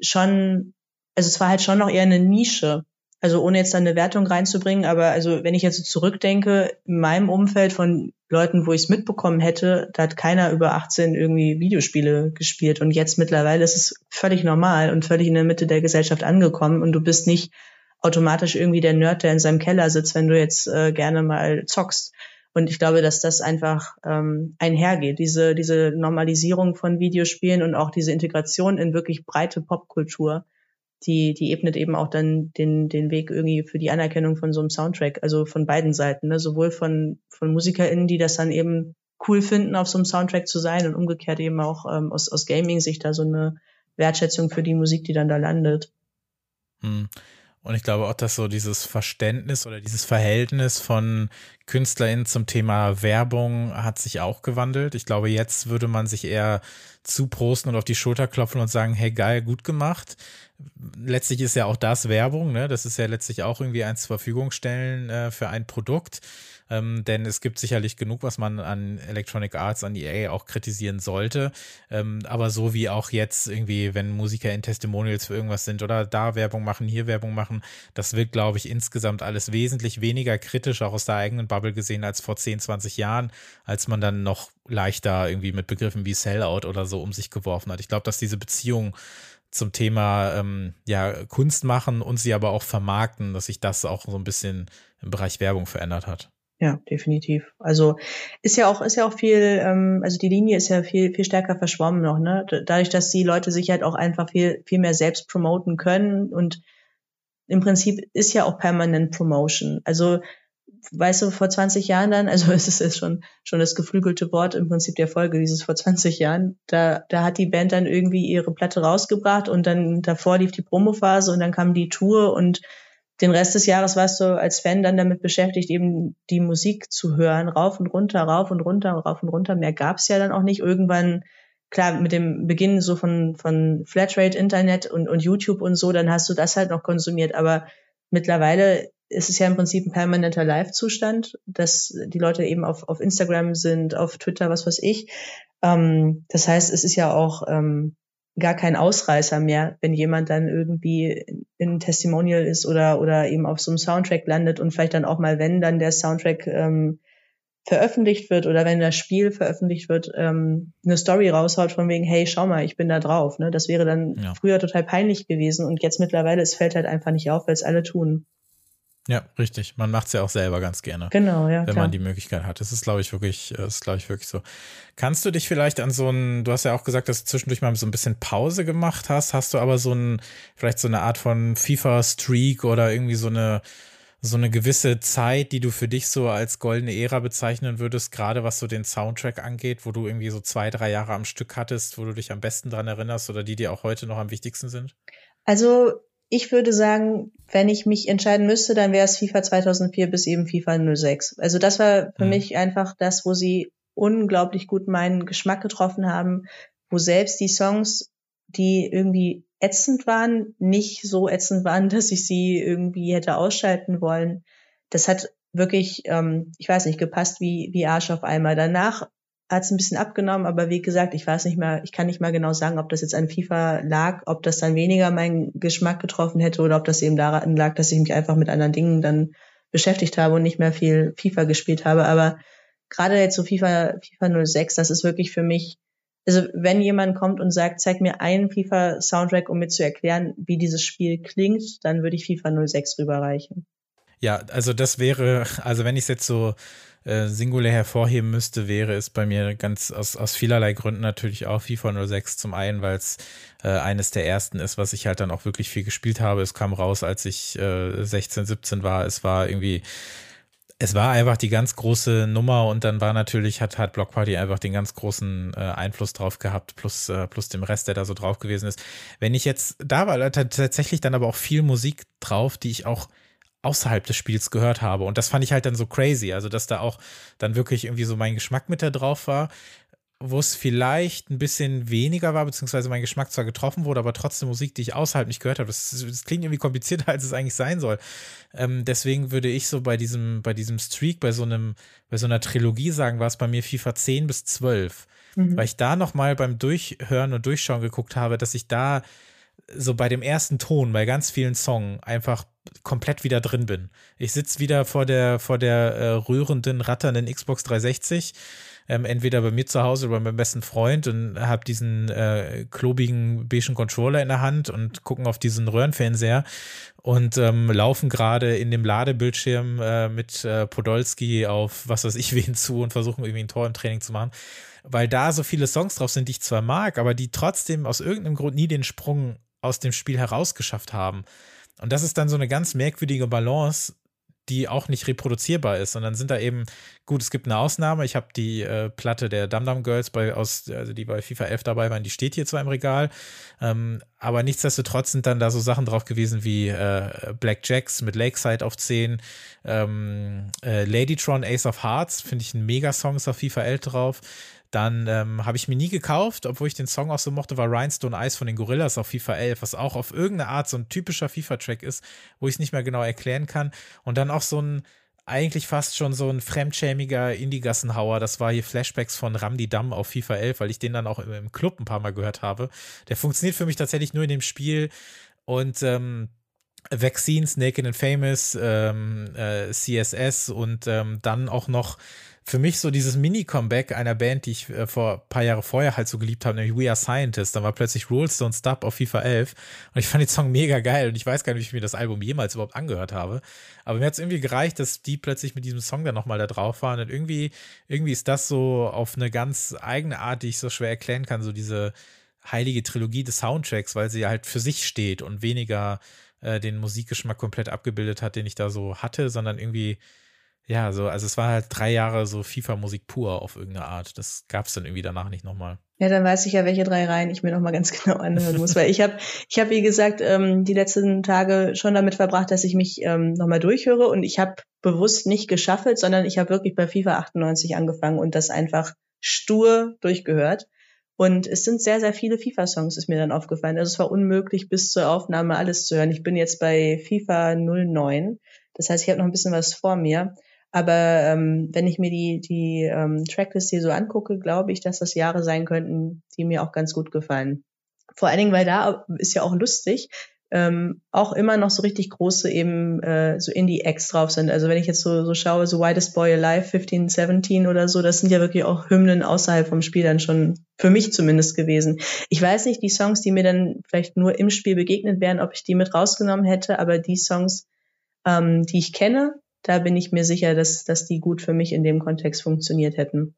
Speaker 2: schon also es war halt schon noch eher eine Nische. Also ohne jetzt da eine Wertung reinzubringen, aber also wenn ich jetzt zurückdenke, in meinem Umfeld von Leuten, wo ich es mitbekommen hätte, da hat keiner über 18 irgendwie Videospiele gespielt. Und jetzt mittlerweile ist es völlig normal und völlig in der Mitte der Gesellschaft angekommen und du bist nicht automatisch irgendwie der Nerd, der in seinem Keller sitzt, wenn du jetzt äh, gerne mal zockst. Und ich glaube, dass das einfach ähm, einhergeht, diese, diese Normalisierung von Videospielen und auch diese Integration in wirklich breite Popkultur die, die ebnet eben auch dann den, den Weg irgendwie für die Anerkennung von so einem Soundtrack, also von beiden Seiten, ne? sowohl von, von MusikerInnen, die das dann eben cool finden, auf so einem Soundtrack zu sein und umgekehrt eben auch ähm, aus, aus Gaming-Sicht da so eine Wertschätzung für die Musik, die dann da landet.
Speaker 1: Hm. Und ich glaube auch, dass so dieses Verständnis oder dieses Verhältnis von KünstlerInnen zum Thema Werbung hat sich auch gewandelt. Ich glaube, jetzt würde man sich eher zuprosten und auf die Schulter klopfen und sagen, hey geil, gut gemacht letztlich ist ja auch das Werbung, ne? Das ist ja letztlich auch irgendwie eins zur Verfügung stellen äh, für ein Produkt. Ähm, denn es gibt sicherlich genug, was man an Electronic Arts, an EA auch kritisieren sollte. Ähm, aber so wie auch jetzt irgendwie, wenn Musiker in Testimonials für irgendwas sind oder da Werbung machen, hier Werbung machen, das wird, glaube ich, insgesamt alles wesentlich weniger kritisch, auch aus der eigenen Bubble gesehen, als vor 10, 20 Jahren, als man dann noch leichter irgendwie mit Begriffen wie Sellout oder so um sich geworfen hat. Ich glaube, dass diese Beziehung zum Thema ähm, ja, Kunst machen und sie aber auch vermarkten, dass sich das auch so ein bisschen im Bereich Werbung verändert hat.
Speaker 2: Ja, definitiv. Also ist ja auch, ist ja auch viel, ähm, also die Linie ist ja viel, viel stärker verschwommen noch, ne? Dadurch, dass die Leute sich halt auch einfach viel, viel mehr selbst promoten können und im Prinzip ist ja auch permanent Promotion. Also weißt du, vor 20 Jahren dann, [LAUGHS] also es ist schon, schon das geflügelte Wort im Prinzip der Folge, dieses vor 20 Jahren, da, da hat die Band dann irgendwie ihre Platte rausgebracht und dann davor lief die Promophase und dann kam die Tour und den Rest des Jahres warst du als Fan dann damit beschäftigt, eben die Musik zu hören, rauf und runter, rauf und runter, rauf und runter. Mehr gab's ja dann auch nicht. Irgendwann, klar, mit dem Beginn so von, von Flatrate, Internet und, und YouTube und so, dann hast du das halt noch konsumiert. Aber mittlerweile es ist ja im Prinzip ein permanenter Live-Zustand, dass die Leute eben auf, auf Instagram sind, auf Twitter, was weiß ich. Ähm, das heißt, es ist ja auch ähm, gar kein Ausreißer mehr, wenn jemand dann irgendwie in Testimonial ist oder, oder eben auf so einem Soundtrack landet und vielleicht dann auch mal, wenn dann der Soundtrack ähm, veröffentlicht wird oder wenn das Spiel veröffentlicht wird, ähm, eine Story raushaut von wegen, hey, schau mal, ich bin da drauf. Ne? Das wäre dann ja. früher total peinlich gewesen und jetzt mittlerweile, es fällt halt einfach nicht auf, weil es alle tun.
Speaker 1: Ja, richtig. Man macht es ja auch selber ganz gerne.
Speaker 2: Genau, ja.
Speaker 1: Wenn klar. man die Möglichkeit hat. Das ist, glaube ich, wirklich, das ist, glaube ich, wirklich so. Kannst du dich vielleicht an so ein, du hast ja auch gesagt, dass du zwischendurch mal so ein bisschen Pause gemacht hast. Hast du aber so ein, vielleicht so eine Art von FIFA-Streak oder irgendwie so eine, so eine gewisse Zeit, die du für dich so als goldene Ära bezeichnen würdest, gerade was so den Soundtrack angeht, wo du irgendwie so zwei, drei Jahre am Stück hattest, wo du dich am besten dran erinnerst oder die dir auch heute noch am wichtigsten sind?
Speaker 2: Also ich würde sagen, wenn ich mich entscheiden müsste, dann wäre es FIFA 2004 bis eben FIFA 06. Also das war für mhm. mich einfach das, wo sie unglaublich gut meinen Geschmack getroffen haben, wo selbst die Songs, die irgendwie ätzend waren, nicht so ätzend waren, [LAUGHS] dass ich sie irgendwie hätte ausschalten wollen. Das hat wirklich, ähm, ich weiß nicht, gepasst wie, wie Arsch auf einmal. Danach hat es ein bisschen abgenommen, aber wie gesagt, ich weiß nicht mehr, ich kann nicht mal genau sagen, ob das jetzt an FIFA lag, ob das dann weniger meinen Geschmack getroffen hätte oder ob das eben daran lag, dass ich mich einfach mit anderen Dingen dann beschäftigt habe und nicht mehr viel FIFA gespielt habe. Aber gerade jetzt so FIFA, FIFA 06, das ist wirklich für mich, also wenn jemand kommt und sagt, zeig mir einen FIFA-Soundtrack, um mir zu erklären, wie dieses Spiel klingt, dann würde ich FIFA 06 rüberreichen.
Speaker 1: Ja, also das wäre, also wenn ich es jetzt so äh, singulär hervorheben müsste, wäre es bei mir ganz aus, aus vielerlei Gründen natürlich auch FIFA 06. Zum einen, weil es äh, eines der ersten ist, was ich halt dann auch wirklich viel gespielt habe. Es kam raus, als ich äh, 16, 17 war. Es war irgendwie es war einfach die ganz große Nummer und dann war natürlich, hat, hat Block Party einfach den ganz großen äh, Einfluss drauf gehabt, plus, äh, plus dem Rest, der da so drauf gewesen ist. Wenn ich jetzt, da war tatsächlich dann aber auch viel Musik drauf, die ich auch außerhalb des Spiels gehört habe. Und das fand ich halt dann so crazy. Also, dass da auch dann wirklich irgendwie so mein Geschmack mit da drauf war, wo es vielleicht ein bisschen weniger war, beziehungsweise mein Geschmack zwar getroffen wurde, aber trotzdem Musik, die ich außerhalb nicht gehört habe. Das, das klingt irgendwie komplizierter, als es eigentlich sein soll. Ähm, deswegen würde ich so bei diesem, bei diesem Streak, bei so einem, bei so einer Trilogie sagen, war es bei mir FIFA 10 bis 12. Mhm. Weil ich da nochmal beim Durchhören und Durchschauen geguckt habe, dass ich da so bei dem ersten Ton, bei ganz vielen Songs einfach komplett wieder drin bin. Ich sitze wieder vor der, vor der äh, rührenden, ratternden Xbox 360, ähm, entweder bei mir zu Hause oder bei meinem besten Freund und habe diesen äh, klobigen beigen Controller in der Hand und gucken auf diesen Röhrenfernseher und ähm, laufen gerade in dem Ladebildschirm äh, mit äh, Podolski auf was weiß ich [LAUGHS] wen zu und versuchen irgendwie ein Tor im Training zu machen. Weil da so viele Songs drauf sind, die ich zwar mag, aber die trotzdem aus irgendeinem Grund nie den Sprung aus dem Spiel herausgeschafft haben. Und das ist dann so eine ganz merkwürdige Balance, die auch nicht reproduzierbar ist, sondern sind da eben, gut, es gibt eine Ausnahme. Ich habe die äh, Platte der Dum Dum Girls bei, aus, also die bei FIFA 11 dabei waren, die steht hier zwar im Regal, ähm, aber nichtsdestotrotz sind dann da so Sachen drauf gewesen wie äh, Black Jacks mit Lakeside auf 10, ähm, äh, Ladytron Ace of Hearts, finde ich ein Mega-Song, ist auf FIFA 11 drauf. Dann ähm, habe ich mir nie gekauft, obwohl ich den Song auch so mochte, war Rhinestone Ice von den Gorillas auf FIFA 11, was auch auf irgendeine Art so ein typischer FIFA-Track ist, wo ich es nicht mehr genau erklären kann. Und dann auch so ein, eigentlich fast schon so ein fremdschämiger Indie-Gassenhauer. Das war hier Flashbacks von Ramdi Dam auf FIFA 11, weil ich den dann auch im Club ein paar Mal gehört habe. Der funktioniert für mich tatsächlich nur in dem Spiel und ähm, Vaccines, Naked and Famous, ähm, äh, CSS und ähm, dann auch noch für mich so dieses Mini-Comeback einer Band, die ich äh, vor ein paar Jahre vorher halt so geliebt habe, nämlich We Are Scientists. Da war plötzlich Rules Don't Stop auf FIFA 11 und ich fand den Song mega geil und ich weiß gar nicht, wie ich mir das Album jemals überhaupt angehört habe. Aber mir hat es irgendwie gereicht, dass die plötzlich mit diesem Song dann nochmal da drauf waren und irgendwie, irgendwie ist das so auf eine ganz eigene Art, die ich so schwer erklären kann, so diese heilige Trilogie des Soundtracks, weil sie halt für sich steht und weniger äh, den Musikgeschmack komplett abgebildet hat, den ich da so hatte, sondern irgendwie ja, so, also es war halt drei Jahre so FIFA-Musik pur auf irgendeine Art. Das gab es dann irgendwie danach nicht nochmal.
Speaker 2: Ja, dann weiß ich ja, welche drei Reihen ich mir nochmal [LAUGHS] ganz genau anhören muss. Weil ich habe, ich habe, wie gesagt, ähm, die letzten Tage schon damit verbracht, dass ich mich ähm, nochmal durchhöre und ich habe bewusst nicht geschaffelt, sondern ich habe wirklich bei FIFA 98 angefangen und das einfach stur durchgehört. Und es sind sehr, sehr viele FIFA-Songs, ist mir dann aufgefallen. Also es war unmöglich, bis zur Aufnahme alles zu hören. Ich bin jetzt bei FIFA 09. Das heißt, ich habe noch ein bisschen was vor mir. Aber ähm, wenn ich mir die, die ähm, Tracklist hier so angucke, glaube ich, dass das Jahre sein könnten, die mir auch ganz gut gefallen. Vor allen Dingen, weil da ist ja auch lustig, ähm, auch immer noch so richtig große eben äh, so Indie-Acts drauf sind. Also wenn ich jetzt so, so schaue, so Widest Boy Alive 1517 oder so, das sind ja wirklich auch Hymnen außerhalb vom Spiel dann schon für mich zumindest gewesen. Ich weiß nicht, die Songs, die mir dann vielleicht nur im Spiel begegnet wären, ob ich die mit rausgenommen hätte, aber die Songs, ähm, die ich kenne, da bin ich mir sicher, dass, dass die gut für mich in dem Kontext funktioniert hätten.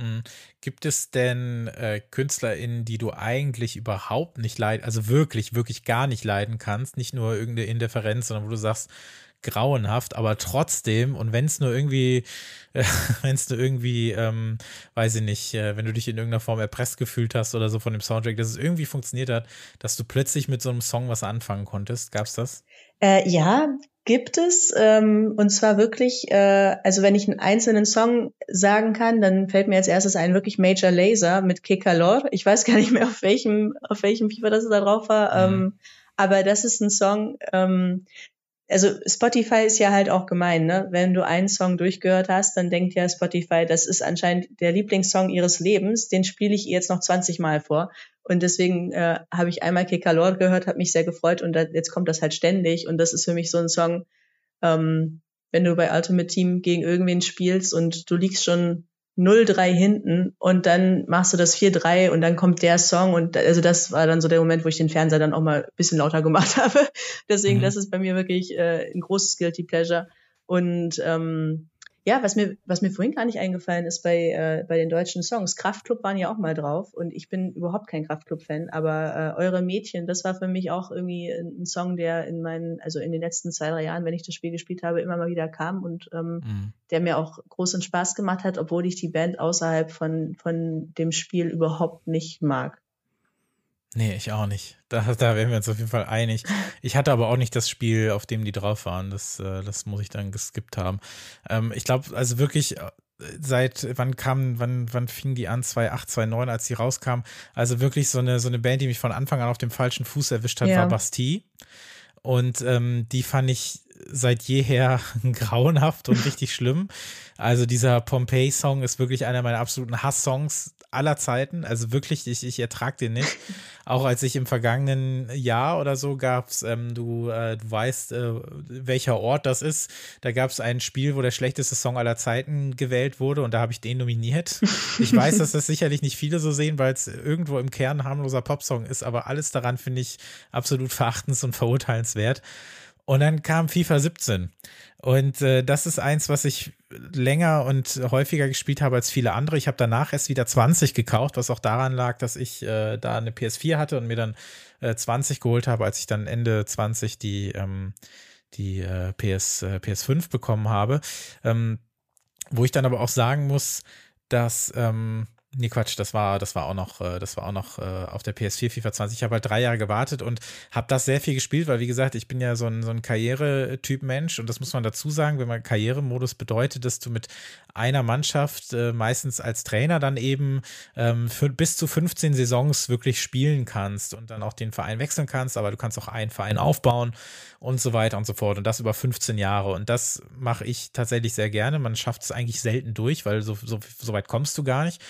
Speaker 1: Hm. Gibt es denn äh, KünstlerInnen, die du eigentlich überhaupt nicht leiden, also wirklich, wirklich gar nicht leiden kannst, nicht nur irgendeine Indifferenz, sondern wo du sagst, grauenhaft, aber trotzdem, und wenn es nur irgendwie, [LAUGHS] äh, wenn es nur irgendwie, ähm, weiß ich nicht, äh, wenn du dich in irgendeiner Form erpresst gefühlt hast oder so von dem Soundtrack, dass es irgendwie funktioniert hat, dass du plötzlich mit so einem Song was anfangen konntest. Gab's das?
Speaker 2: Äh, ja, gibt es. Ähm, und zwar wirklich, äh, also wenn ich einen einzelnen Song sagen kann, dann fällt mir als erstes ein wirklich Major Laser mit Kekalor. Ich weiß gar nicht mehr, auf welchem, auf welchem FIFA das da drauf war. Mhm. Ähm, aber das ist ein Song, ähm, also Spotify ist ja halt auch gemein, ne? Wenn du einen Song durchgehört hast, dann denkt ja Spotify, das ist anscheinend der Lieblingssong ihres Lebens, den spiele ich jetzt noch 20 Mal vor. Und deswegen äh, habe ich einmal Kekalor gehört, habe mich sehr gefreut und da, jetzt kommt das halt ständig. Und das ist für mich so ein Song, ähm, wenn du bei Ultimate Team gegen irgendwen spielst und du liegst schon 0-3 hinten und dann machst du das 4-3 und dann kommt der Song und also das war dann so der Moment, wo ich den Fernseher dann auch mal ein bisschen lauter gemacht [LAUGHS] habe. Deswegen, mhm. das ist bei mir wirklich äh, ein großes Guilty Pleasure. Und ähm, ja, was mir, was mir vorhin gar nicht eingefallen ist bei, äh, bei den deutschen Songs. Kraftklub waren ja auch mal drauf und ich bin überhaupt kein Kraftklub-Fan, aber äh, Eure Mädchen, das war für mich auch irgendwie ein Song, der in meinen, also in den letzten zwei, drei Jahren, wenn ich das Spiel gespielt habe, immer mal wieder kam und ähm, mhm. der mir auch großen Spaß gemacht hat, obwohl ich die Band außerhalb von, von dem Spiel überhaupt nicht mag.
Speaker 1: Nee, ich auch nicht. Da, da wären wir uns auf jeden Fall einig. Ich hatte aber auch nicht das Spiel, auf dem die drauf waren. Das, äh, das muss ich dann geskippt haben. Ähm, ich glaube, also wirklich, äh, seit wann kam, wann, wann fing die an? 2008, 2009, als die rauskam. Also wirklich so eine, so eine Band, die mich von Anfang an auf dem falschen Fuß erwischt hat, ja. war Bastille. Und ähm, die fand ich seit jeher [LAUGHS] grauenhaft und richtig schlimm. Also dieser Pompeii-Song ist wirklich einer meiner absoluten Hass-Songs aller Zeiten. Also wirklich, ich, ich ertrage den nicht. [LAUGHS] Auch als ich im vergangenen Jahr oder so gab's, ähm, du, äh, du weißt, äh, welcher Ort das ist. Da gab es ein Spiel, wo der schlechteste Song aller Zeiten gewählt wurde und da habe ich den nominiert. Ich weiß, dass das sicherlich nicht viele so sehen, weil es irgendwo im Kern harmloser Popsong ist, aber alles daran finde ich absolut verachtens und verurteilenswert. Und dann kam FIFA 17. Und äh, das ist eins, was ich länger und häufiger gespielt habe als viele andere. Ich habe danach erst wieder 20 gekauft, was auch daran lag, dass ich äh, da eine PS4 hatte und mir dann äh, 20 geholt habe, als ich dann Ende 20 die, ähm, die äh, PS, äh, PS5 bekommen habe. Ähm, wo ich dann aber auch sagen muss, dass ähm, Nee, Quatsch, das war, das war auch noch, äh, das war auch noch äh, auf der PS4 FIFA 20. Ich habe halt drei Jahre gewartet und habe das sehr viel gespielt, weil wie gesagt, ich bin ja so ein, so ein Karrieretyp Mensch und das muss man dazu sagen, wenn man Karrieremodus bedeutet, dass du mit einer Mannschaft äh, meistens als Trainer dann eben ähm, für bis zu 15 Saisons wirklich spielen kannst und dann auch den Verein wechseln kannst, aber du kannst auch einen Verein aufbauen und so weiter und so fort und das über 15 Jahre und das mache ich tatsächlich sehr gerne. Man schafft es eigentlich selten durch, weil so, so, so weit kommst du gar nicht.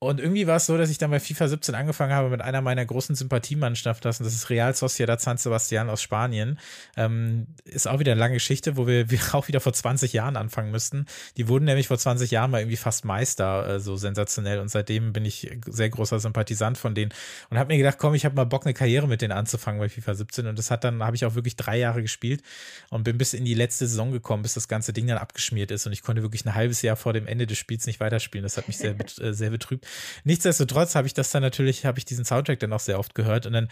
Speaker 1: Und irgendwie war es so, dass ich dann bei FIFA 17 angefangen habe mit einer meiner großen Sympathiemannschaften, das ist Real Sociedad San Sebastian aus Spanien. Ähm, ist auch wieder eine lange Geschichte, wo wir, [LAUGHS] wir auch wieder vor 20 Jahren anfangen müssten. Die wurden nämlich vor 20 Jahren mal irgendwie fast Meister, äh, so sensationell. Und seitdem bin ich sehr großer Sympathisant von denen und habe mir gedacht, komm, ich habe mal Bock, eine Karriere mit denen anzufangen bei FIFA 17. Und das hat dann, habe ich auch wirklich drei Jahre gespielt und bin bis in die letzte Saison gekommen, bis das ganze Ding dann abgeschmiert ist. Und ich konnte wirklich ein halbes Jahr vor dem Ende des Spiels nicht weiterspielen. Das hat mich sehr, äh, sehr betrübt. Nichtsdestotrotz habe ich das dann natürlich, habe ich diesen Soundtrack dann auch sehr oft gehört und dann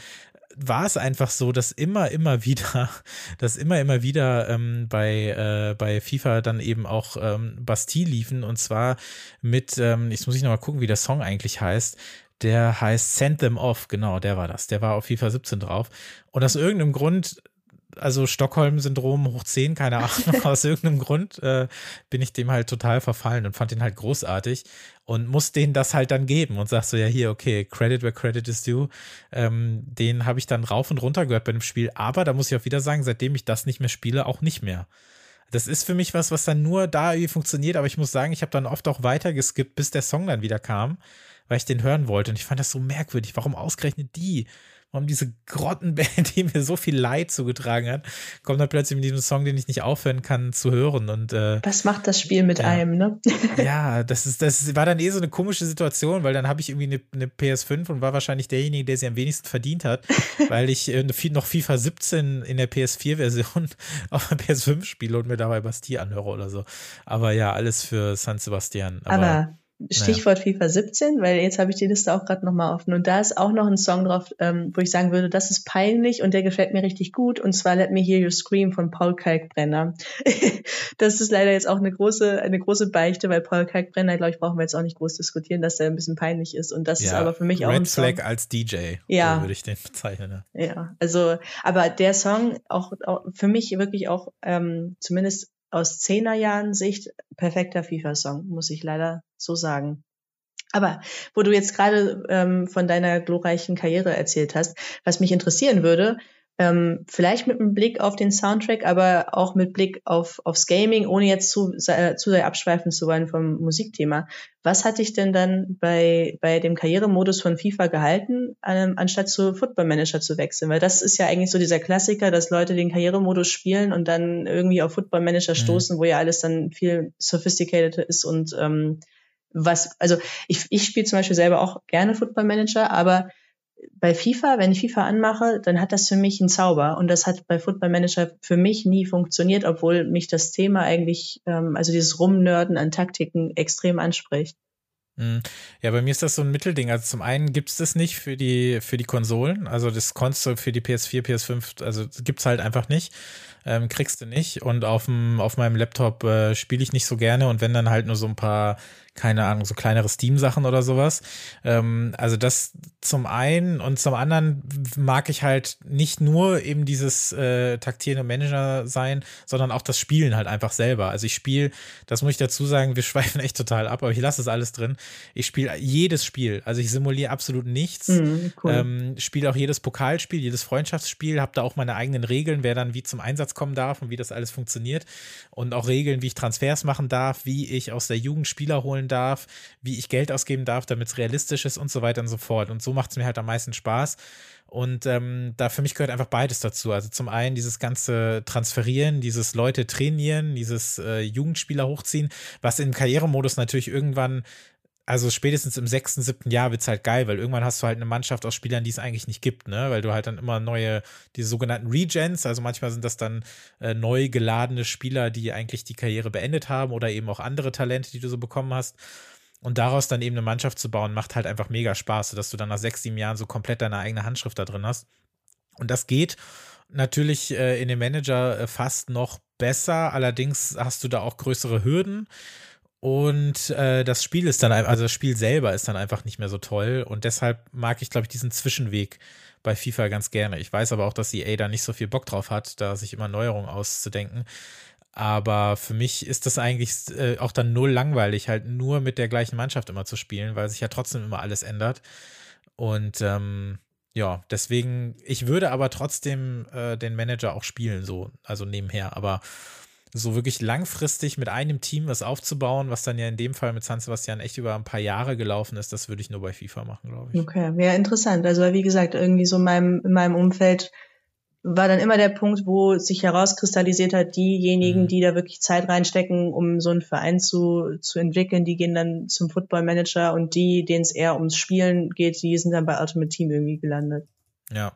Speaker 1: war es einfach so, dass immer, immer [LAUGHS] wieder, dass immer, immer wieder ähm, bei, äh, bei FIFA dann eben auch ähm, Bastille liefen und zwar mit, ähm, jetzt muss ich nochmal gucken, wie der Song eigentlich heißt. Der heißt Send Them Off, genau, der war das. Der war auf FIFA 17 drauf. Und aus irgendeinem Grund also Stockholm-Syndrom hoch 10, keine Ahnung, [LAUGHS] aus irgendeinem Grund äh, bin ich dem halt total verfallen und fand den halt großartig und muss denen das halt dann geben und sag so, ja hier, okay, Credit where Credit is due. Ähm, den habe ich dann rauf und runter gehört bei dem Spiel, aber da muss ich auch wieder sagen, seitdem ich das nicht mehr spiele, auch nicht mehr. Das ist für mich was, was dann nur da irgendwie funktioniert, aber ich muss sagen, ich habe dann oft auch weiter geskippt, bis der Song dann wieder kam, weil ich den hören wollte und ich fand das so merkwürdig. Warum ausgerechnet die? Warum diese Grottenband, [LAUGHS] die mir so viel Leid zugetragen hat, kommt dann plötzlich mit diesem Song, den ich nicht aufhören kann, zu hören. Und äh,
Speaker 2: das macht das Spiel mit ja. einem, ne? [LAUGHS]
Speaker 1: ja, das ist, das war dann eh so eine komische Situation, weil dann habe ich irgendwie eine, eine, PS5 und war wahrscheinlich derjenige, der sie am wenigsten verdient hat, [LAUGHS] weil ich äh, noch FIFA 17 in der PS4-Version auf der PS5 spiele und mir dabei Bastille anhöre oder so. Aber ja, alles für San Sebastian.
Speaker 2: Aber, Aber Stichwort naja. FIFA 17, weil jetzt habe ich die Liste auch gerade nochmal offen. Und da ist auch noch ein Song drauf, ähm, wo ich sagen würde, das ist peinlich und der gefällt mir richtig gut. Und zwar Let Me Hear You Scream von Paul Kalkbrenner. [LAUGHS] das ist leider jetzt auch eine große, eine große Beichte, weil Paul Kalkbrenner, glaube ich, brauchen wir jetzt auch nicht groß diskutieren, dass der ein bisschen peinlich ist. Und das ja, ist aber für mich
Speaker 1: Red
Speaker 2: auch ein
Speaker 1: Flag als DJ. Ja. So würde ich den [LAUGHS] bezeichnen.
Speaker 2: Ja. ja, also, aber der Song auch, auch für mich wirklich auch ähm, zumindest aus Zehnerjahren Sicht perfekter FIFA-Song, muss ich leider so sagen. Aber wo du jetzt gerade ähm, von deiner glorreichen Karriere erzählt hast, was mich interessieren würde, ähm, vielleicht mit einem Blick auf den Soundtrack, aber auch mit Blick auf, aufs Gaming, ohne jetzt zu, äh, zu sehr abschweifen zu wollen vom Musikthema. Was hat dich denn dann bei, bei dem Karrieremodus von FIFA gehalten, ähm, anstatt zu Football Manager zu wechseln? Weil das ist ja eigentlich so dieser Klassiker, dass Leute den Karrieremodus spielen und dann irgendwie auf Football Manager mhm. stoßen, wo ja alles dann viel sophisticated ist und ähm, was, also ich, ich spiele zum Beispiel selber auch gerne Football Manager, aber bei FIFA, wenn ich FIFA anmache, dann hat das für mich einen Zauber. Und das hat bei Football Manager für mich nie funktioniert, obwohl mich das Thema eigentlich, ähm, also dieses Rumnörden an Taktiken extrem anspricht.
Speaker 1: Mhm. Ja, bei mir ist das so ein Mittelding. Also zum einen gibt es das nicht für die, für die Konsolen. Also das Console für die PS4, PS5, also gibt es halt einfach nicht ähm, kriegst du nicht. Und auf, dem, auf meinem Laptop äh, spiele ich nicht so gerne und wenn dann halt nur so ein paar, keine Ahnung, so kleinere Steam-Sachen oder sowas. Ähm, also das zum einen und zum anderen mag ich halt nicht nur eben dieses äh, taktierende Manager sein, sondern auch das Spielen halt einfach selber. Also ich spiele, das muss ich dazu sagen, wir [LAUGHS] schweifen echt total ab, aber ich lasse es alles drin. Ich spiele jedes Spiel, also ich simuliere absolut nichts. Mhm, cool. ähm, spiele auch jedes Pokalspiel, jedes Freundschaftsspiel, habe da auch meine eigenen Regeln, wer dann wie zum Einsatz kommen darf und wie das alles funktioniert. Und auch Regeln, wie ich Transfers machen darf, wie ich aus der Jugend Spieler holen darf, wie ich Geld ausgeben darf, damit es realistisch ist und so weiter und so fort. Und so macht es mir halt am meisten Spaß. Und ähm, da für mich gehört einfach beides dazu. Also zum einen dieses ganze Transferieren, dieses Leute trainieren, dieses äh, Jugendspieler hochziehen, was im Karrieremodus natürlich irgendwann also spätestens im sechsten, siebten Jahr wird's halt geil, weil irgendwann hast du halt eine Mannschaft aus Spielern, die es eigentlich nicht gibt, ne? Weil du halt dann immer neue, diese sogenannten Regens, also manchmal sind das dann äh, neu geladene Spieler, die eigentlich die Karriere beendet haben oder eben auch andere Talente, die du so bekommen hast. Und daraus dann eben eine Mannschaft zu bauen, macht halt einfach mega Spaß, dass du dann nach sechs, sieben Jahren so komplett deine eigene Handschrift da drin hast. Und das geht natürlich äh, in dem Manager äh, fast noch besser, allerdings hast du da auch größere Hürden. Und äh, das Spiel ist dann, also das Spiel selber ist dann einfach nicht mehr so toll. Und deshalb mag ich, glaube ich, diesen Zwischenweg bei FIFA ganz gerne. Ich weiß aber auch, dass EA da nicht so viel Bock drauf hat, da sich immer Neuerungen auszudenken. Aber für mich ist das eigentlich äh, auch dann null langweilig, halt nur mit der gleichen Mannschaft immer zu spielen, weil sich ja trotzdem immer alles ändert. Und ähm, ja, deswegen, ich würde aber trotzdem äh, den Manager auch spielen, so, also nebenher. Aber so wirklich langfristig mit einem Team was aufzubauen, was dann ja in dem Fall mit San Sebastian echt über ein paar Jahre gelaufen ist, das würde ich nur bei FIFA machen, glaube ich.
Speaker 2: Okay, wäre interessant. Also wie gesagt, irgendwie so in meinem, in meinem Umfeld war dann immer der Punkt, wo sich herauskristallisiert hat, diejenigen, mhm. die da wirklich Zeit reinstecken, um so einen Verein zu, zu entwickeln, die gehen dann zum Football Manager und die, denen es eher ums Spielen geht, die sind dann bei Ultimate Team irgendwie gelandet.
Speaker 1: Ja,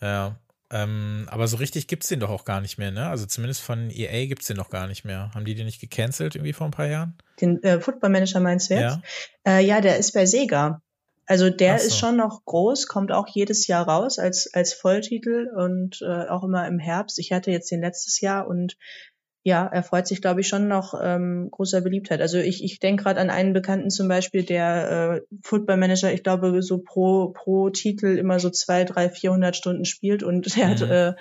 Speaker 1: ja. Ähm, aber so richtig gibt es den doch auch gar nicht mehr, ne? Also zumindest von EA gibt es den noch gar nicht mehr. Haben die den nicht gecancelt irgendwie vor ein paar Jahren?
Speaker 2: Den äh, Football Manager meinst du jetzt? Ja, äh, ja der ist bei Sega. Also der so. ist schon noch groß, kommt auch jedes Jahr raus als, als Volltitel und äh, auch immer im Herbst. Ich hatte jetzt den letztes Jahr und ja, er freut sich, glaube ich, schon noch ähm, großer Beliebtheit. Also ich, ich denke gerade an einen Bekannten zum Beispiel, der äh, Football Manager, ich glaube, so pro, pro Titel immer so zwei, drei, vierhundert Stunden spielt und [LAUGHS] der mhm. hat, äh,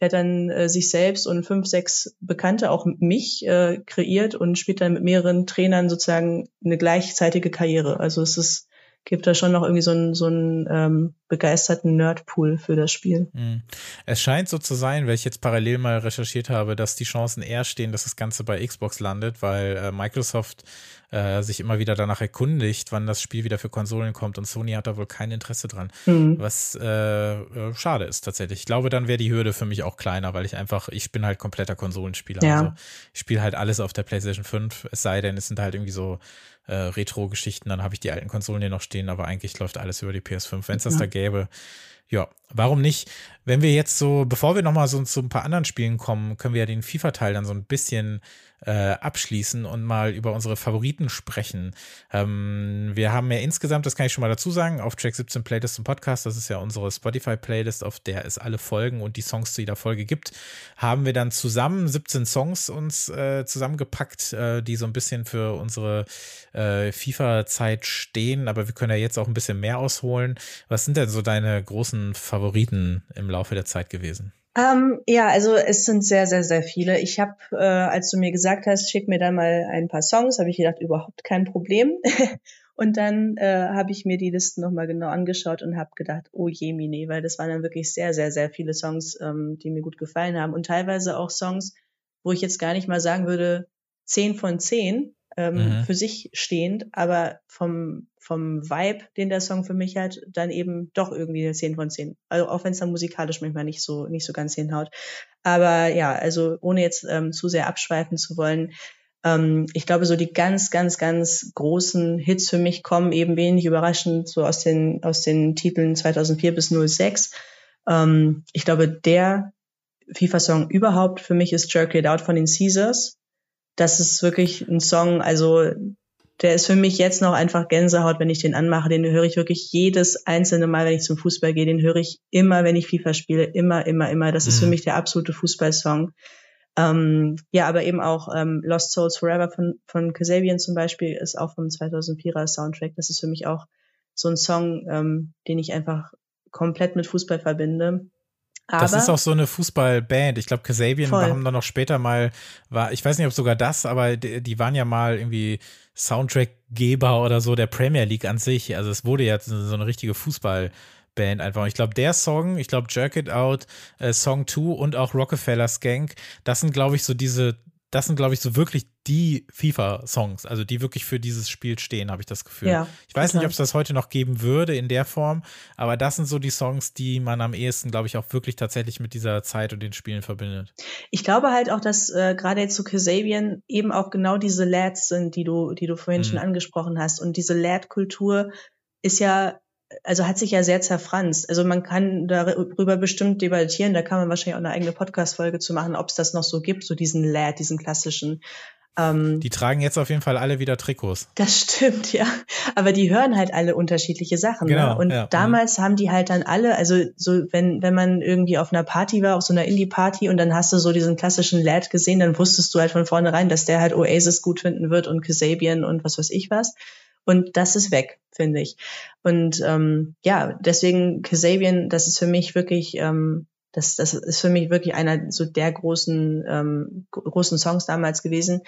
Speaker 2: der hat dann äh, sich selbst und fünf, sechs Bekannte, auch mich, äh, kreiert und spielt dann mit mehreren Trainern sozusagen eine gleichzeitige Karriere. Also es ist gibt da schon noch irgendwie so einen, so einen ähm, begeisterten Nerdpool für das Spiel.
Speaker 1: Mhm. Es scheint so zu sein, weil ich jetzt parallel mal recherchiert habe, dass die Chancen eher stehen, dass das Ganze bei Xbox landet, weil äh, Microsoft äh, sich immer wieder danach erkundigt, wann das Spiel wieder für Konsolen kommt und Sony hat da wohl kein Interesse dran, mhm. was äh, äh, schade ist tatsächlich. Ich glaube, dann wäre die Hürde für mich auch kleiner, weil ich einfach, ich bin halt kompletter Konsolenspieler. Ja. Also ich spiele halt alles auf der PlayStation 5, es sei denn, es sind halt irgendwie so äh, Retro-Geschichten, dann habe ich die alten Konsolen hier noch stehen, aber eigentlich läuft alles über die PS5. Wenn es das ja. da gäbe, Ja, warum nicht? Wenn wir jetzt so, bevor wir nochmal so zu ein paar anderen Spielen kommen, können wir ja den FIFA-Teil dann so ein bisschen äh, abschließen und mal über unsere Favoriten sprechen. Ähm, wir haben ja insgesamt, das kann ich schon mal dazu sagen, auf Track 17 Playlist und Podcast, das ist ja unsere Spotify-Playlist, auf der es alle Folgen und die Songs zu jeder Folge gibt, haben wir dann zusammen 17 Songs uns äh, zusammengepackt, äh, die so ein bisschen für unsere äh, FIFA-Zeit stehen, aber wir können ja jetzt auch ein bisschen mehr ausholen. Was sind denn so deine großen Favoriten im Laufe der Zeit gewesen?
Speaker 2: Ähm, ja, also es sind sehr, sehr, sehr viele. Ich habe, äh, als du mir gesagt hast, schick mir da mal ein paar Songs, habe ich gedacht, überhaupt kein Problem. [LAUGHS] und dann äh, habe ich mir die Listen nochmal genau angeschaut und habe gedacht, oh je, Mine, weil das waren dann wirklich sehr, sehr, sehr viele Songs, ähm, die mir gut gefallen haben. Und teilweise auch Songs, wo ich jetzt gar nicht mal sagen würde, zehn von zehn, ähm, mhm. für sich stehend, aber vom, vom Vibe, den der Song für mich hat, dann eben doch irgendwie eine 10 von 10. Also auch wenn es dann musikalisch manchmal nicht so, nicht so ganz hinhaut. Aber ja, also ohne jetzt ähm, zu sehr abschweifen zu wollen, ähm, ich glaube, so die ganz, ganz, ganz großen Hits für mich kommen eben wenig überraschend so aus den, aus den Titeln 2004 bis 06. Ähm, ich glaube, der FIFA-Song überhaupt für mich ist Jerk It Out von den Caesars das ist wirklich ein Song, also der ist für mich jetzt noch einfach Gänsehaut, wenn ich den anmache. Den höre ich wirklich jedes einzelne Mal, wenn ich zum Fußball gehe. Den höre ich immer, wenn ich FIFA spiele. Immer, immer, immer. Das mhm. ist für mhm. mich der absolute Fußballsong. Ähm, ja, aber eben auch ähm, Lost Souls Forever von, von Kasabian zum Beispiel ist auch vom 2004er Soundtrack. Das ist für mich auch so ein Song, ähm, den ich einfach komplett mit Fußball verbinde.
Speaker 1: Aber das ist auch so eine Fußballband. Ich glaube, Kasabian haben dann noch später mal, war, ich weiß nicht, ob sogar das, aber die, die waren ja mal irgendwie Soundtrackgeber oder so der Premier League an sich. Also es wurde ja so eine richtige Fußballband einfach. Und ich glaube, der Song, ich glaube, Jerk It Out, äh, Song 2 und auch Rockefeller Skank, das sind, glaube ich, so diese das sind, glaube ich, so wirklich die FIFA-Songs, also die wirklich für dieses Spiel stehen, habe ich das Gefühl. Ja, ich weiß total. nicht, ob es das heute noch geben würde in der Form, aber das sind so die Songs, die man am ehesten, glaube ich, auch wirklich tatsächlich mit dieser Zeit und den Spielen verbindet.
Speaker 2: Ich glaube halt auch, dass äh, gerade jetzt zu Kasabian eben auch genau diese Lads sind, die du, die du vorhin mhm. schon angesprochen hast. Und diese Lad-Kultur ist ja also hat sich ja sehr zerfranst. Also man kann darüber bestimmt debattieren, da kann man wahrscheinlich auch eine eigene Podcast-Folge zu machen, ob es das noch so gibt, so diesen Lad, diesen klassischen.
Speaker 1: Ähm, die tragen jetzt auf jeden Fall alle wieder Trikots.
Speaker 2: Das stimmt, ja. Aber die hören halt alle unterschiedliche Sachen. Ne? Genau, ne? Und ja, damals ja. haben die halt dann alle, also so, wenn, wenn man irgendwie auf einer Party war, auf so einer Indie-Party und dann hast du so diesen klassischen Lad gesehen, dann wusstest du halt von vornherein, dass der halt Oasis gut finden wird und Kasabian und was weiß ich was. Und das ist weg, finde ich. Und ähm, ja, deswegen Kasabian, das ist für mich wirklich, ähm, das, das ist für mich wirklich einer so der großen, ähm, großen Songs damals gewesen.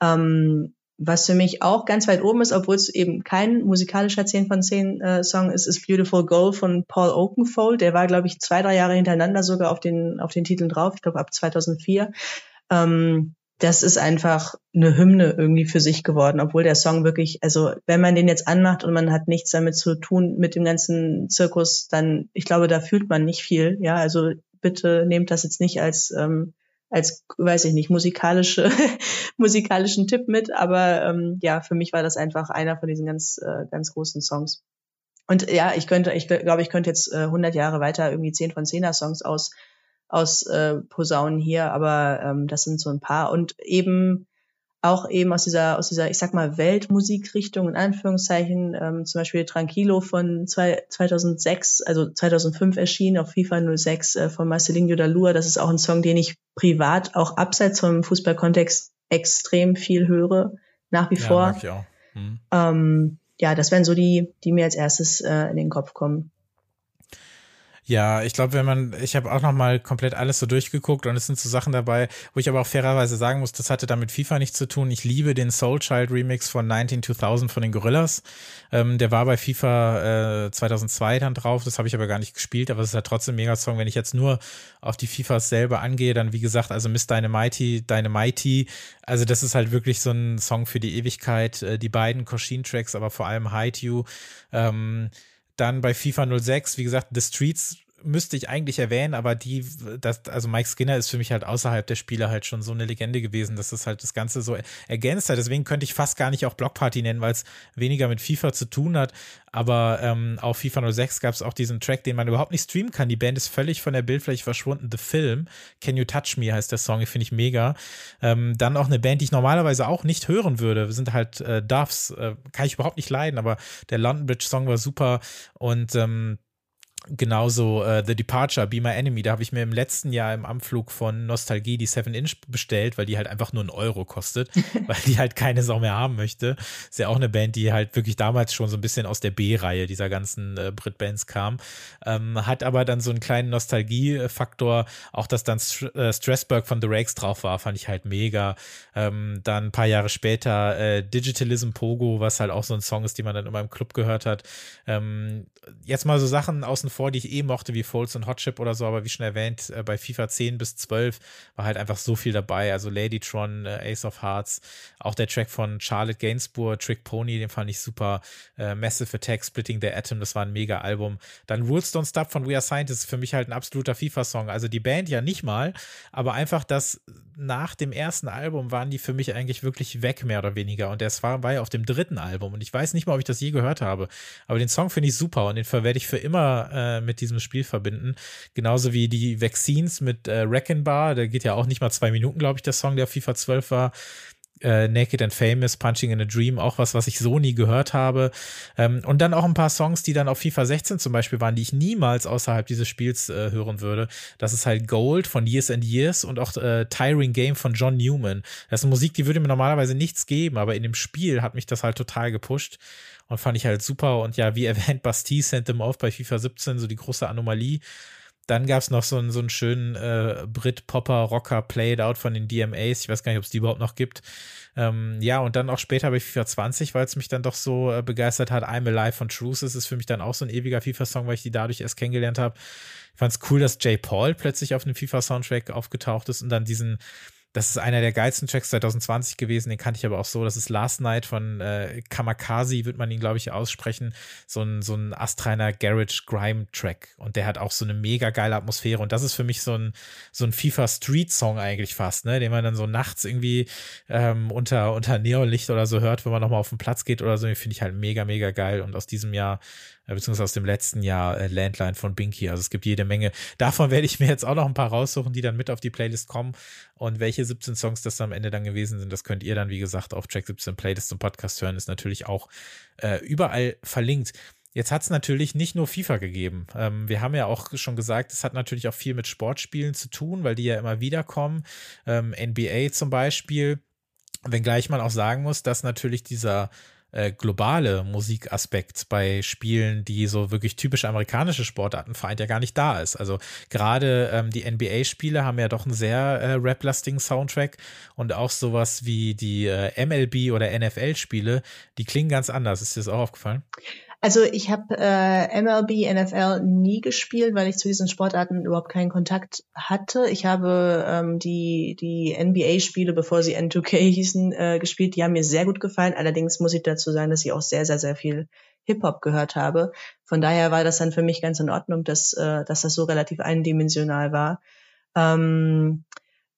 Speaker 2: Ähm, was für mich auch ganz weit oben ist, obwohl es eben kein musikalischer 10 von 10 äh, Song ist, ist Beautiful Goal von Paul Oakenfold. Der war, glaube ich, zwei, drei Jahre hintereinander sogar auf den, auf den Titeln drauf. Ich glaube, ab 2004. Ähm, das ist einfach eine Hymne irgendwie für sich geworden, obwohl der Song wirklich, also wenn man den jetzt anmacht und man hat nichts damit zu tun mit dem ganzen Zirkus, dann, ich glaube, da fühlt man nicht viel. Ja, also bitte nehmt das jetzt nicht als ähm, als, weiß ich nicht, musikalische, [LAUGHS] musikalischen Tipp mit, aber ähm, ja, für mich war das einfach einer von diesen ganz, äh, ganz großen Songs. Und ja, ich könnte, ich glaube, ich könnte jetzt äh, 100 Jahre weiter irgendwie 10 von 10er Songs aus aus äh, Posaunen hier, aber ähm, das sind so ein paar und eben auch eben aus dieser, aus dieser, ich sag mal, Weltmusikrichtung in Anführungszeichen, ähm, zum Beispiel Tranquilo von zwei, 2006, also 2005 erschienen auf FIFA 06 äh, von Marcelinho Dalua. Das ist auch ein Song, den ich privat auch abseits vom Fußballkontext extrem viel höre, nach wie ja, vor. Mag ich auch. Hm. Ähm, ja, das wären so die, die mir als erstes äh, in den Kopf kommen.
Speaker 1: Ja, ich glaube, wenn man, ich habe auch noch mal komplett alles so durchgeguckt und es sind so Sachen dabei, wo ich aber auch fairerweise sagen muss, das hatte damit FIFA nichts zu tun. Ich liebe den Soul Child Remix von 192000 von den Gorillas. Ähm, der war bei FIFA äh, 2002 dann drauf, das habe ich aber gar nicht gespielt, aber es ist ja trotzdem ein Mega-Song. Wenn ich jetzt nur auf die FIFAs selber angehe, dann wie gesagt, also Miss Dynamite, Dynamite, also das ist halt wirklich so ein Song für die Ewigkeit. Äh, die beiden Coshin-Tracks, aber vor allem Hide You. Ähm, dann bei FIFA 06, wie gesagt, The Streets müsste ich eigentlich erwähnen, aber die, das, also Mike Skinner ist für mich halt außerhalb der Spiele halt schon so eine Legende gewesen, dass das halt das Ganze so ergänzt hat. Deswegen könnte ich fast gar nicht auch Blockparty nennen, weil es weniger mit FIFA zu tun hat. Aber ähm, auf FIFA 06 gab es auch diesen Track, den man überhaupt nicht streamen kann. Die Band ist völlig von der Bildfläche verschwunden. The Film, Can You Touch Me heißt der Song, finde ich mega. Ähm, dann auch eine Band, die ich normalerweise auch nicht hören würde, sind halt äh, Doves. Äh, kann ich überhaupt nicht leiden, aber der London Bridge Song war super und ähm, Genauso äh, The Departure, Be My Enemy, da habe ich mir im letzten Jahr im Anflug von Nostalgie die 7-Inch bestellt, weil die halt einfach nur einen Euro kostet, [LAUGHS] weil die halt keine Sau mehr haben möchte. Ist ja auch eine Band, die halt wirklich damals schon so ein bisschen aus der B-Reihe dieser ganzen äh, Brit-Bands kam. Ähm, hat aber dann so einen kleinen Nostalgie-Faktor, auch dass dann St äh, Strasberg von The Rakes drauf war, fand ich halt mega. Ähm, dann ein paar Jahre später äh, Digitalism Pogo, was halt auch so ein Song ist, den man dann immer im Club gehört hat. Ähm, jetzt mal so Sachen außen vor, die ich eh mochte, wie Folds und Hotchip oder so, aber wie schon erwähnt, äh, bei FIFA 10 bis 12 war halt einfach so viel dabei. Also Ladytron, äh, Ace of Hearts, auch der Track von Charlotte Gainsbourg, Trick Pony, den fand ich super. Äh, Massive Attack, Splitting the Atom, das war ein mega Album. Dann Rules Don't Stop von We Are Scientists, für mich halt ein absoluter FIFA-Song. Also die Band ja nicht mal, aber einfach das nach dem ersten Album waren die für mich eigentlich wirklich weg, mehr oder weniger. Und das war, war ja auf dem dritten Album. Und ich weiß nicht mal, ob ich das je gehört habe. Aber den Song finde ich super und den werde ich für immer äh, mit diesem Spiel verbinden. Genauso wie die Vaccines mit äh, Wrecking Bar. Der geht ja auch nicht mal zwei Minuten, glaube ich, der Song, der auf FIFA 12 war äh, Naked and Famous, Punching in a Dream, auch was, was ich so nie gehört habe. Ähm, und dann auch ein paar Songs, die dann auf FIFA 16 zum Beispiel waren, die ich niemals außerhalb dieses Spiels äh, hören würde. Das ist halt Gold von Years and Years und auch äh, Tiring Game von John Newman. Das ist Musik, die würde mir normalerweise nichts geben, aber in dem Spiel hat mich das halt total gepusht und fand ich halt super. Und ja, wie [LAUGHS] erwähnt, Bastille sent them off bei FIFA 17, so die große Anomalie. Dann gab es noch so einen, so einen schönen äh, Brit-Popper-Rocker Played Out von den DMAs. Ich weiß gar nicht, ob es die überhaupt noch gibt. Ähm, ja, und dann auch später bei FIFA 20, weil es mich dann doch so äh, begeistert hat. I'm Alive von Truth ist für mich dann auch so ein ewiger FIFA-Song, weil ich die dadurch erst kennengelernt habe. Ich fand es cool, dass Jay Paul plötzlich auf einem FIFA-Soundtrack aufgetaucht ist und dann diesen das ist einer der geilsten Tracks 2020 gewesen, den kannte ich aber auch so. Das ist Last Night von äh, Kamakazi, wird man ihn, glaube ich, aussprechen. So ein, so ein astreiner Garage Grime Track. Und der hat auch so eine mega geile Atmosphäre. Und das ist für mich so ein, so ein FIFA Street Song eigentlich fast, ne? Den man dann so nachts irgendwie ähm, unter, unter Neonlicht oder so hört, wenn man nochmal auf den Platz geht oder so. Den finde ich halt mega, mega geil. Und aus diesem Jahr beziehungsweise aus dem letzten Jahr äh, Landline von Binky. Also es gibt jede Menge. Davon [LAUGHS] werde ich mir jetzt auch noch ein paar raussuchen, die dann mit auf die Playlist kommen. Und welche 17 Songs das am Ende dann gewesen sind, das könnt ihr dann, wie gesagt, auf Track 17 Playlist und Podcast hören, ist natürlich auch äh, überall verlinkt. Jetzt hat es natürlich nicht nur FIFA gegeben. Ähm, wir haben ja auch schon gesagt, es hat natürlich auch viel mit Sportspielen zu tun, weil die ja immer wieder kommen. Ähm, NBA zum Beispiel. Wenngleich man auch sagen muss, dass natürlich dieser äh, globale Musikaspekt bei Spielen, die so wirklich typisch amerikanische Sportarten vereint, ja gar nicht da ist. Also gerade ähm, die NBA-Spiele haben ja doch einen sehr äh, rap-lastigen Soundtrack und auch sowas wie die äh, MLB oder NFL-Spiele, die klingen ganz anders. Ist dir das auch aufgefallen?
Speaker 2: Also ich habe äh, MLB, NFL nie gespielt, weil ich zu diesen Sportarten überhaupt keinen Kontakt hatte. Ich habe ähm, die, die NBA-Spiele, bevor sie N2K hießen, äh, gespielt. Die haben mir sehr gut gefallen. Allerdings muss ich dazu sagen, dass ich auch sehr, sehr, sehr viel Hip-Hop gehört habe. Von daher war das dann für mich ganz in Ordnung, dass, äh, dass das so relativ eindimensional war. Ähm,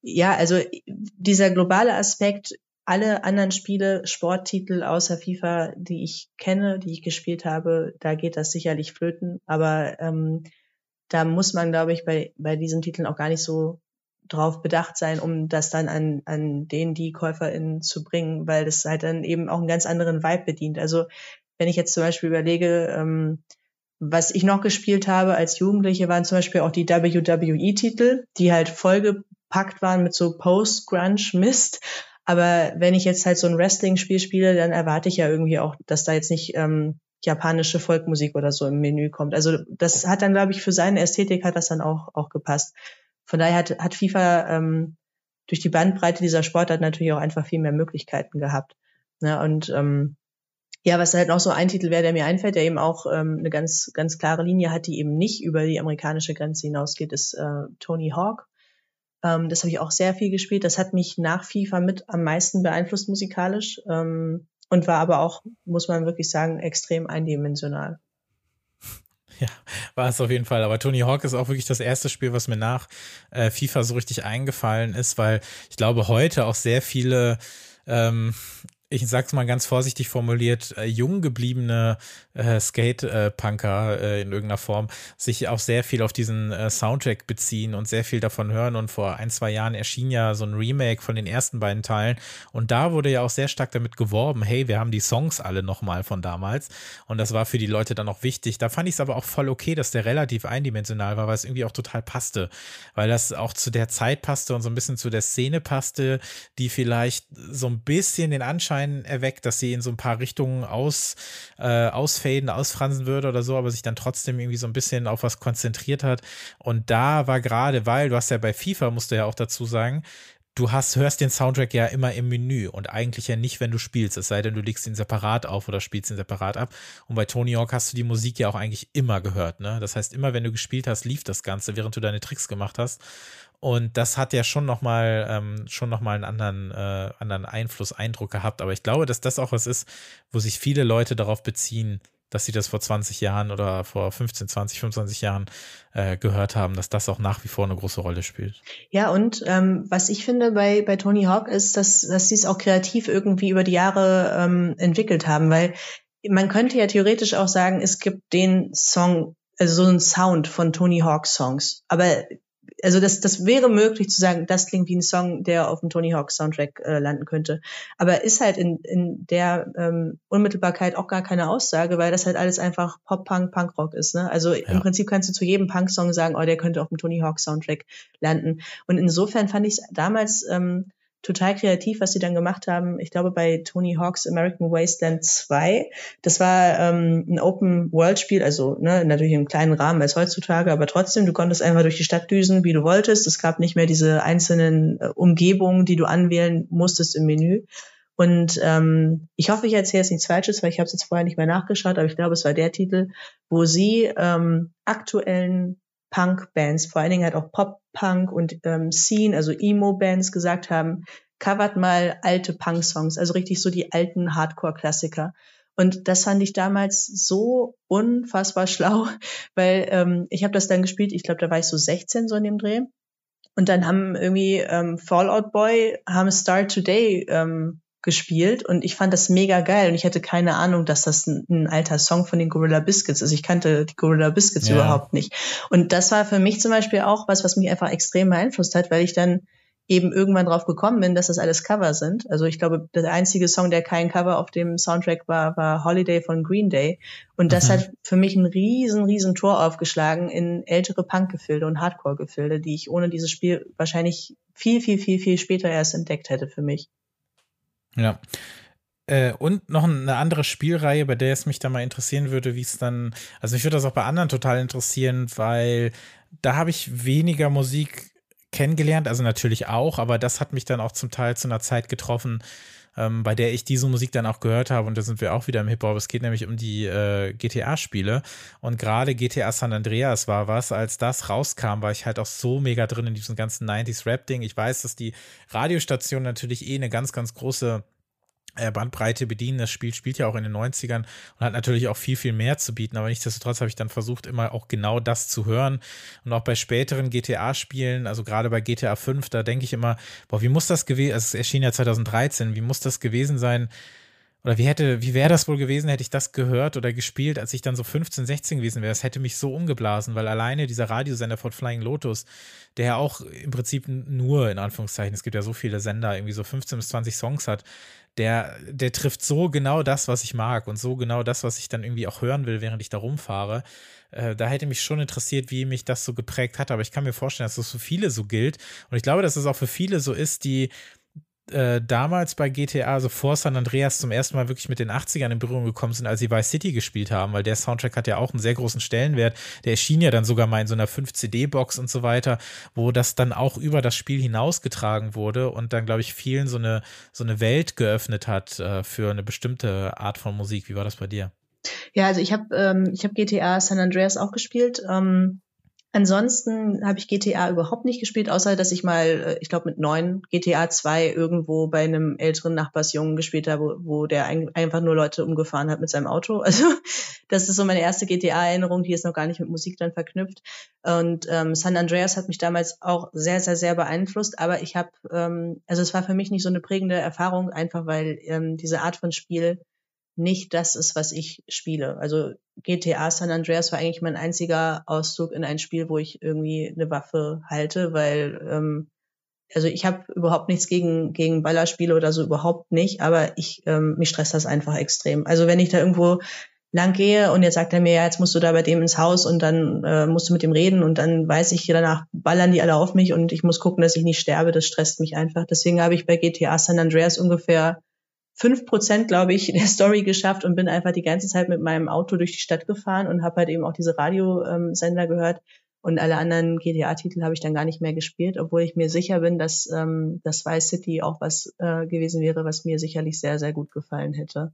Speaker 2: ja, also dieser globale Aspekt alle anderen Spiele, Sporttitel außer FIFA, die ich kenne, die ich gespielt habe, da geht das sicherlich flöten. Aber ähm, da muss man, glaube ich, bei, bei diesen Titeln auch gar nicht so drauf bedacht sein, um das dann an, an den, die KäuferInnen zu bringen, weil das halt dann eben auch einen ganz anderen Vibe bedient. Also wenn ich jetzt zum Beispiel überlege, ähm, was ich noch gespielt habe als Jugendliche, waren zum Beispiel auch die WWE-Titel, die halt vollgepackt waren mit so Post-Grunge-Mist aber wenn ich jetzt halt so ein Wrestling-Spiel spiele, dann erwarte ich ja irgendwie auch, dass da jetzt nicht ähm, japanische Volkmusik oder so im Menü kommt. Also das hat dann, glaube ich, für seine Ästhetik hat das dann auch, auch gepasst. Von daher hat, hat FIFA ähm, durch die Bandbreite dieser Sportart natürlich auch einfach viel mehr Möglichkeiten gehabt. Ne? Und ähm, ja, was halt noch so ein Titel wäre, der mir einfällt, der eben auch ähm, eine ganz, ganz klare Linie hat, die eben nicht über die amerikanische Grenze hinausgeht, ist äh, Tony Hawk. Ähm, das habe ich auch sehr viel gespielt. Das hat mich nach FIFA mit am meisten beeinflusst musikalisch ähm, und war aber auch, muss man wirklich sagen, extrem eindimensional. [LAUGHS]
Speaker 1: Ja, war es auf jeden Fall. Aber Tony Hawk ist auch wirklich das erste Spiel, was mir nach äh, FIFA so richtig eingefallen ist, weil ich glaube, heute auch sehr viele ähm, ich sag's mal ganz vorsichtig formuliert, äh, jung gebliebene äh, Skate-Punker äh, in irgendeiner Form sich auch sehr viel auf diesen äh, Soundtrack beziehen und sehr viel davon hören. Und vor ein, zwei Jahren erschien ja so ein Remake von den ersten beiden Teilen. Und da wurde ja auch sehr stark damit geworben, hey, wir haben die Songs alle nochmal von damals. Und das war für die Leute dann auch wichtig. Da fand ich es aber auch voll okay, dass der relativ eindimensional war, weil es irgendwie auch total passte. Weil das auch zu der Zeit passte und so ein bisschen zu der Szene passte, die vielleicht so ein bisschen den Anschein Anschein erweckt, dass sie in so ein paar Richtungen aus, äh, ausfaden, ausfransen würde oder so, aber sich dann trotzdem irgendwie so ein bisschen auf was konzentriert hat. Und da war gerade, weil du hast ja bei FIFA, musst du ja auch dazu sagen, du hast, hörst den Soundtrack ja immer im Menü und eigentlich ja nicht, wenn du spielst, es sei denn, du legst ihn separat auf oder spielst ihn separat ab. Und bei Tony Hawk hast du die Musik ja auch eigentlich immer gehört, ne? Das heißt, immer wenn du gespielt hast, lief das Ganze, während du deine Tricks gemacht hast. Und das hat ja schon nochmal ähm, schon noch mal einen anderen, äh, anderen Einfluss, Eindruck gehabt. Aber ich glaube, dass das auch was ist, wo sich viele Leute darauf beziehen, dass sie das vor 20 Jahren oder vor 15, 20, 25 Jahren äh, gehört haben, dass das auch nach wie vor eine große Rolle spielt.
Speaker 2: Ja, und ähm, was ich finde bei, bei Tony Hawk ist, dass, dass sie es auch kreativ irgendwie über die Jahre ähm, entwickelt haben, weil man könnte ja theoretisch auch sagen, es gibt den Song, also so einen Sound von Tony Hawk Songs. Aber also das, das wäre möglich zu sagen, das klingt wie ein Song, der auf dem Tony Hawk Soundtrack äh, landen könnte. Aber ist halt in, in der ähm, Unmittelbarkeit auch gar keine Aussage, weil das halt alles einfach Pop, Punk, Punkrock ist. Ne? Also ja. im Prinzip kannst du zu jedem Punk-Song sagen, oh, der könnte auf dem Tony Hawk Soundtrack landen. Und insofern fand ich es damals ähm, total kreativ, was sie dann gemacht haben. Ich glaube, bei Tony Hawk's American Wasteland 2, das war ähm, ein Open-World-Spiel, also ne, natürlich im kleinen Rahmen als heutzutage, aber trotzdem, du konntest einfach durch die Stadt düsen, wie du wolltest. Es gab nicht mehr diese einzelnen äh, Umgebungen, die du anwählen musstest im Menü. Und ähm, ich hoffe, ich erzähle jetzt nichts Falsches, weil ich habe es jetzt vorher nicht mehr nachgeschaut, aber ich glaube, es war der Titel, wo sie ähm, aktuellen Punk-Bands, vor allen Dingen halt auch Pop-Punk und ähm, Scene, also Emo-Bands gesagt haben, covert mal alte Punk-Songs, also richtig so die alten Hardcore-Klassiker. Und das fand ich damals so unfassbar [LAUGHS] schlau, weil ähm, ich habe das dann gespielt, ich glaube, da war ich so 16 so in dem Dreh. Und dann haben irgendwie ähm, Fallout Boy, haben Star Today ähm, gespielt und ich fand das mega geil und ich hatte keine Ahnung, dass das ein, ein alter Song von den Gorilla Biscuits ist. Ich kannte die Gorilla Biscuits ja. überhaupt nicht. Und das war für mich zum Beispiel auch was, was mich einfach extrem beeinflusst hat, weil ich dann eben irgendwann drauf gekommen bin, dass das alles Cover sind. Also ich glaube, der einzige Song, der kein Cover auf dem Soundtrack war, war Holiday von Green Day. Und das mhm. hat für mich ein riesen, riesen Tor aufgeschlagen in ältere Punk-Gefilde und Hardcore-Gefilde, die ich ohne dieses Spiel wahrscheinlich viel, viel, viel, viel später erst entdeckt hätte für mich.
Speaker 1: Ja. Äh, und noch eine andere Spielreihe, bei der es mich da mal interessieren würde, wie es dann, also ich würde das auch bei anderen total interessieren, weil da habe ich weniger Musik kennengelernt, also natürlich auch, aber das hat mich dann auch zum Teil zu einer Zeit getroffen, ähm, bei der ich diese Musik dann auch gehört habe. Und da sind wir auch wieder im Hip-Hop. Es geht nämlich um die äh, GTA-Spiele. Und gerade GTA San Andreas war was. Als das rauskam, war ich halt auch so mega drin in diesem ganzen 90s-Rap-Ding. Ich weiß, dass die Radiostation natürlich eh eine ganz, ganz große Bandbreite bedienen. Das Spiel spielt ja auch in den 90ern und hat natürlich auch viel, viel mehr zu bieten. Aber nichtsdestotrotz habe ich dann versucht, immer auch genau das zu hören. Und auch bei späteren GTA-Spielen, also gerade bei GTA 5, da denke ich immer, boah, wie muss das gewesen, also es erschien ja 2013, wie muss das gewesen sein, oder wie hätte, wie wäre das wohl gewesen, hätte ich das gehört oder gespielt, als ich dann so 15, 16 gewesen wäre? Es hätte mich so umgeblasen, weil alleine dieser Radiosender von Flying Lotus, der ja auch im Prinzip nur, in Anführungszeichen, es gibt ja so viele Sender, irgendwie so 15 bis 20 Songs hat, der, der trifft so genau das, was ich mag und so genau das, was ich dann irgendwie auch hören will, während ich da rumfahre. Äh, da hätte mich schon interessiert, wie mich das so geprägt hat, aber ich kann mir vorstellen, dass das für viele so gilt. Und ich glaube, dass es auch für viele so ist, die äh, damals bei GTA, also vor San Andreas, zum ersten Mal wirklich mit den 80ern in Berührung gekommen sind, als sie Vice City gespielt haben, weil der Soundtrack hat ja auch einen sehr großen Stellenwert. Der erschien ja dann sogar mal in so einer 5-CD-Box und so weiter, wo das dann auch über das Spiel hinausgetragen wurde und dann, glaube ich, vielen so eine, so eine Welt geöffnet hat äh, für eine bestimmte Art von Musik. Wie war das bei dir?
Speaker 2: Ja, also ich habe ähm, hab GTA San Andreas auch gespielt. Ähm Ansonsten habe ich GTA überhaupt nicht gespielt, außer dass ich mal, äh, ich glaube mit neun GTA 2 irgendwo bei einem älteren Nachbarsjungen gespielt habe, wo, wo der ein, einfach nur Leute umgefahren hat mit seinem Auto. [LAUGHS] Also das ist so meine erste GTA-Erinnerung, die ist noch gar nicht mit Musik dann verknüpft. Und ähm, San Andreas hat mich damals auch sehr, sehr, sehr beeinflusst, aber ich habe, ähm, also es war für mich nicht so eine prägende Erfahrung, einfach weil ähm, diese Art von Spiel nicht das ist, was ich spiele. Also GTA San Andreas war eigentlich mein einziger Auszug in ein Spiel, wo ich irgendwie eine Waffe halte, weil ähm, also ich habe überhaupt nichts gegen gegen Ballerspiele oder so überhaupt nicht, aber ich ähm, mich stresst das einfach extrem. Also wenn ich da irgendwo lang gehe und jetzt sagt er mir, ja, jetzt musst du da bei dem ins Haus und dann äh, musst du mit dem reden und dann weiß ich, danach ballern die alle auf mich und ich muss gucken, dass ich nicht sterbe. Das stresst mich einfach. Deswegen habe ich bei GTA San Andreas ungefähr fünf Prozent, glaube ich, der Story geschafft und bin einfach die ganze Zeit mit meinem Auto durch die Stadt gefahren und habe halt eben auch diese Radiosender gehört. Und alle anderen GTA-Titel habe ich dann gar nicht mehr gespielt, obwohl ich mir sicher bin, dass ähm, das Vice City auch was äh, gewesen wäre, was mir sicherlich sehr, sehr gut gefallen hätte.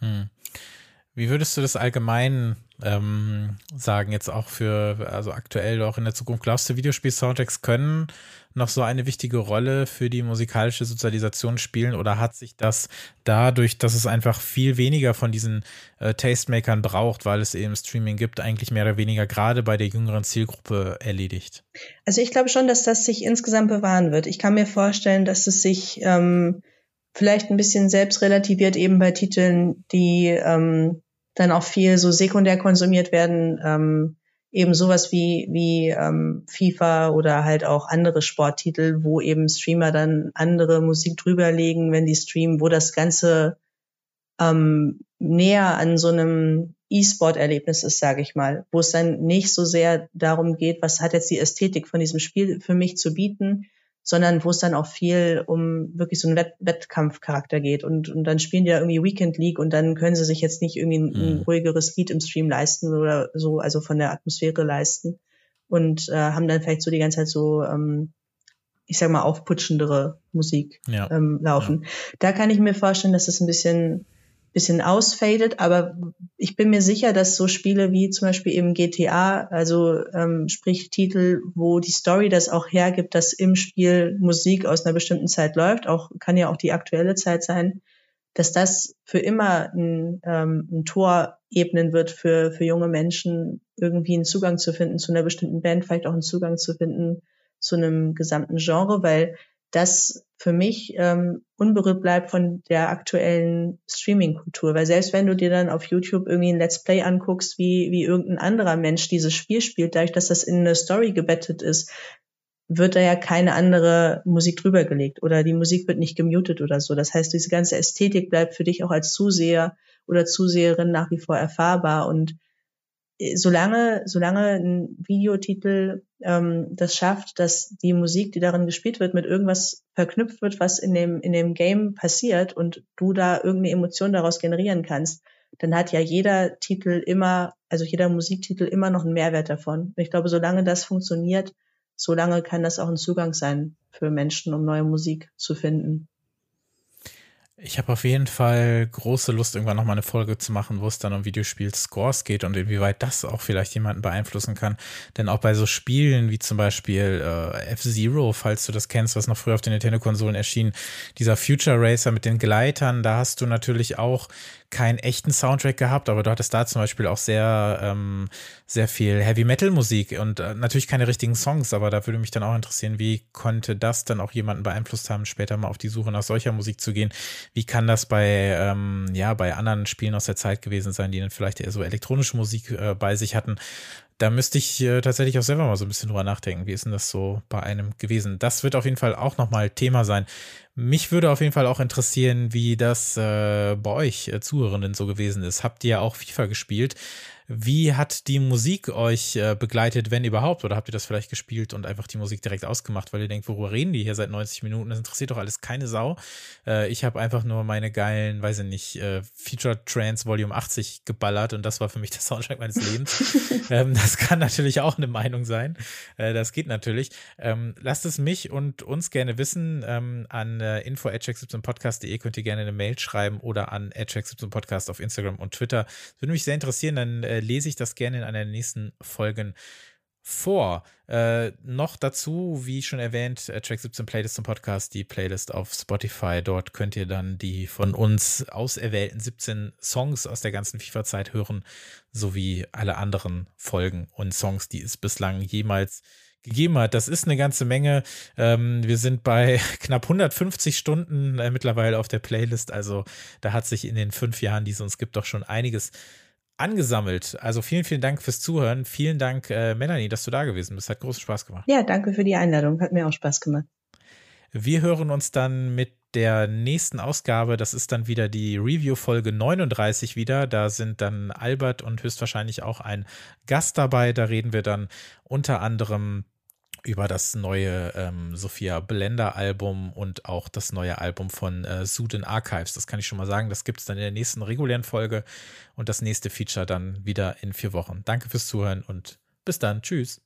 Speaker 1: Hm. Wie würdest du das allgemein ähm, sagen, jetzt auch für, also aktuell auch in der Zukunft? Glaubst du, Videospiel-Soundtracks können noch so eine wichtige Rolle für die musikalische Sozialisation spielen oder hat sich das dadurch, dass es einfach viel weniger von diesen äh, Tastemakern braucht, weil es eben Streaming gibt, eigentlich mehr oder weniger gerade bei der jüngeren Zielgruppe erledigt?
Speaker 2: Also ich glaube schon, dass das sich insgesamt bewahren wird. Ich kann mir vorstellen, dass es sich ähm, vielleicht ein bisschen selbst relativiert eben bei Titeln, die ähm, dann auch viel so sekundär konsumiert werden, ähm, eben sowas wie wie ähm, FIFA oder halt auch andere Sporttitel, wo eben Streamer dann andere Musik drüberlegen, wenn die streamen, wo das Ganze ähm, näher an so einem E-Sport-Erlebnis ist, sage ich mal, wo es dann nicht so sehr darum geht, was hat jetzt die Ästhetik von diesem Spiel für mich zu bieten, sondern wo es dann auch viel um wirklich so einen Wett Wettkampfcharakter geht. Und, und dann spielen die ja irgendwie Weekend League und dann können sie sich jetzt nicht irgendwie ein, ein mhm. ruhigeres Lied im Stream leisten oder so, also von der Atmosphäre leisten. Und äh, haben dann vielleicht so die ganze Zeit so, ähm, ich sag mal, aufputschendere Musik ja. ähm, laufen. Ja. Da kann ich mir vorstellen, dass es ein bisschen bisschen ausfadet, aber ich bin mir sicher, dass so Spiele wie zum Beispiel eben GTA, also ähm, sprich Titel, wo die Story das auch hergibt, dass im Spiel Musik aus einer bestimmten Zeit läuft, auch kann ja auch die aktuelle Zeit sein, dass das für immer ein, ähm, ein Tor ebnen wird für, für junge Menschen, irgendwie einen Zugang zu finden zu einer bestimmten Band, vielleicht auch einen Zugang zu finden zu einem gesamten Genre, weil das für mich ähm, unberührt bleibt von der aktuellen Streaming-Kultur. Weil selbst wenn du dir dann auf YouTube irgendwie ein Let's Play anguckst, wie, wie irgendein anderer Mensch dieses Spiel spielt, dadurch, dass das in eine Story gebettet ist, wird da ja keine andere Musik drüber gelegt oder die Musik wird nicht gemutet oder so. Das heißt, diese ganze Ästhetik bleibt für dich auch als Zuseher oder Zuseherin nach wie vor erfahrbar und solange, solange ein Videotitel ähm, das schafft, dass die Musik, die darin gespielt wird, mit irgendwas verknüpft wird, was in dem, in dem Game passiert und du da irgendeine Emotion daraus generieren kannst, dann hat ja jeder Titel immer, also jeder Musiktitel immer noch einen Mehrwert davon. Und ich glaube, solange das funktioniert, solange kann das auch ein Zugang sein für Menschen, um neue Musik zu finden.
Speaker 1: Ich habe auf jeden Fall große Lust, irgendwann nochmal eine Folge zu machen, wo es dann um Videospiel-Scores geht und inwieweit das auch vielleicht jemanden beeinflussen kann. Denn auch bei so Spielen wie zum Beispiel äh, F-Zero, falls du das kennst, was noch früher auf den Nintendo-Konsolen erschien, dieser Future Racer mit den Gleitern, da hast du natürlich auch keinen echten Soundtrack gehabt, aber du hattest da zum Beispiel auch sehr, ähm, sehr viel Heavy Metal Musik und äh, natürlich keine richtigen Songs, aber da würde mich dann auch interessieren, wie konnte das dann auch jemanden beeinflusst haben, später mal auf die Suche nach solcher Musik zu gehen? Wie kann das bei, ähm, ja, bei anderen Spielen aus der Zeit gewesen sein, die dann vielleicht eher so elektronische Musik äh, bei sich hatten? Da müsste ich äh, tatsächlich auch selber mal so ein bisschen drüber nachdenken. Wie ist denn das so bei einem gewesen? Das wird auf jeden Fall auch nochmal Thema sein. Mich würde auf jeden Fall auch interessieren, wie das äh, bei euch äh, Zuhörenden so gewesen ist. Habt ihr auch FIFA gespielt? Wie hat die Musik euch äh, begleitet, wenn überhaupt? Oder habt ihr das vielleicht gespielt und einfach die Musik direkt ausgemacht, weil ihr denkt, worüber reden die hier seit 90 Minuten? Das interessiert doch alles keine Sau. Äh, ich habe einfach nur meine geilen, weiß ich nicht, äh, Feature Trance Volume 80 geballert und das war für mich der Soundtrack meines Lebens. [LAUGHS] ähm, das kann natürlich auch eine Meinung sein. Das geht natürlich. Ähm, lasst es mich und uns gerne wissen. Ähm, an äh, info.podcast.de könnt ihr gerne eine Mail schreiben oder an podcast auf Instagram und Twitter. Das würde mich sehr interessieren. Dann äh, lese ich das gerne in einer der nächsten Folgen vor. Äh, noch dazu, wie schon erwähnt, äh, Track 17 Playlist zum Podcast, die Playlist auf Spotify. Dort könnt ihr dann die von uns auserwählten 17 Songs aus der ganzen FIFA-Zeit hören, sowie alle anderen Folgen und Songs, die es bislang jemals gegeben hat. Das ist eine ganze Menge. Ähm, wir sind bei [LAUGHS] knapp 150 Stunden äh, mittlerweile auf der Playlist. Also da hat sich in den fünf Jahren, die es uns gibt, doch schon einiges angesammelt. Also vielen, vielen Dank fürs Zuhören. Vielen Dank, äh, Melanie, dass du da gewesen bist. Hat großen Spaß gemacht.
Speaker 2: Ja, danke für die Einladung. Hat mir auch Spaß gemacht.
Speaker 1: Wir hören uns dann mit der nächsten Ausgabe. Das ist dann wieder die Review-Folge 39 wieder. Da sind dann Albert und höchstwahrscheinlich auch ein Gast dabei. Da reden wir dann unter anderem über das neue ähm, Sophia Blender Album und auch das neue Album von äh, Suden Archives. Das kann ich schon mal sagen. Das gibt es dann in der nächsten regulären Folge und das nächste Feature dann wieder in vier Wochen. Danke fürs Zuhören und bis dann. Tschüss.